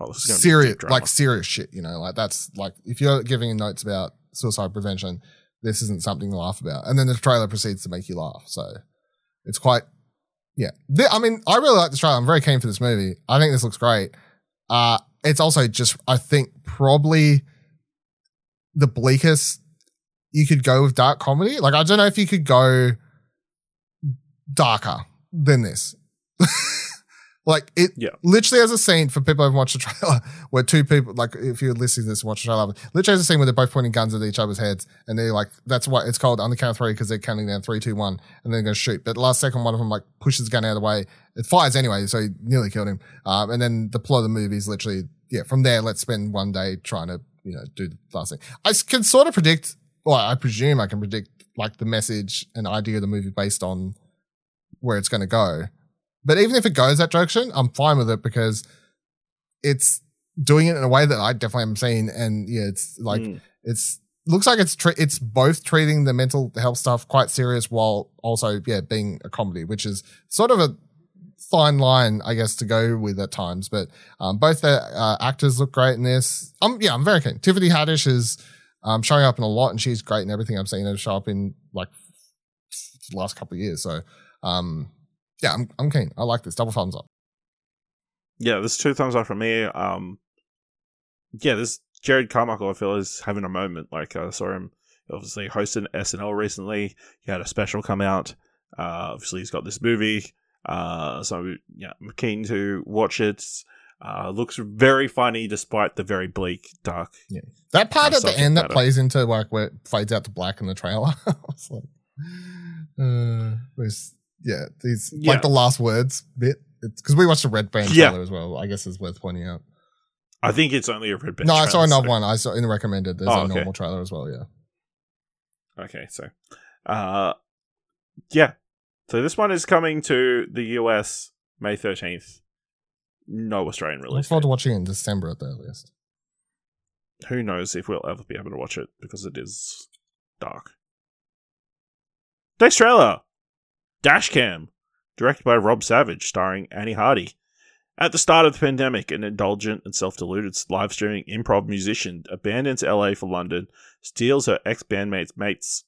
Oh, this is gonna be serious, like serious shit. You know, like that's like if you're giving notes about suicide prevention, this isn't something to laugh about. And then the trailer proceeds to make you laugh. So it's quite, yeah. The- I mean, I really like this trailer. I'm very keen for this movie. I think this looks great. Uh, it's also just, I think, probably the bleakest you could go with dark comedy. Like, I don't know if you could go darker than this. (laughs) like, it Yeah. literally has a scene for people who haven't watched the trailer (laughs) where two people, like, if you're listening to this and watch the trailer, literally has a scene where they're both pointing guns at each other's heads and they're like, that's what it's called on the count of three because they're counting down three, two, one, and they're going to shoot. But the last second, one of them, like, pushes the gun out of the way. It fires anyway, so he nearly killed him. Um, and then the plot of the movie is literally, yeah, from there, let's spend one day trying to, you know, do the last thing. I can sort of predict, well, I presume I can predict, like, the message and idea of the movie based on where it's going to go. But even if it goes that direction, I'm fine with it because it's doing it in a way that I definitely am seeing. And yeah, it's like, Mm. it's looks like it's tre- it's both treating the mental health stuff quite serious while also yeah being a comedy, which is sort of a fine line I guess to go with at times. But um, both the uh, actors look great in this. Um, yeah, I'm very keen. Tiffany Haddish is um, showing up in a lot, and she's great in everything I've seen her show up in like the last couple of years. So um, yeah, I'm I'm keen. I like this. Double thumbs up. Yeah, there's two thumbs up from me. Um, yeah, this Jerrod Carmichael, I feel, is having a moment. Like I saw him obviously hosted SNL recently. He had a special come out. Uh, obviously, he's got this movie. Uh, so yeah, I'm keen to watch it. Uh, looks very funny despite the very bleak, dark. Yeah, That part Uh, at the end that plays into like where it fades out to black in the trailer. (laughs) I was like, uh, was yeah, these Yeah. like the last words bit. because we watched the Red Band Yeah. trailer as well. I guess it's worth pointing out. I think it's only a red band. no, I saw another so- one. I saw in the recommended. There's Oh, a okay. normal trailer as well. Yeah. Okay, so, uh, yeah. So this one is coming to the US May 13th. No Australian I look release. forward to watching it in December at the earliest. Who knows if we'll ever be able to watch it because it is dark. Next trailer Dashcam, directed by Rob Savage, starring Annie Hardy. At the start of the pandemic, an indulgent and self deluded live streaming improv musician abandons LA for London, steals her ex bandmate's mates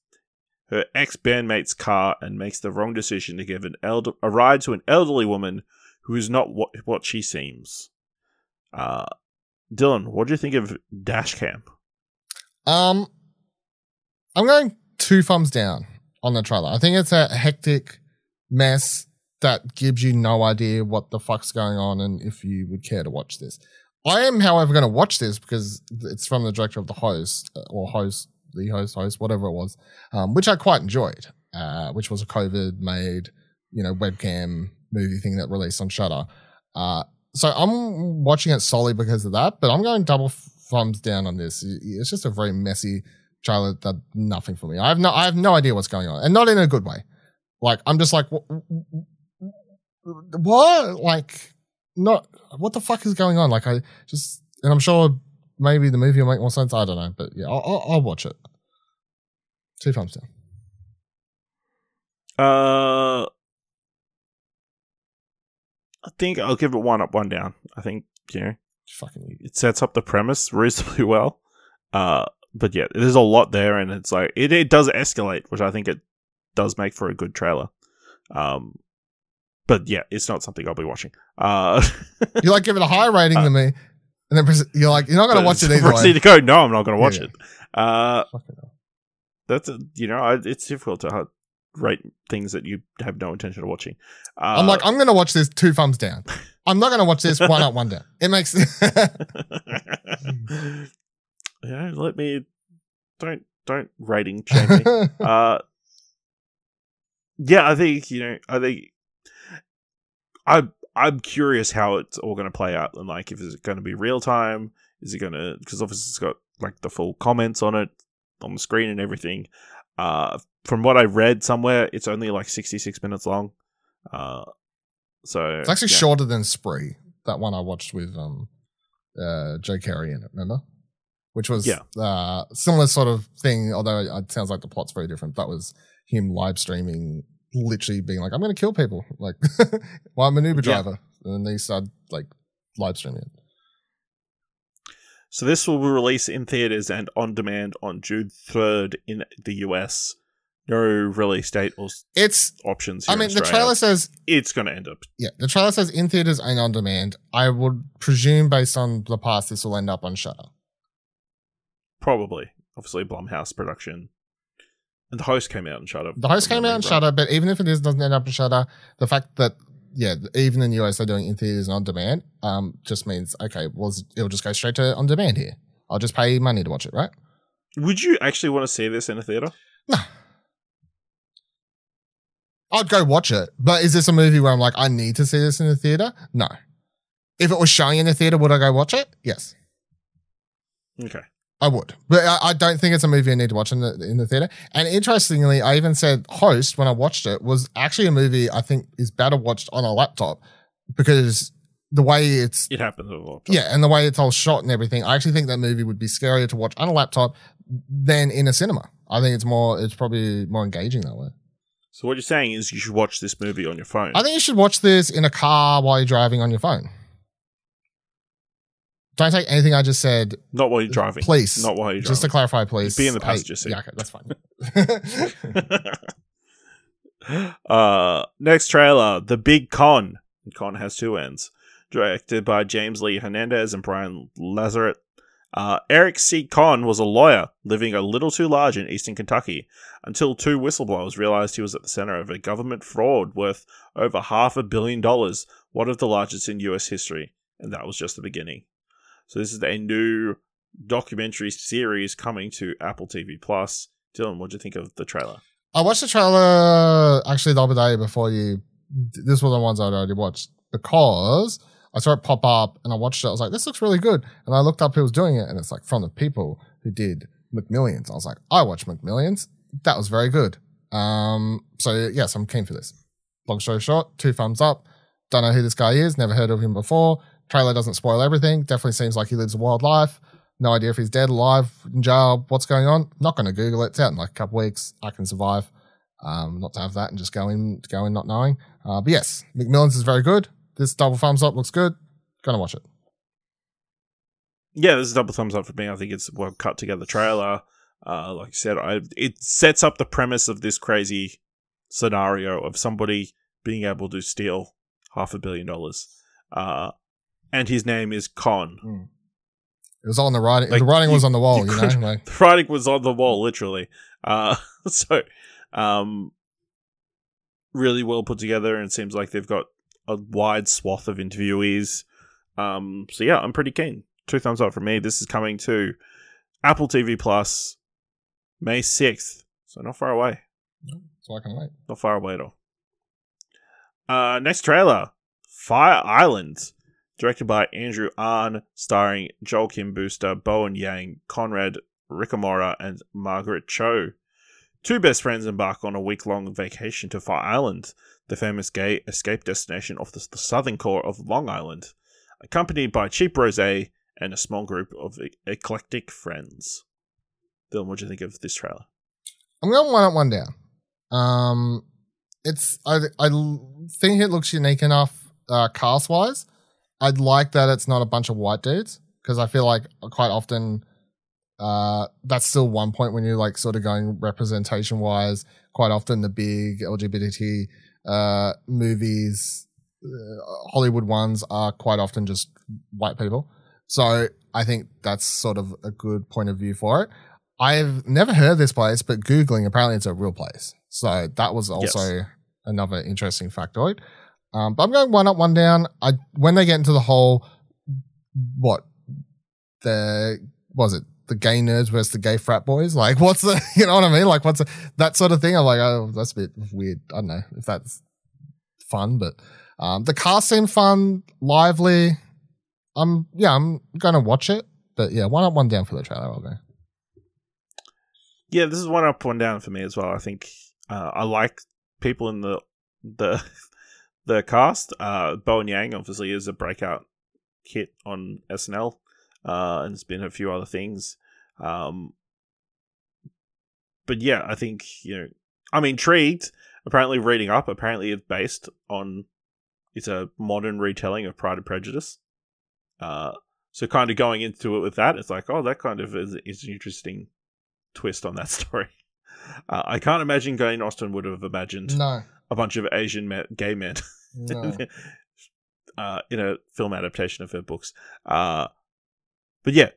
her ex bandmate's car, and makes the wrong decision to give an elder- a ride to an elderly woman who is not what, what she seems. Uh, Dylan, what do you think of Dashcam? Um, I'm going two thumbs down on the trailer. I think it's a hectic mess that gives you no idea what the fuck's going on and if you would care to watch this. I am, however, going to watch this because it's from the director of the host uh, or host, the host, host, whatever it was, um, which I quite enjoyed, uh, which was a COVID made, you know, webcam movie thing that released on Shudder. Uh, so I'm watching it solely because of that, but I'm going double thumbs down on this. It's just a very messy trailer that nothing for me. I have no, I have no idea what's going on, and not in a good way. Like I'm just like, what? what? Like, not what the fuck is going on? Like I just, and I'm sure maybe the movie will make more sense. I don't know, but yeah, I'll, I'll, I'll watch it. Two thumbs down. Uh, I think I'll give it one up, one down. I think you know Fucking it sets up the premise reasonably (laughs) well. Uh, but yeah, there's a lot there, and it's like it, it does escalate, which I think it does make for a good trailer. Um, but yeah, it's not something I'll be watching. Uh, You like give it a higher (laughs) rating than me, and then pres- you're like, you're not gonna watch it (laughs) either proceed to go. No, I'm not going to watch Yeah, it. Uh, that's a, you know, I, it's difficult to uh, rate things that you have no intention of watching. Uh, I'm like, I'm gonna watch this two thumbs down. (laughs) I'm not gonna watch this one up, one down. It makes yeah, let me don't don't rating shame me. uh yeah, I think you know, I think I I'm curious how it's all going to play out and like if it's going to be real time, is it going to because obviously it's got like the full comments on it on the screen and everything. Uh from what I read somewhere, it's only like 66 minutes long. Uh so It's actually yeah. shorter than Spree, that one I watched with um uh Joe Keery in it, remember? Which was Yeah. uh similar sort of thing, although it sounds like the plot's very different. That was him live streaming, literally being like, I'm gonna kill people. (laughs) Like well, I'm an Uber Yeah. driver. And then he started like live streaming it. So this will be released in theaters and on demand on June 3rd in the US. No release date or It's options. I mean the trailer says it's going to end up. yeah, the trailer says in theaters and on demand. I would presume based on the past this will end up on Shudder. Probably, obviously, Blumhouse production, and the host came out and shut Shudder. The host came out in memory, right? Shudder, but even if it is doesn't end up in Shudder, the fact that yeah, even in the US they're doing in theaters and on demand, um, just means okay, well it'll just go straight to on demand here. I'll just pay money to watch it, right? Would you actually want to see this in a theater? No. I'd go watch it, but is this a movie where I'm like, I need to see this in the theater? No. If it was showing in the theater, would I go watch it? Yes, Okay. I would. But I, I don't think it's a movie I need to watch in the in the theater. And interestingly, I even said Host when I watched it was actually a movie I think is better watched on a laptop because the way it's It happens a lot. yeah, and the way it's all shot and everything, I actually think that movie would be scarier to watch on a laptop than in a cinema. I think it's more it's probably more engaging that way. So what you're saying is you should watch this movie on your phone. I think you should watch this in a car while you're driving on your phone. Don't take anything I just said. not while you're driving. Please. Not while you're driving. Just to clarify, please. Be in the I- passenger seat. Yeah, okay, that's fine. (laughs) uh, next trailer, The Big Conn. Conn has two ends. Directed by James Lee Hernandez and Brian Lazarte. Uh, Eric C. Conn was a lawyer living a little too large in eastern Kentucky until two whistleblowers realized he was at the center of a government fraud worth over half a billion dollars, one of the largest in U.S. history. And that was just the beginning. So this is a new documentary series coming to Apple TV Plus. Dylan, what do you think of the trailer? I watched the trailer actually the other day before you. This was the ones I'd already watched. because I saw it pop up and I watched it. I was like, this looks really good. And I looked up who was doing it and it's like from the people who did McMillions. I was like, I watched McMillions. That was very good. Um, so yes, I'm keen for this. Long story short, two thumbs up. Don't know who this guy is. Never heard of him before. Trailer doesn't spoil everything. Definitely seems like he lives a wild life. No idea if he's dead, alive, in jail, what's going on. Not going to Google it. It's out in like a couple weeks. I can survive. Um, not to have that and just go in, go in not knowing. Uh, but yes, McMillions is very good. This double thumbs up looks good. Gonna watch it. Yeah, this is double thumbs up for me. I think it's well cut together trailer. Uh, like I said, I, it sets up the premise of this crazy scenario of somebody being able to steal half a billion dollars. Uh, and his name is Conn. It was on the writing. Like, the writing you- was on the wall, you you, know. Like, (laughs) The writing was on the wall, literally. Uh, (laughs) so, um, really well put together, and it seems like they've got a wide swath of interviewees. Um, so yeah, I'm pretty keen. Two thumbs up from me. This is coming to Apple TV Plus May 6th, so not far away. so I can wait. Not far away at all. Uh, next trailer Fire Island, directed by Andrew Ahn, starring Joel Kim Booster, Bowen Yang, Conrad Ricamora, and Margaret Cho. Two best friends embark on a week long vacation to Fire Island, the famous gay escape destination off the, the southern core of Long Island, accompanied by cheap rose and a small group of eclectic friends. Dylan, what do you think of this trailer? I'm going one up, one down. Um, it's I think it looks unique enough uh, cast wise. I'd like that it's not a bunch of white dudes because I feel like quite often uh, that's still one point when you're like sort of going representation wise. Quite often the big LGBT uh, movies, uh, Hollywood ones are quite often just white people. So I think that's sort of a good point of view for it. I've never heard of this place, but Googling, apparently it's a real place. So that was also Yes. another interesting factoid. Um, but I'm going one up, one down. I when they get into the whole what the was it the gay nerds versus the gay frat boys? Like, (laughs) what's the you know what I mean? Like, what's the, that sort of thing? I'm like, oh, that's a bit weird. I don't know if that's fun, but um, the cast seemed fun, lively. I'm yeah, I'm gonna watch it. But yeah, one up, one down for the trailer. I'll go. Yeah, this is one up, one down for me as well. I think uh, I like people in the the the cast. Uh, Bowen Yang obviously is a breakout hit on SNL, uh, and it's been a few other things. Um, but yeah, I think you know I'm intrigued. Apparently, reading up, apparently it's based on it's a modern retelling of Pride and Prejudice. Uh, so kind of going into it with that, it's like, oh, that kind of is, is an interesting twist on that (laughs) story. Uh, I can't imagine Jane Austen would have imagined No, a bunch of Asian me- gay men no. (laughs) uh, in a film adaptation of her books. Uh, but yeah,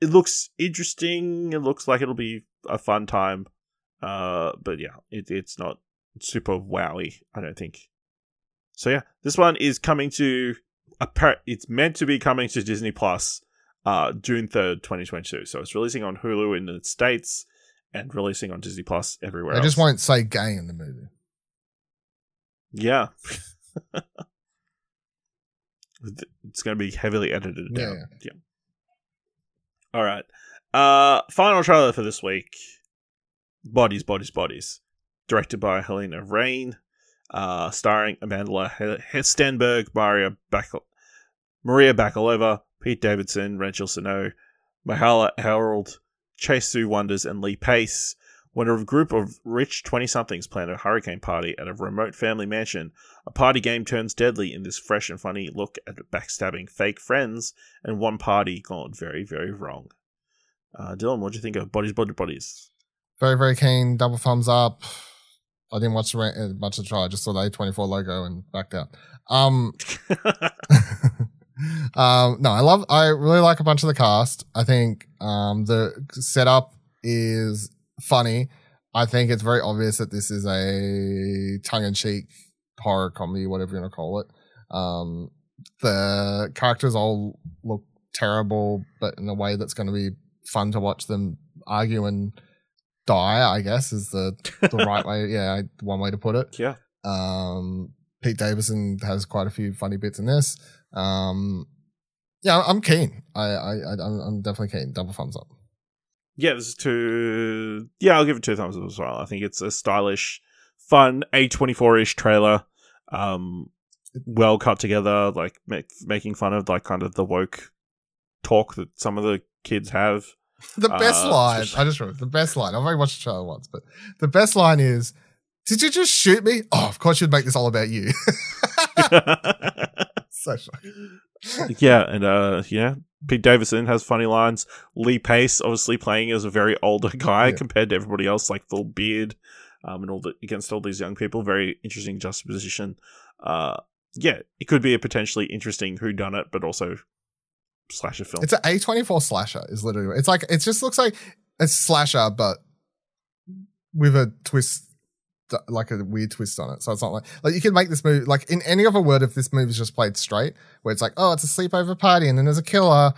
it looks interesting. It looks like it'll be a fun time. Uh, but yeah, it, it's not super wowy, I don't think. So yeah, this one is coming to. It's meant to be coming to Disney Plus uh, June 3rd, 2022. So it's releasing on Hulu in the States and releasing on Disney Plus everywhere I just won't say gay in the movie. Yeah. (laughs) it's going to be heavily edited down. Yeah. Yeah. All right. Uh final trailer for this week. Bodies, Bodies, Bodies. Directed by Halina Reijn. Uh starring Amanda Hestenberg, Maria Bak- Maria Bakalova, Pete Davidson, Rachel Sennott, Myha'la Herrold, Chase Sue Wonders, and Lee Pace. When a group of rich 20 somethings plan a hurricane party at a remote family mansion, a party game turns deadly in this fresh and funny look at backstabbing fake friends and one party gone very, very wrong. Uh, Dylan, what do you think of Bodies, Bodies, Bodies? Very, very keen. Double thumbs up. I didn't watch the uh, much of the trial. I just saw the A24 logo and backed out. Um, (laughs) (laughs) um, no, I love, I really like a bunch of the cast. I think, um, the setup is funny. I think it's very obvious that this is a tongue in cheek horror comedy, whatever you want to call it. Um, the characters all look terrible, but in a way that's going to be fun to watch them argue and die, I guess is the, the (laughs) right way. Yeah, one way to put it. yeah. Um, Pete Davidson has quite a few funny bits in this. Um, yeah, I'm keen. I, I, I'm definitely keen. Double thumbs up. Yeah, this is two. Yeah, I'll give it two thumbs up as well. I think it's a stylish, fun A24 ish trailer. Um, well cut together, like make, making fun of like kind of the woke talk that some of the kids have. The best Uh, line, just- I just remember the best line. I've only watched the trailer once, but the best line is, "Did you just shoot me? Oh, of course you'd make this all about you." (laughs) (laughs) so funny. yeah, and uh, yeah, Pete Davidson has funny lines. Lee Pace, obviously playing as a very older (laughs) guy Yeah. compared to everybody else, like full beard, um, and all the against all these young people. Very interesting juxtaposition. Uh, yeah, it could be a potentially interesting who done it, but also slasher film. It's an A24 slasher. Is literally. It's like it just looks like a slasher, but with a twist, like a weird twist on it. So it's not like like you could make this movie like in any other word if this movie's just played straight, where it's like, oh, it's a sleepover party and then there's a killer.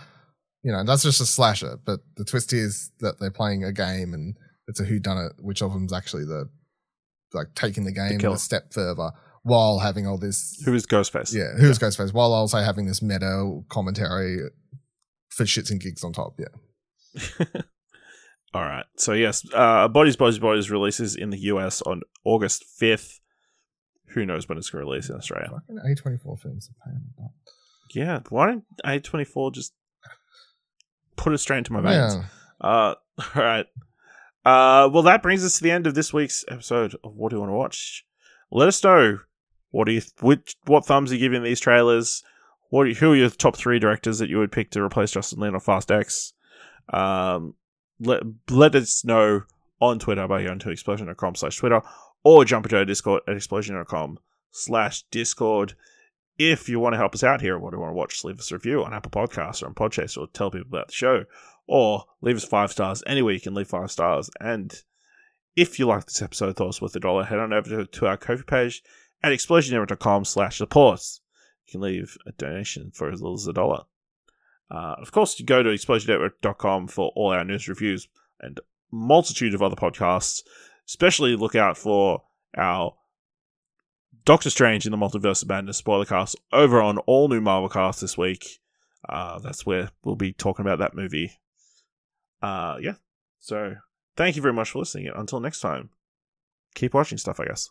You know, that's just a slasher. But the twist is that they're playing a game and it's a who done it. Which of them's actually the like taking the game killer. a step further while having all this who is Ghostface? yeah, who's Ghostface? While also having this meta commentary for shits and gigs on top. Yeah. (laughs) All right. So yes, uh, Bodies, Bodies, Bodies releases in the US on August fifth. Who knows when it's going to release in Australia? Fucking A24 films are paying butt. Yeah. Why don't A twenty four just put it straight into my veins? Yeah. Uh, (laughs) all right. Uh, well, that brings us to the end of this week's episode of What Do You Want to Watch? Let us know what do you which what thumbs are you giving these trailers? What who are your top three directors that you would pick to replace Justin Lin on Fast X? Um, let let us know on Twitter by going to explosion.com slash Twitter or jump into our Discord at explosion.com slash Discord. If you want to help us out here, what do you want to watch? Leave us a review on Apple Podcasts or on Podchaser or tell people about the show or leave us five stars anywhere you can leave five stars. And if you like this episode, thought it was worth a dollar, head on over to, to our Ko-fi page at explosionnetwork.com slash supports. You can leave a donation for as little as a dollar. Uh, of course, you go to explosionnetwork.com for all our news reviews and multitude of other podcasts. Especially look out for our Doctor Strange in the Multiverse of Madness spoiler cast over on all new Marvel cast this week. Uh, that's where we'll be talking about that movie. Uh, yeah. So thank you very much for listening. Until next time, keep watching stuff, I guess.